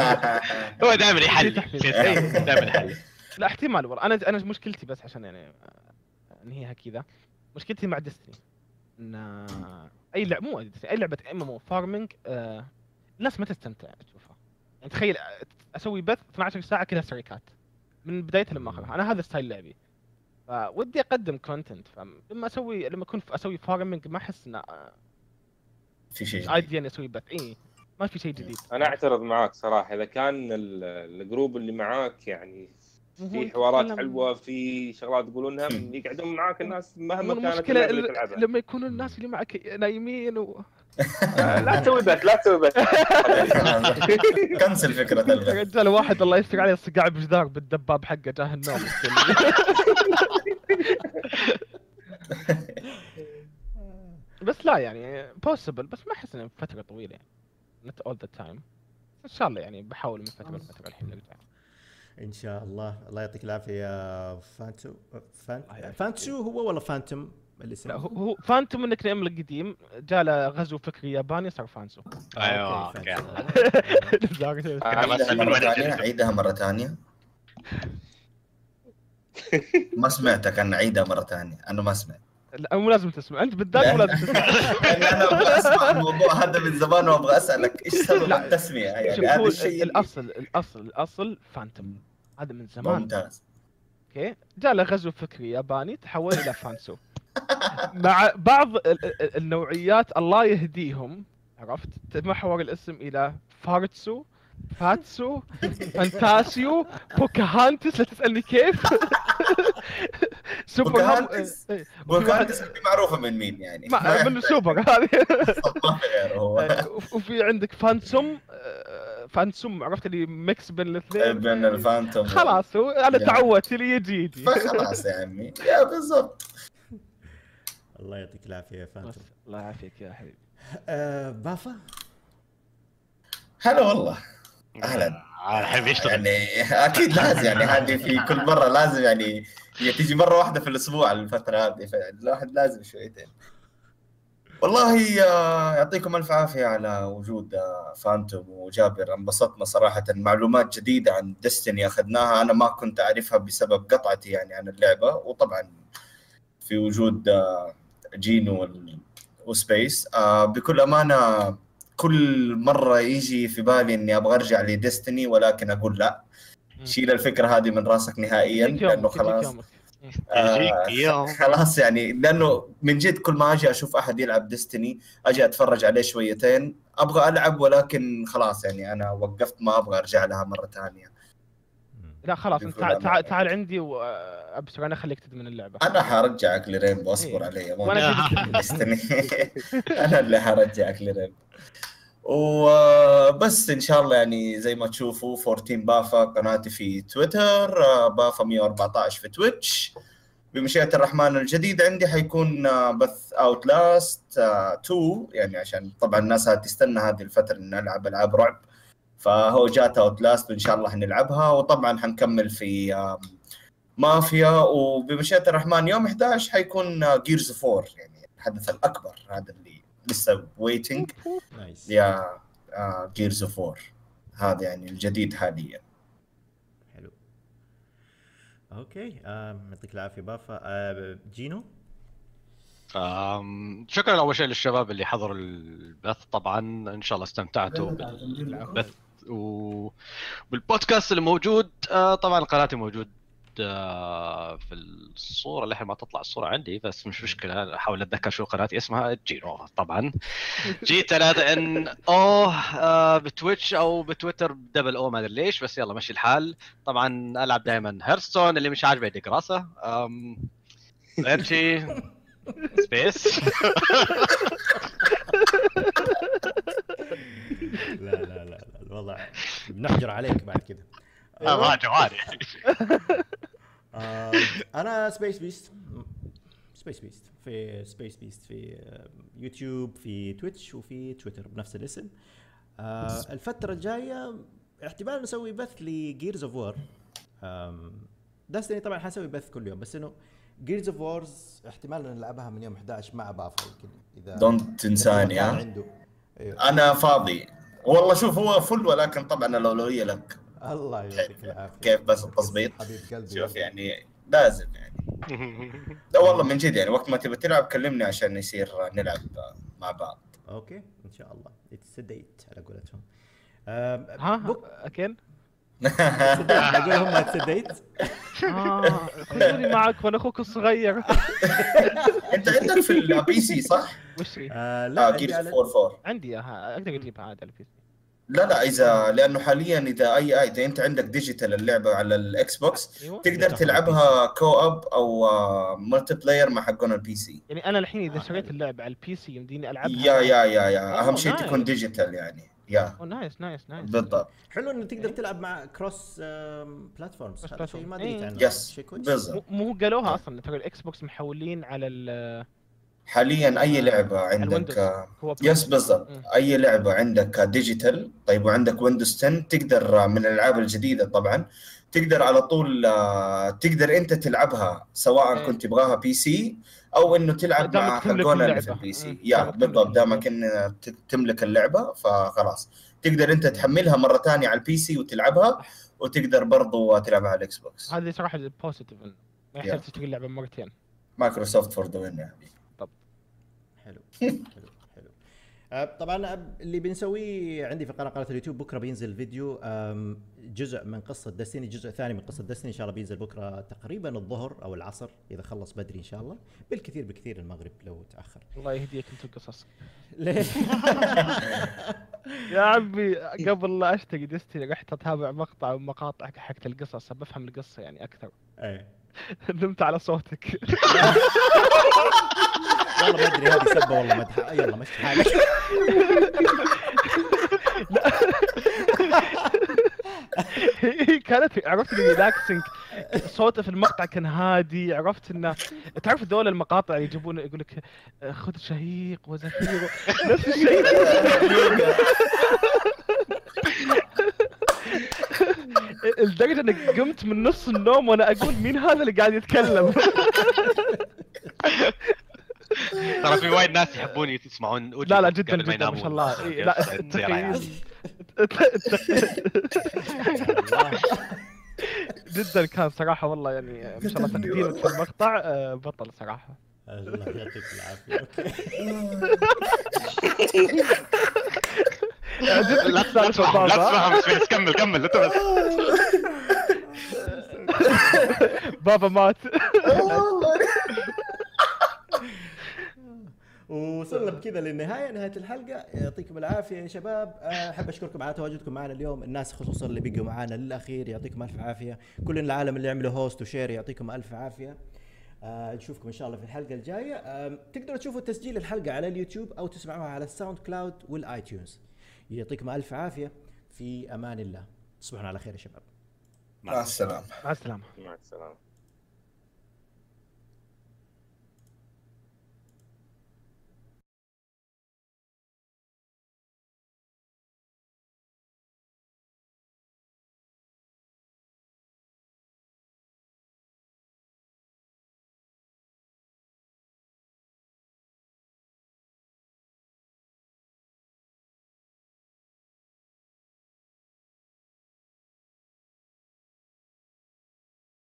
هو دائما يحل دائما يحل
لا احتمال والله. أنا أنا مشكلتي بس عشان يعني انهيها كذا. مشكلتي مع Destiny إن أي لعبه مو Destiny، أي لعبة MMO farming آه، الناس ما تستمتع تشوفها. يعني تخيل آه، أسوي بث 12 ساعة كلها strike ات من بدايتها لما اخرها أنا هذا style لعبي. فودي أقدم content فلما أسوي لما أكون أسوي farming ما أحس انه آه،
في شيء جديد.
عادي إني أسوي بث. إي ما في شيء جديد.
أنا أعترض معاك صراحة. إذا كان ال- الجروب اللي معاك يعني في حوارات حلوة في شغلات تقولونها
مم.
يقعدون معاك الناس مهما كانت المشكلة
لما يكونوا الناس اللي معك نايمين و...
لا تسوي بث لا تسوي بث
كنسل فكره
رجال واحد الله يستر عليه قاعد بجدار بالدباب حقه جاه النوم. بس لا يعني possible بس ما أحس إنه فترة طويلة. يعني not all the time. إن شاء الله يعني بحاول من فترة لفترة الحين نرجع.
إن شاء الله. الله يعطيك العافية يا فانتو. فان... فانتو هو ولا فانتوم الاسم؟
لا هو فانتوم ال nickname القديم. جاء له غزو فكري ياباني صار فانسو
أيوه
okay
عيدها مرة ثانية. ما سمعتك أنا عيدها مرة ثانية. أنا ما سمعت.
لا مو لازم تسمع. أنت بالذات مو لازم تسمع.
أنا أبغى أسمع الموضوع هذا من زمان وأبغى أسألك إيش سبب التسمية؟ يعني هذا الشيء
الأصل الأصل الأصل فانتوم هذا من زمان.
ممتاز.
okay؟ جاء له غزو فكري ياباني تحول إلى فانسو مع بعض ال- ال- النوعيات الله يهديهم عرفت؟ تمحور الاسم إلى فارتسو فاتسو فانتاسيو بوكاهانتس لا تسالني كيف سوبر
بوكاهانتس؟ بوكاهانتس معروفة من مين يعني؟
ما- من سوبر هذه.
هو.
وفي عندك فانسوم آه، فانسوم عرفت اللي mix بين الاثنين؟
بين الفانتوم.
خلاص هو أنا
يا.
تعودت اللي يجي يجي.
فخلاص يا عمي يا بالضبط.
الله يعطيك العافية يا فانتوم.
الله يعافيك يا حبيبي.
آه بافا؟
هلا والله. أهلا.
الحين بيشتغل
يعني أكيد لازم يعني هذه في كل مرة لازم يعني هي تيجي مرة واحدة في الأسبوع الفترة هذه فالواحد لازم شويتين. والله آه، يعطيكم ألف عافية على وجود آه، فانتوم وجابر. انبسطنا صراحة. معلومات جديدة عن ديستني أخذناها. أنا ما كنت أعرفها بسبب قطعتي يعني عن اللعبة. وطبعا في وجود آه، جينو وسبيس آه، بكل أمانة كل مرة يجي في بالي إني أبغى أرجع لديستني ولكن أقول لا. شيل الفكرة هذه من راسك نهائيا
لأنه
خلاص.
يوم.
خلاص يعني لأنه من جد كل ما أجي أشوف أحد يلعب ديستني أجي أتفرج عليه شويتين أبغى ألعب ولكن خلاص يعني أنا وقفت ما أبغى أرجع لها مرة ثانية.
لا خلاص انت تعال تعال, تعال عندي وابشر أنا اخليك تدمن اللعبة.
أنا حرجعك لرينبو أصبر
إيه.
علي مو وأنا أنا اللي حرجعك لرينبو. وبس إن شاء الله يعني زي ما تشوفوا 14 بافا قناتي في تويتر بافا 114 في Twitch. بمشيئة الرحمن الجديد عندي حيكون بث Outlast 2 يعني عشان طبعا الناس هتستنى هذه الفترة إن نلعب ألعاب رعب. فهو جات Outlast وإن شاء الله حنلعبها وطبعا حنكمل في مافيا. وبمشيئة الرحمن يوم 11 حيكون Gears 4 يعني الحدث الأكبر هذا اللي لسه waiting
nice
يا Gears of 4 هذا يعني الجديد حاليا.
حلو. okay آه، يعطيك العافية بافا. آه، جينو؟
شكرا أول شيء للشباب اللي حضروا البث. طبعا إن شاء الله استمتعتوا بالبث. و... بالبودكاست اللي موجود آه، طبعا قناتي موجود آه، في الصورة للحين ما تطلع الصورة عندي بس مش مشكلة أحاول أتذكر شو قناتي اسمها جينو طبعا. G 3 N O آه، ب Twitch أو ب Twitter double O ما أدري ليش بس يلا مشي الحال. طبعا ألعب دائما Hearthstone اللي مش عاجبه يدق راسه. غير شيء سبيس
لا لا لا. الوضع بنحجر عليك بعد كده
ما جوالي
آه، أنا Space Beast Space Beast في Space Beast في آه، يوتيوب في Twitch وفي تويتر بنفس الاسم. آه، الفترة الجاية احتمال نسوي بث ل Gears of War Destiny طبعا حنسوي بث كل يوم بس إنه Gears of Wars احتمال نلعبها من يوم 11 مع بافا يمكن إذا
don't
تنساني
ها؟
عنده. أيوه
أنا فاضي. والله شوف هو full ولكن طبعا الأولوية لك.
الله يعطيك العافية.
كيف بس التظبيط؟
حبيب قلبي
شوف يعني لازم يعني. لا والله من جد يعني وقت ما تبي تلعب كلمني عشان يصير نلعب مع بعض.
okay إن شاء الله. it's date على قولتهم. آم،
ها اكن
أقول هم it's date
آه. خذوني معك وأنا أخوك الصغير.
أنت عندك في ال PC صح؟
وش هي؟
آه لا عندي
Gears
على-
4 4
عندي اياها أقدر أجيبها عاد على ال PC
لا لا إذا لأنه حاليا إذا أي أي إذا أنت عندك digital اللعبة على ال Xbox
أيوه.
تقدر تلعبها co-op أو multiplayer مع حقون ال PC
يعني أنا الحين إذا شريت اللعبة على ال PC يمديني
ألعبها؟ yeah yeah yeah yeah.
أهم
شيء. تكون digital يعني. يا
نايس نايس نايس
بالضبط.
حلو إنه تقدر تلعب مع كروس بلاتفورمز
Cross
هذا شيء ما. دريت. عنه
yes
شيء كويس.
بالضبط.
مو قالوها أصلا. ترى ال Xbox محولين على ال
حاليا أي لعبة عندك
الويندوز.
آه، yes بالضبط. أي لعبة عندك digital طيب وعندك ويندوز 10 تقدر من الألعاب الجديدة طبعا تقدر على طول آه، تقدر أنت تلعبها سواء
إيه.
كنت تبغاها PC أو إنه تلعب مع اللي في. ال
PC. yeah
بالضبط. دامك إن تملك اللعبة فخلاص تقدر أنت تحملها مرة ثانية على ال PC وتلعبها وتقدر برضو تلعبها على ال Xbox
هذه صراحة positive ما يحتاج. تشتري اللعبة مرتين
مايكروسوفت for the win يعني
حلو حلو حلو طبعا اللي بنسويه عندي في قناة قناة اليوتيوب بكرة بينزل فيديو جزء من قصة Destiny جزء ثاني من قصة Destiny إن شاء الله بينزل بكرة تقريبا الظهر أو العصر إذا خلص بدري إن شاء الله بالكثير بكثير المغرب لو تأخر.
الله يهديك أنت القصص.
ليه؟
يا عمي قبل لا اشتري ديستني رحت أتابع مقطع من مقاطع حقت القصص بفهم القصة يعني أكثر.
إيه.
نمت على صوتك.
والله ما أدري هذه سبة والله مدح يلا مشي. حالك
هي كانت عرفت إنه ريلاكسنج صوته في المقطع كان هادي عرفت انه تعرف ذول المقاطع اللي يجيبون يقول لك خذ شهيق وزفير. نفس الشيء. لدرجة اني قمت من نص النوم وأنا أقول مين هذا اللي قاعد يتكلم؟
ترى في وايد ناس يحبون يسمعون
لا لا جدا جدا ما شاء الله. لا. جدا كان صراحة والله يعني ما شاء الله تقديمك في المقطع آه، بطل صراحة.
الله يعطيك العافية.
لا لا تفهم لا تفهم كمل كمل انت بس
بابا مات.
وصلنا بكذا للنهاية نهاية الحلقة. يعطيكم العافية يا شباب. أحب أشكركم على تواجدكم معنا اليوم. الناس خصوصا اللي بقوا معنا للأخير يعطيكم ألف عافية. كل العالم اللي عملوا host و share يعطيكم ألف عافية. آه نشوفكم إن شاء الله في الحلقة الجاية. آه تقدروا تشوفوا تسجيل الحلقة على اليوتيوب أو تسمعوها على ال SoundCloud وال iTunes يعطيكم ألف عافية. في أمان الله. تصبحون على خير يا شباب.
مع السلامة.
مع السلامة.
مع السلامة.